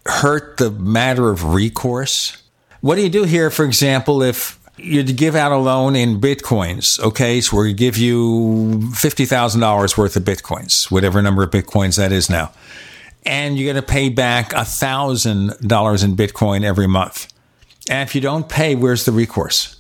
hurt the matter of recourse? What do you do here, for example, if you give out a loan in bitcoins, okay, so we give you $50,000 worth of bitcoins, whatever number of bitcoins that is now, and you're going to pay back $1,000 in bitcoin every month. And if you don't pay, where's the recourse?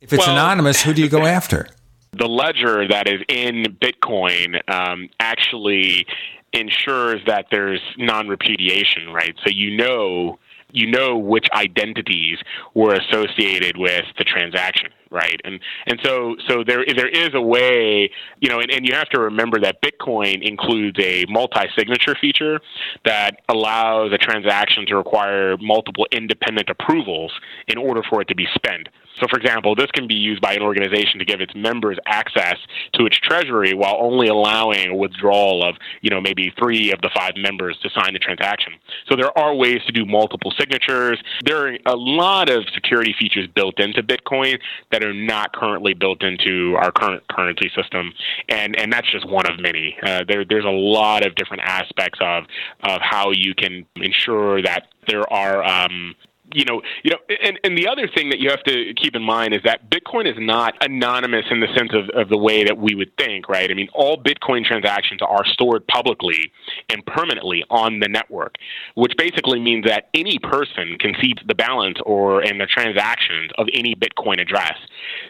If it's Well- anonymous, who do you go after? the ledger that is in Bitcoin um, actually ensures that there's non-repudiation, right? So you know you know which identities were associated with the transaction, right? And and so so there there is a way, you know, and, and you have to remember that Bitcoin includes a multi-signature feature that allows a transaction to require multiple independent approvals in order for it to be spent. So, for example, this can be used by an organization to give its members access to its treasury while only allowing a withdrawal of, you know, maybe three of the five members to sign the transaction. So there are ways to do multiple signatures. There are a lot of security features built into Bitcoin that are not currently built into our current currency system, and and that's just one of many. Uh, there there's a lot of different aspects of of how you can ensure that there are um, you know, you know, and, and the other thing that you have to keep in mind is that Bitcoin is not anonymous in the sense of, of the way that we would think, right? I mean, all Bitcoin transactions are stored publicly and permanently on the network, which basically means that any person can see the balance or and the transactions of any Bitcoin address.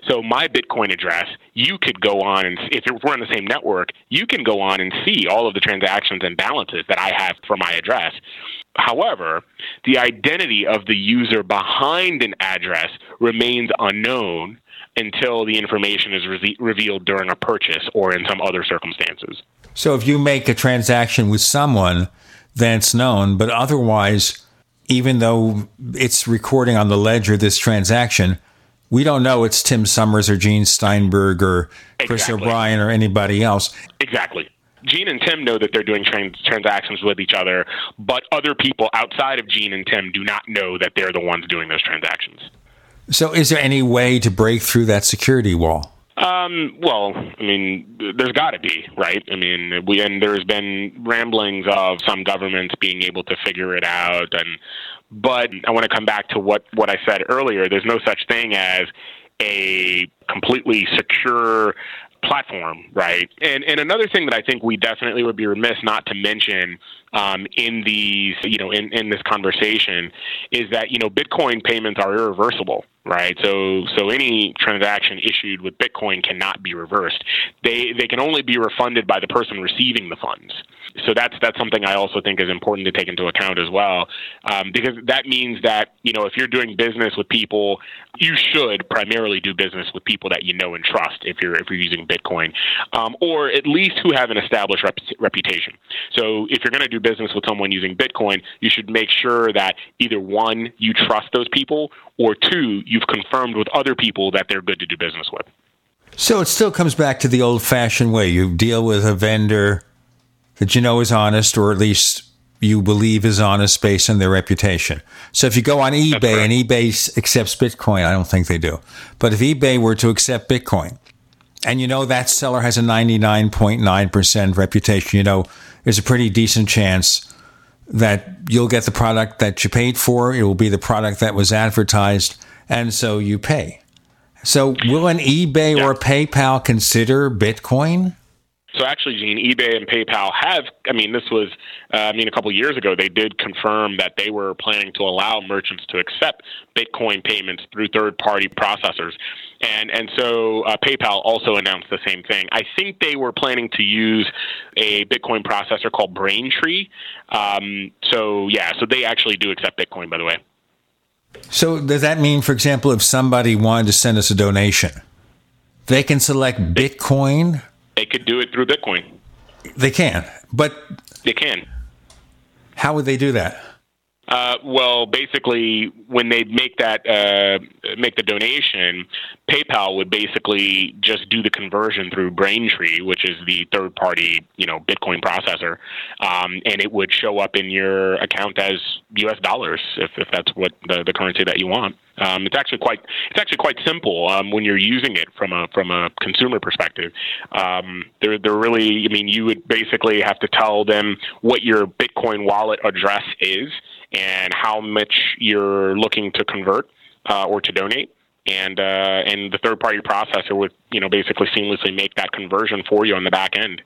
So my Bitcoin address, you could go on and if we're on the same network, you can go on and see all of the transactions and balances that I have for my address. However, the identity of the user behind an address remains unknown until the information is re- revealed during a purchase or in some other circumstances. So if you make a transaction with someone, then it's known, but otherwise, even though it's recording on the ledger this transaction, we don't know it's Tim Summers or Gene Steinberg or Chris Exactly. O'Brien or anybody else. Exactly. Gene and Tim know that they're doing trans- transactions with each other, but other people outside of Gene and Tim do not know that they're the ones doing those transactions. So is there any way to break through that security wall? Um, well, I mean, there's got to be, right? I mean, we and there's been ramblings of some governments being able to figure it out, and but I want to come back to what what I said earlier. There's no such thing as a completely secure platform, right? And and another thing that I think we definitely would be remiss not to mention um, in these, you know, in, in this conversation is that you know Bitcoin payments are irreversible, right? So so any transaction issued with Bitcoin cannot be reversed. They they can only be refunded by the person receiving the funds. So that's that's something I also think is important to take into account as well, um, because that means that you know if you're doing business with people, you should primarily do business with people that you know and trust if you're if you're using Bitcoin, um, or at least who have an established rep- reputation. So if you're going to do business with someone using Bitcoin, you should make sure that either one you trust those people, or two you've confirmed with other people that they're good to do business with. So it still comes back to the old fashioned way. You deal with a vendor that you know is honest, or at least you believe is honest based on their reputation. So if you go on eBay and eBay accepts Bitcoin, I don't think they do. But if eBay were to accept Bitcoin, and you know that seller has a 99.9% reputation, you know there's a pretty decent chance that you'll get the product that you paid for. It will be the product that was advertised, and so you pay. So will an eBay or PayPal consider Bitcoin? So actually, Gene, eBay and PayPal have. I mean, this was. Uh, I mean, a couple years ago, they did confirm that they were planning to allow merchants to accept Bitcoin payments through third-party processors, and and so uh, PayPal also announced the same thing. I think they were planning to use a Bitcoin processor called Braintree. Um, so yeah, so they actually do accept Bitcoin, by the way. So does that mean, for example, if somebody wanted to send us a donation, they can select Bitcoin? They could do it through Bitcoin. They can, but They can. how would they do that? Uh, well, basically, when they make that uh, make the donation, PayPal would basically just do the conversion through Braintree, which is the third party, you know, Bitcoin processor, um, and it would show up in your account as U.S. dollars if, if that's what the, the currency that you want. Um, it's actually quite it's actually quite simple um, when you're using it from a from a consumer perspective. Um, they're they're really I mean you would basically have to tell them what your Bitcoin wallet address is and how much you're looking to convert uh, or to donate. And uh, and the third party processor would you know basically seamlessly make that conversion for you on the back end.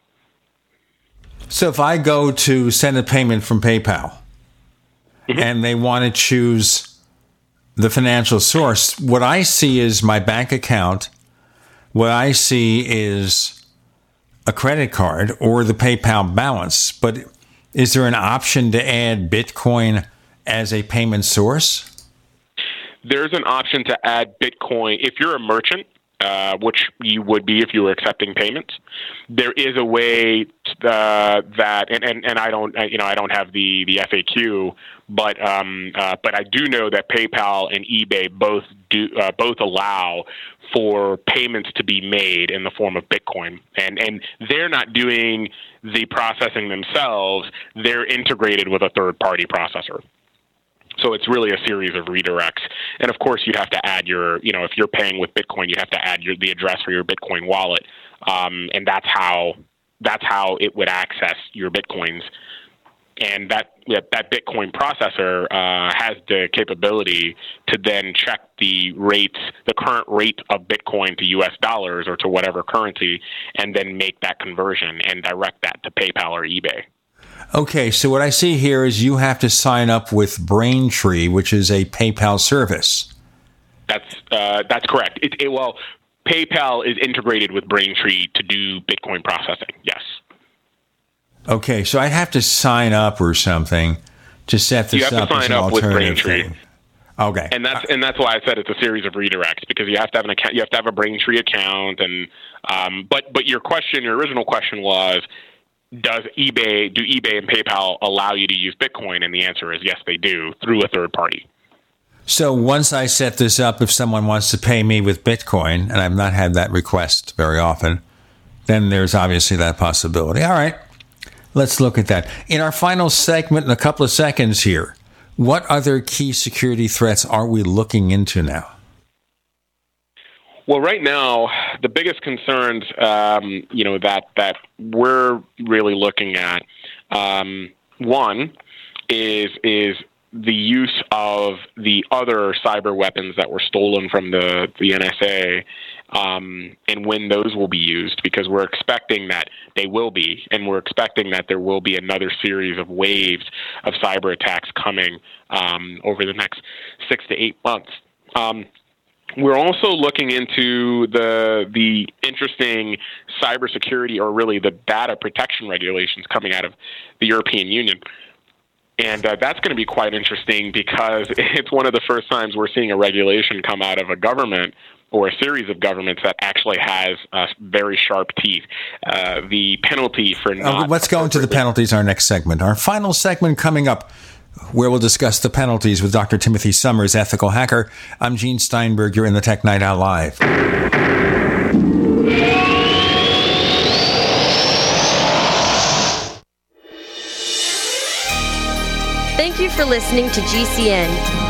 So if I go to send a payment from PayPal and they want to choose the financial source, what I see is my bank account. What I see is a credit card or the PayPal balance. But is there an option to add Bitcoin as a payment source? there's an option to add Bitcoin if you're a merchant, uh, which you would be if you were accepting payments. There is a way uh, that, and, and, and I don't, uh, you know, I don't have the, the FAQ, but um, uh, but I do know that PayPal and eBay both do uh, both allow for payments to be made in the form of Bitcoin, and and they're not doing the processing themselves; they're integrated with a third party processor. so it's really a series of redirects. And of course, you have to add your, you know, if you're paying with Bitcoin, you have to add your, the address for your Bitcoin wallet, um, and that's how that's how it would access your Bitcoins. And that that Bitcoin processor uh, has the capability to then check the rates, the current rate of Bitcoin to U.S. dollars or to whatever currency, and then make that conversion and direct that to PayPal or eBay. Okay, so what I see here is you have to sign up with Braintree, which is a PayPal service. That's uh, that's correct. It, it, well, PayPal is integrated with Braintree to do Bitcoin processing. Yes. Okay, so I'd have to sign up or something to set this you have up to sign as an up with alternative Braintree. thing. Okay. And that's and that's why I said it's a series of redirects because you have to have an account, you have to have a Braintree account, and um, but but your question, your original question was, does eBay do eBay and PayPal allow you to use Bitcoin? And the answer is yes, they do through a third party. So once I set this up, if someone wants to pay me with Bitcoin, and I've not had that request very often, then there's obviously that possibility. All right, let's look at that. In our final segment, in a couple of seconds here, what other key security threats are we looking into now? Well, right now, the biggest concerns, um, you know, that that we're really looking at, um, one is is the use of the other cyber weapons that were stolen from the the NSA, um, and when those will be used, because we're expecting that they will be, and we're expecting that there will be another series of waves of cyber attacks coming um, over the next six to eight months. Um, we're also looking into the the interesting cybersecurity, or really the data protection regulations coming out of the European Union. And uh, that's going to be quite interesting because it's one of the first times we're seeing a regulation come out of a government or a series of governments that actually has uh, very sharp teeth. Uh, the penalty for Uh, not let's go into the penalties. Our next segment, our final segment coming up, where we'll discuss the penalties with Dr. Timothy Summers, ethical hacker. I'm Gene Steinberg. You're in the Tech Night Owl Live. Thank you for listening to GCN.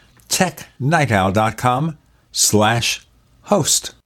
technightowl.com slash host.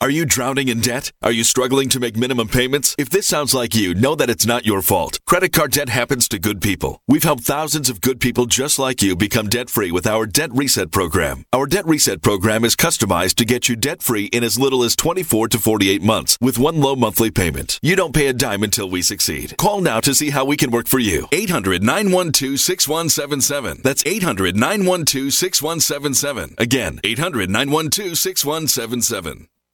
Are you drowning in debt? Are you struggling to make minimum payments? If this sounds like you, know that it's not your fault. Credit card debt happens to good people. We've helped thousands of good people just like you become debt free with our Debt Reset program. Our Debt Reset program is customized to get you debt free in as little as 24 to 48 months with one low monthly payment. You don't pay a dime until we succeed. Call now to see how we can work for you. 800 912 6177. That's 800 912 6177. Again, 800 912 6177.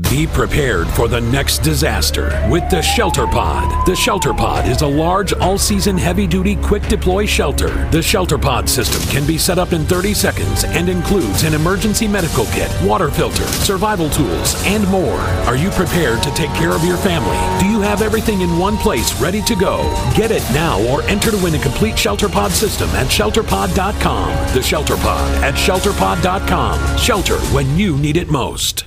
Be prepared for the next disaster with the Shelter Pod. The Shelter Pod is a large, all season, heavy duty, quick deploy shelter. The Shelter Pod system can be set up in 30 seconds and includes an emergency medical kit, water filter, survival tools, and more. Are you prepared to take care of your family? Do you have everything in one place ready to go? Get it now or enter to win a complete Shelter Pod system at shelterpod.com. The Shelter Pod at shelterpod.com. Shelter when you need it most.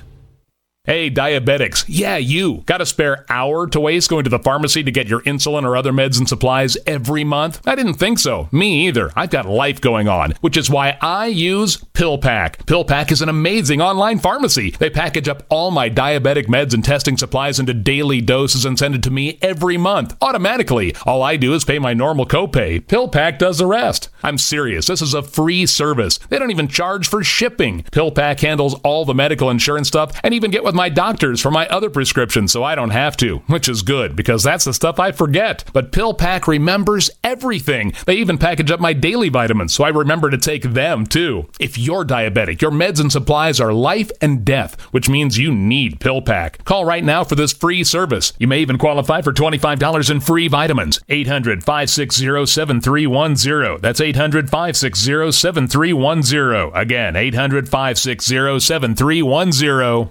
Hey, diabetics. Yeah, you. Got a spare hour to waste going to the pharmacy to get your insulin or other meds and supplies every month? I didn't think so. Me either. I've got life going on, which is why I use PillPack. PillPack is an amazing online pharmacy. They package up all my diabetic meds and testing supplies into daily doses and send it to me every month automatically. All I do is pay my normal copay. PillPack does the rest. I'm serious. This is a free service. They don't even charge for shipping. PillPack handles all the medical insurance stuff and even get with my doctors for my other prescriptions so I don't have to, which is good because that's the stuff I forget. But PillPack remembers everything. They even package up my daily vitamins so I remember to take them too. If you're diabetic, your meds and supplies are life and death, which means you need PillPack. Call right now for this free service. You may even qualify for $25 in free vitamins. 800 560 7310. That's 800 560 7310. Again, 800 560 7310.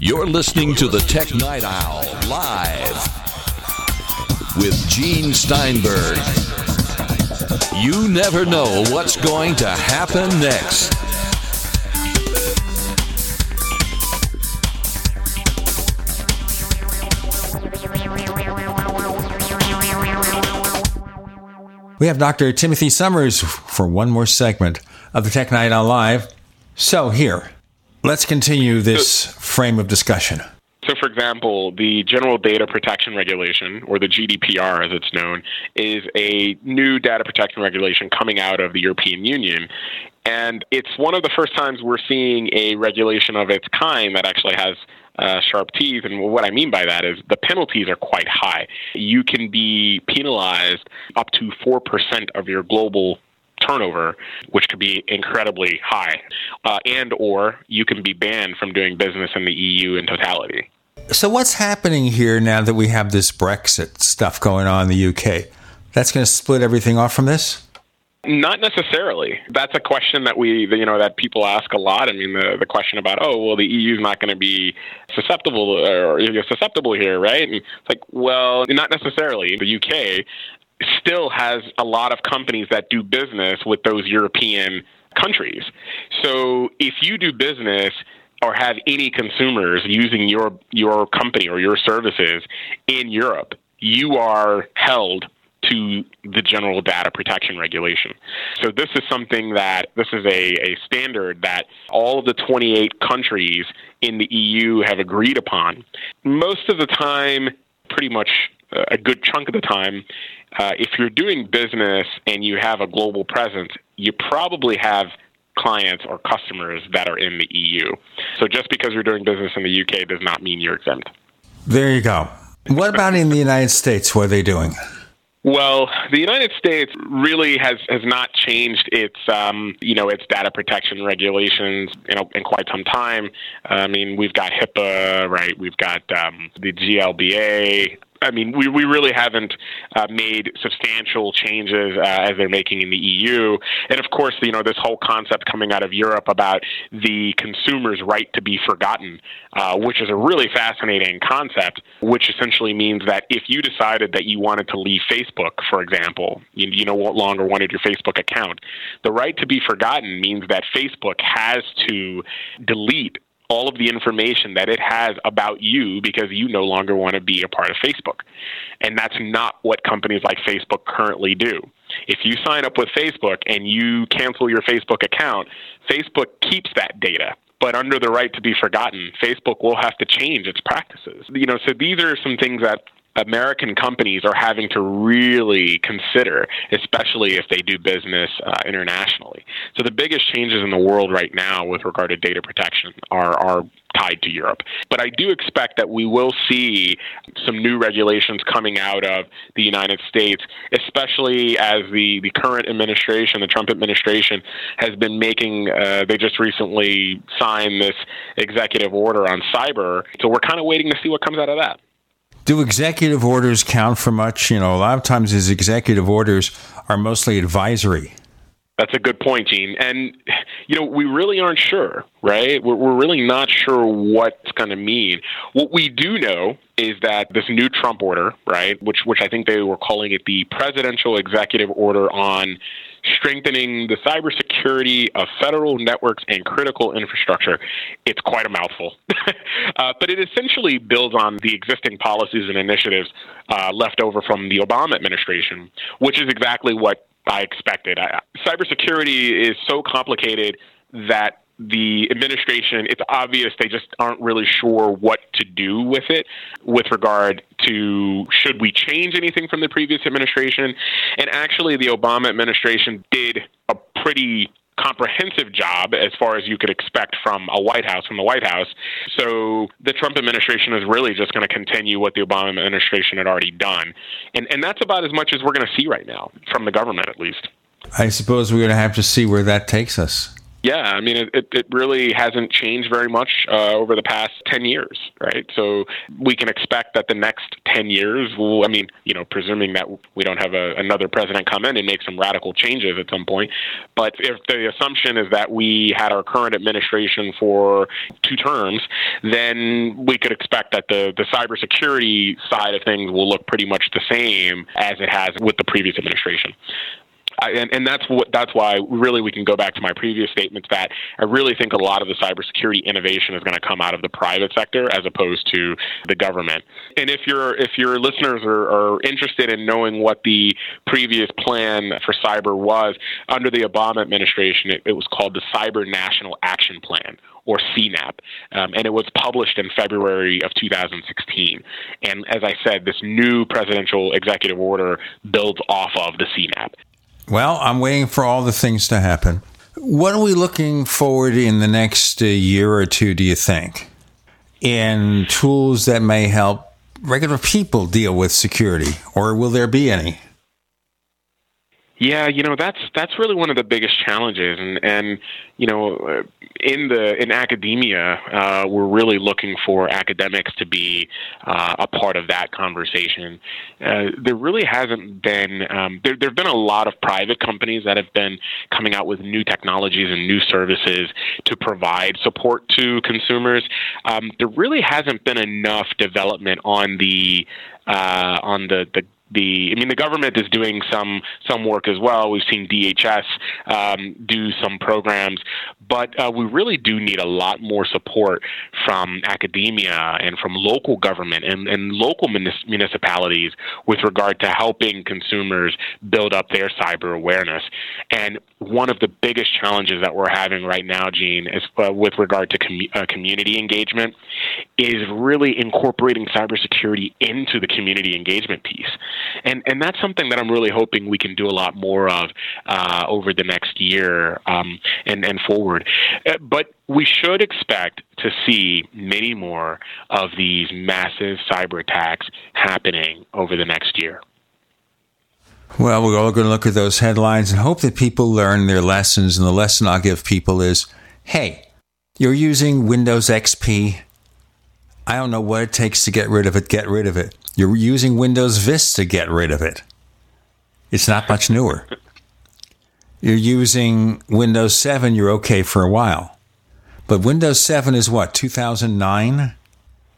You're listening to the Tech Night Owl live with Gene Steinberg. You never know what's going to happen next. We have Dr. Timothy Summers for one more segment of the Tech Night Owl Live. So, here, let's continue this frame of discussion. So, for example, the General Data Protection Regulation, or the GDPR as it's known, is a new data protection regulation coming out of the European Union. And it's one of the first times we're seeing a regulation of its kind that actually has uh, sharp teeth. And what I mean by that is the penalties are quite high. You can be penalized up to 4% of your global turnover, which could be incredibly high, uh, and or you can be banned from doing business in the EU in totality. So, what's happening here now that we have this Brexit stuff going on in the UK? That's going to split everything off from this? Not necessarily. That's a question that we, you know, that people ask a lot. I mean, the the question about, oh, well, the EU is not going to be susceptible or susceptible here, right? And it's like, well, not necessarily. The UK still has a lot of companies that do business with those European countries. So if you do business or have any consumers using your your company or your services in Europe, you are held to the general data protection regulation. So this is something that this is a, a standard that all of the 28 countries in the EU have agreed upon. Most of the time, pretty much a good chunk of the time, uh, if you're doing business and you have a global presence, you probably have clients or customers that are in the EU. So just because you're doing business in the UK does not mean you're exempt. There you go. What about in the United States? What are they doing? Well, the United States really has, has not changed its um, you know its data protection regulations you know in quite some time. I mean, we've got HIPAA, right? We've got um, the GLBA. I mean, we, we really haven't uh, made substantial changes uh, as they're making in the EU. And of course, you know, this whole concept coming out of Europe about the consumer's right to be forgotten, uh, which is a really fascinating concept, which essentially means that if you decided that you wanted to leave Facebook, for example, you, you no longer wanted your Facebook account, the right to be forgotten means that Facebook has to delete all of the information that it has about you because you no longer want to be a part of Facebook. And that's not what companies like Facebook currently do. If you sign up with Facebook and you cancel your Facebook account, Facebook keeps that data but under the right to be forgotten, Facebook will have to change its practices. You know, so these are some things that American companies are having to really consider, especially if they do business uh, internationally. So the biggest changes in the world right now with regard to data protection are, are tied to Europe. But I do expect that we will see some new regulations coming out of the United States, especially as the, the current administration, the Trump administration, has been making, uh, they just recently signed this executive order on cyber. So we're kind of waiting to see what comes out of that. Do executive orders count for much? You know, a lot of times these executive orders are mostly advisory. That's a good point, Gene. And, you know, we really aren't sure, right? We're, we're really not sure what it's going to mean. What we do know is that this new Trump order, right, which, which I think they were calling it the Presidential Executive Order on strengthening the cybersecurity of federal networks and critical infrastructure. It's quite a mouthful. uh, but it essentially builds on the existing policies and initiatives uh, left over from the Obama administration, which is exactly what I expected. I, cybersecurity is so complicated that the administration, it's obvious they just aren't really sure what to do with it with regard to should we change anything from the previous administration. And actually, the Obama administration did a pretty comprehensive job as far as you could expect from a White House, from the White House. So the Trump administration is really just going to continue what the Obama administration had already done. And, and that's about as much as we're going to see right now, from the government at least. I suppose we're going to have to see where that takes us. Yeah, I mean, it, it really hasn't changed very much uh, over the past 10 years, right? So we can expect that the next 10 years will, I mean, you know, presuming that we don't have a, another president come in and make some radical changes at some point. But if the assumption is that we had our current administration for two terms, then we could expect that the, the cybersecurity side of things will look pretty much the same as it has with the previous administration. And, and that's what that's why really we can go back to my previous statements that I really think a lot of the cybersecurity innovation is going to come out of the private sector as opposed to the government. And if your if your listeners are, are interested in knowing what the previous plan for cyber was under the Obama administration, it, it was called the Cyber National Action Plan or CNAP, um, and it was published in February of 2016. And as I said, this new presidential executive order builds off of the CNAP. Well, I'm waiting for all the things to happen. What are we looking forward in the next uh, year or two, do you think? In tools that may help regular people deal with security, or will there be any? Yeah, you know that's that's really one of the biggest challenges, and and you know uh, in the in academia uh, we're really looking for academics to be uh, a part of that conversation. Uh, there really hasn't been um, there there've been a lot of private companies that have been coming out with new technologies and new services to provide support to consumers. Um, there really hasn't been enough development on the uh, on the the the I mean the government is doing some some work as well. We've seen DHS um, do some programs, but uh, we really do need a lot more support from academia and from local government and, and local municipalities with regard to helping consumers build up their cyber awareness. And one of the biggest challenges that we're having right now, Gene, is uh, with regard to com- uh, community engagement, is really incorporating cybersecurity into the community engagement piece and and that's something that I'm really hoping we can do a lot more of uh, over the next year um, and and forward. Uh, but we should expect to see many more of these massive cyber attacks happening over the next year. Well, we're all going to look at those headlines and hope that people learn their lessons. And the lesson I'll give people is hey, you're using Windows XP. I don't know what it takes to get rid of it, get rid of it. You're using Windows Vista to get rid of it. It's not much newer. You're using Windows 7, you're okay for a while. But Windows 7 is what, 2009?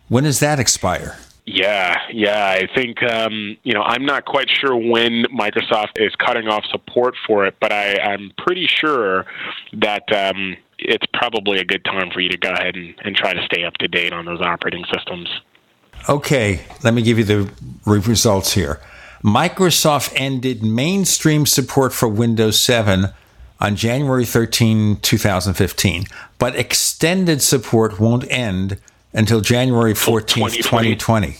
When does that expire? Yeah, yeah. I think um, you know I'm not quite sure when Microsoft is cutting off support for it, but I, I'm pretty sure that um, it's probably a good time for you to go ahead and, and try to stay up to date on those operating systems. Okay, let me give you the results here. Microsoft ended mainstream support for Windows 7 on January 13, 2015, but extended support won't end until January 14, 2020. 2020.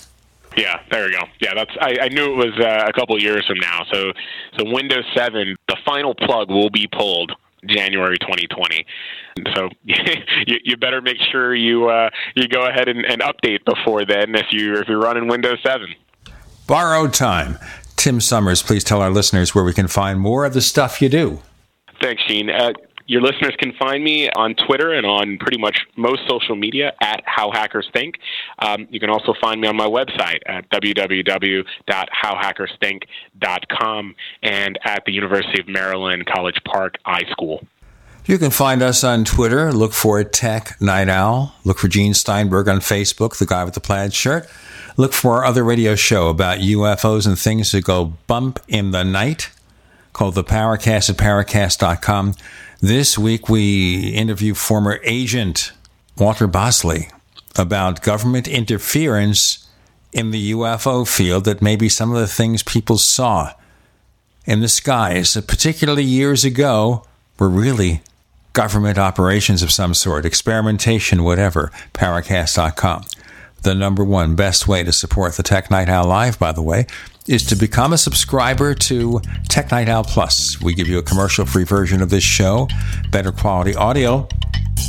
Yeah, there we go. Yeah, that's. I, I knew it was uh, a couple years from now. So, so Windows 7, the final plug will be pulled January 2020. So you, you better make sure you uh, you go ahead and, and update before then if you if you're running Windows 7. Borrowed time. Tim Summers, please tell our listeners where we can find more of the stuff you do. Thanks, Gene. Uh, your listeners can find me on Twitter and on pretty much most social media at How Hackers Think. Um, you can also find me on my website at www.howhackersthink.com and at the University of Maryland College Park iSchool. You can find us on Twitter. Look for Tech Night Owl. Look for Gene Steinberg on Facebook, the guy with the plaid shirt. Look for our other radio show about UFOs and things that go bump in the night called the Paracast at Paracast.com. This week we interview former agent Walter Bosley about government interference in the UFO field that maybe some of the things people saw in the skies, particularly years ago, were really government operations of some sort, experimentation, whatever. Paracast.com. The number one best way to support the Tech Night Owl Live, by the way, is to become a subscriber to Tech Night Owl Plus. We give you a commercial free version of this show, better quality audio,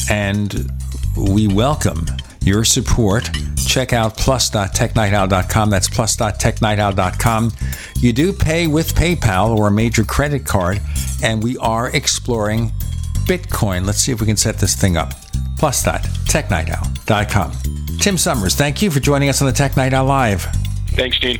and we welcome your support. Check out plus.technightowl.com. That's plus.technightowl.com. You do pay with PayPal or a major credit card, and we are exploring Bitcoin. Let's see if we can set this thing up. Plus.technightowl.com. Tim Summers, thank you for joining us on the Tech Night Owl Live. Thanks, Gene.